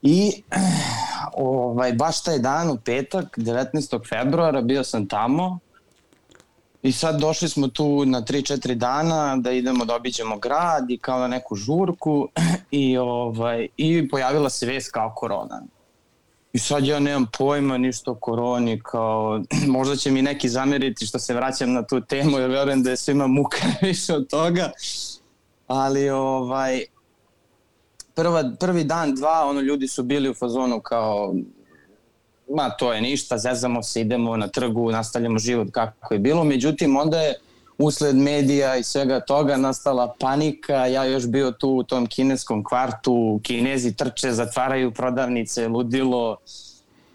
I ovaj, baš taj dan u petak, 19. februara, bio sam tamo i sad došli smo tu na 3-4 dana da idemo da obiđemo grad i kao na neku žurku i, ovaj, i pojavila se vest kao korona. I sad ja nemam pojma ništa o koroni, kao, možda će mi neki zameriti što se vraćam na tu temu, jer verujem da je svima muka više od toga, ali ovaj, prva, prvi dan, dva, ono, ljudi su bili u fazonu kao, ma to je ništa, zezamo se, idemo na trgu, nastavljamo život kako je bilo. Međutim, onda je usled medija i svega toga nastala panika, ja još bio tu u tom kineskom kvartu, kinezi trče, zatvaraju prodavnice, ludilo,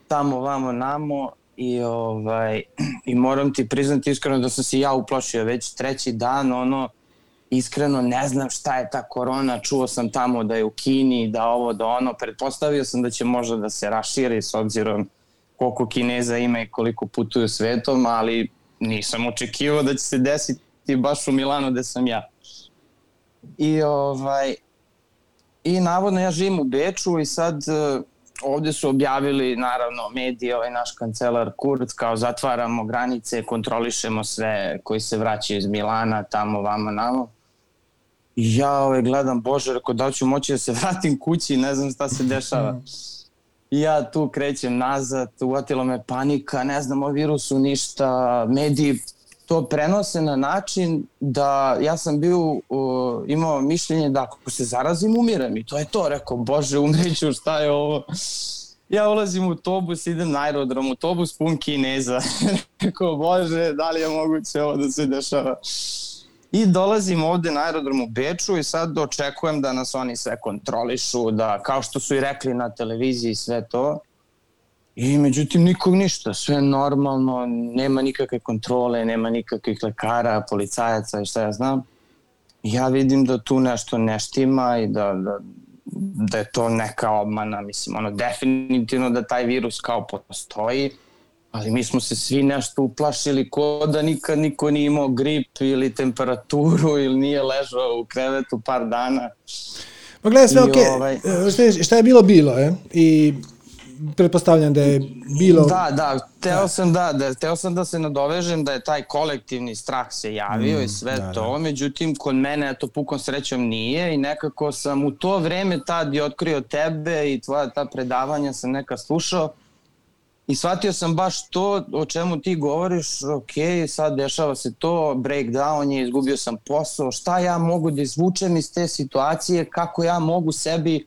tamo, vamo, namo i, ovaj, i moram ti priznati iskreno da sam se ja uplašio već treći dan, ono, iskreno ne znam šta je ta korona, čuo sam tamo da je u Kini, da ovo, da ono, pretpostavio sam da će možda da se raširi s obzirom koliko Kineza ima i koliko putuju svetom, ali nisam očekivao da će se desiti baš u Milanu gde sam ja. I ovaj i navodno ja živim u Beču i sad uh, ovde su objavili naravno medije, ovaj naš kancelar Kurz kao zatvaramo granice, kontrolišemo sve koji se vraćaju iz Milana, tamo, vama, namo. Ja ovaj, gledam, bože, reko da ću moći da se vratim kući, ne znam šta se dešava. Ja tu krećem nazad, uvatila me panika, ne znam o virusu ništa, mediji to prenose na način da ja sam bio, imao mišljenje da ako se zarazim umirem i to je to, rekao, bože umreću šta je ovo. ja ulazim u autobus, idem na aerodrom, autobus pun kineza. Rekao, bože, da li je moguće ovo da se dešava? I dolazim ovde na aerodrom u Beču i sad očekujem da nas oni sve kontrolišu, da kao što su i rekli na televiziji sve to. I međutim nikog ništa, sve normalno, nema nikakve kontrole, nema nikakvih lekara, policajaca i šta ja znam. Ja vidim da tu nešto ne štima i da, da, da je to neka obmana, mislim, ono, definitivno da taj virus kao postoji, ali mi smo se svi nešto uplašili ko da nikad niko nije imao grip ili temperaturu ili nije ležao u krevetu par dana. Pa gledaj, sve okej, okay. ovaj... šta, je, šta je bilo, bilo, je. I pretpostavljam da je bilo... Da, da, teo sam da, da, teo sam da se nadovežem da je taj kolektivni strah se javio mm, i sve da, to, da. međutim kod mene to pukom srećom nije i nekako sam u to vreme tad i otkrio tebe i tvoja ta predavanja sam neka slušao i shvatio sam baš to o čemu ti govoriš, ok, sad dešava se to, breakdown je, izgubio sam posao, šta ja mogu da izvučem iz te situacije, kako ja mogu sebi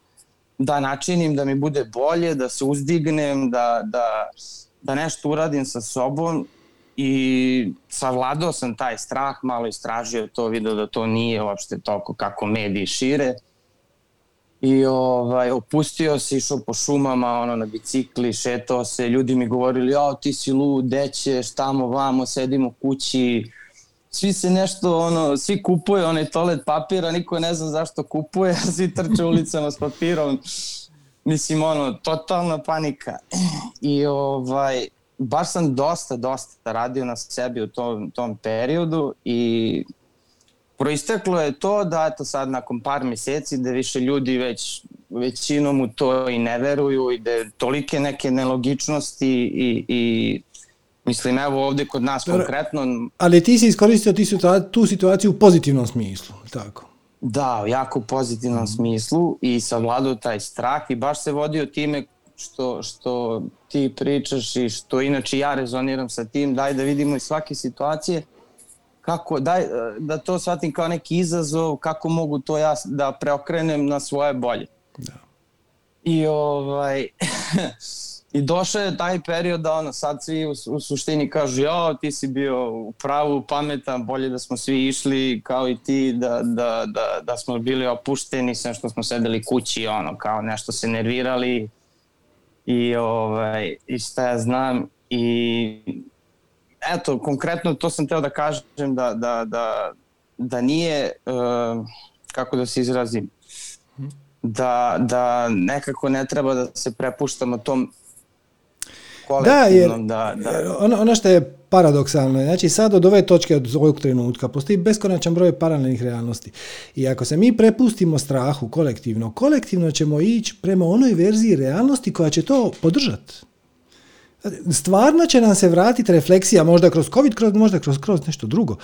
da načinim da mi bude bolje, da se uzdignem, da, da, da nešto uradim sa sobom. I savladao sam taj strah, malo istražio to, video da to nije uopšte toliko kako mediji šire i ovaj, opustio se, išao po šumama, ono, na bicikli, šetao se, ljudi mi govorili, ja, ti si lud, dećeš, tamo, vamo, sedimo kući, svi se nešto, ono, svi kupuju onaj toalet papira, niko ne zna zašto kupuje, svi trče ulicama s papirom. Mislim, ono, totalna panika. I ovaj, baš sam dosta, dosta radio na sebi u tom, tom periodu i proisteklo je to da eto sad nakon par meseci da više ljudi već većinom u to i ne veruju i da je tolike neke nelogičnosti i, i Mislim, evo ovde kod nas Dobre, konkretno... Ali ti si iskoristio ti situa tu situaciju u pozitivnom smislu, tako? Da, jako u pozitivnom mm. smislu i savladao taj strah i baš se vodio time što, što ti pričaš i što inače ja rezoniram sa tim, daj da vidimo iz svake situacije kako, daj, da to shvatim kao neki izazov, kako mogu to ja da preokrenem na svoje bolje. Da. I ovaj... I došao je taj period da ono, sad svi u, u suštini kažu jo, ti si bio u pravu, pametan, bolje da smo svi išli kao i ti, da, da, da, da smo bili opušteni, sve što smo sedeli kući, ono, kao nešto se nervirali i, ovaj, i šta ja znam i eto, konkretno to sam teo da kažem da, da, da, da nije, uh, kako da se izrazim, da, da nekako ne treba da se prepuštamo tom da, jer, da, da. Jer ono, ono što je paradoksalno, znači sad od ove točke, od ovog trenutka, postoji beskonačan broj paralelnih realnosti. I ako se mi prepustimo strahu kolektivno, kolektivno ćemo ići prema onoj verziji realnosti koja će to podržati. Stvarno će nam se vratiti refleksija, možda kroz COVID, kroz, možda kroz, kroz nešto drugo.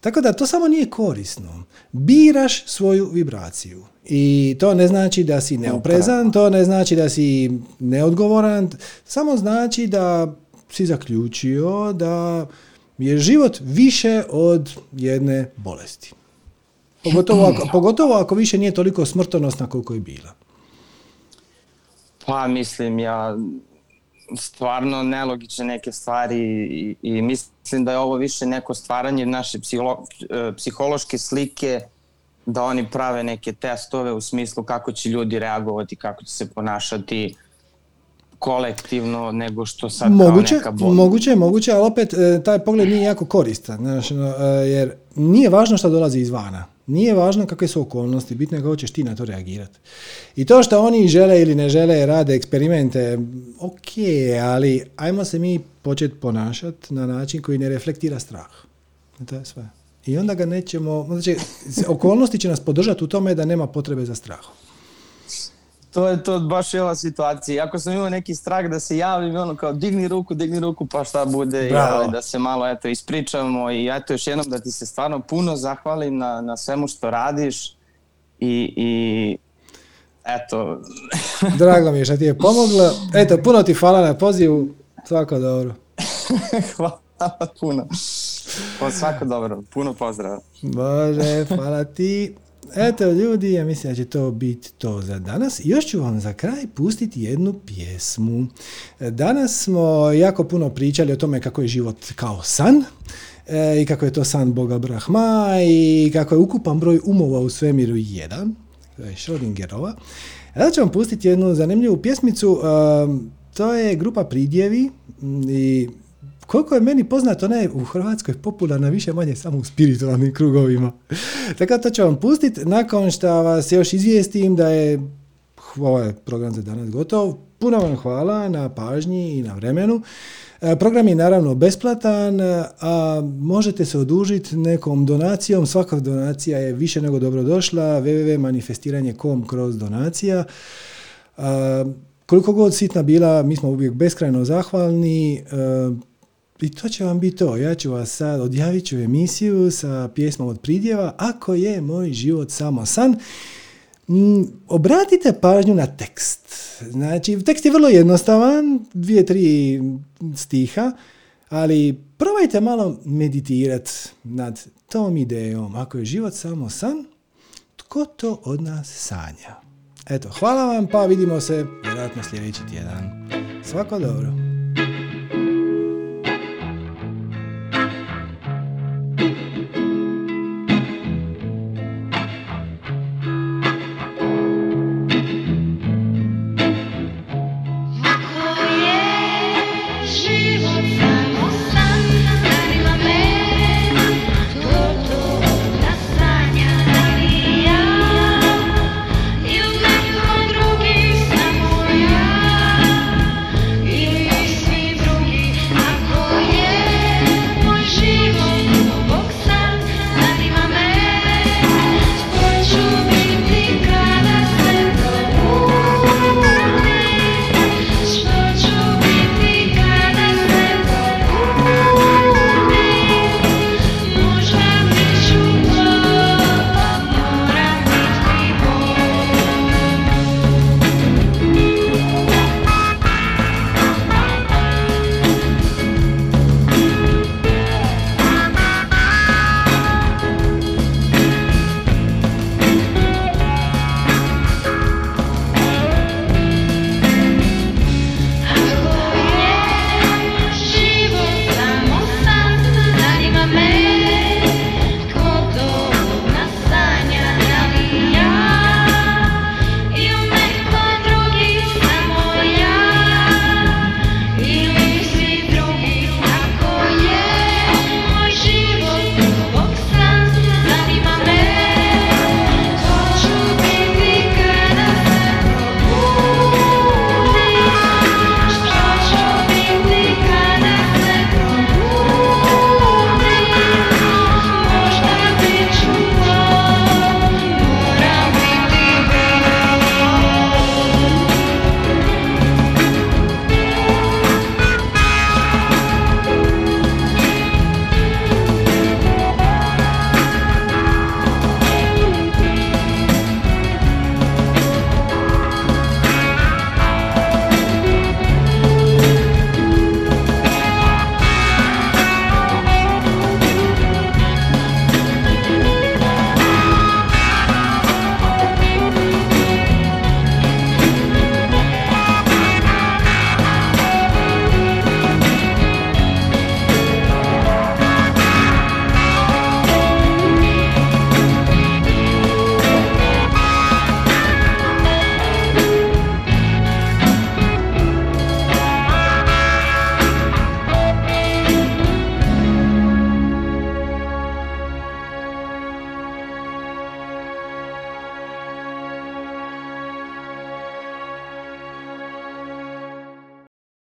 Tako da to samo nije korisno. Biraš svoju vibraciju. I to ne znači da si neoprezan, to ne znači da si neodgovoran, samo znači da si zaključio da je život više od jedne bolesti. Pogotovo ako, pogotovo ako više nije toliko smrtonosna koliko je bila. Pa mislim, ja stvarno nelogične neke stvari i, i mislim da je ovo više neko stvaranje naše psiholo, e, psihološke slike da oni prave neke testove u smislu kako će ljudi reagovati, kako će se ponašati kolektivno nego što sad moguće, kao neka bol. Moguće, moguće, ali opet e, taj pogled nije jako koristan, znaš, e, jer nije važno šta dolazi izvana. Nije važno kakve su okolnosti, bitno je kako ćeš ti na to reagirati. I to što oni žele ili ne žele, rade eksperimente, ok, ali ajmo se mi početi ponašati na način koji ne reflektira strah. To je sve. I onda ga nećemo, znači, okolnosti će nas podržati u tome da nema potrebe za strahom. To je to baš je ova situacija. Ako sam imao neki strah da se javim, ono kao digni ruku, digni ruku, pa šta bude, i da se malo eto ispričamo i eto još jednom da ti se stvarno puno zahvalim na, na svemu što radiš i, i eto. Drago mi je što ti je pomoglo. Eto, puno ti hvala na pozivu. Svako dobro. hvala puno. Svako dobro. Puno pozdrava. Bože, hvala ti. Eto ljudi, ja mislim da će to biti to za danas. Još ću vam za kraj pustiti jednu pjesmu. Danas smo jako puno pričali o tome kako je život kao san e, i kako je to san Boga Brahma i kako je ukupan broj umova u svemiru jedan. To je Schrödingerova. Ja ću vam pustiti jednu zanimljivu pjesmicu. E, to je grupa Pridjevi i koliko je meni poznato, ona u Hrvatskoj popularna više manje samo u spiritualnim krugovima. Tako to ću vam pustiti nakon što vas još izvijestim da je ovaj program za danas gotov. Puno vam hvala na pažnji i na vremenu. E, program je naravno besplatan, a možete se odužiti nekom donacijom. Svaka donacija je više nego dobro došla. www.manifestiranje.com kroz donacija. Koliko god sitna bila, mi smo uvijek beskrajno zahvalni. E, i to će vam biti to. Ja ću vas sad, odjavit ću emisiju sa pjesmom od pridjeva Ako je moj život samo san. Mm, obratite pažnju na tekst. Znači, tekst je vrlo jednostavan, dvije, tri stiha, ali probajte malo meditirati nad tom idejom. Ako je život samo san, tko to od nas sanja? Eto, hvala vam, pa vidimo se vjerojatno sljedeći tjedan. Svako dobro.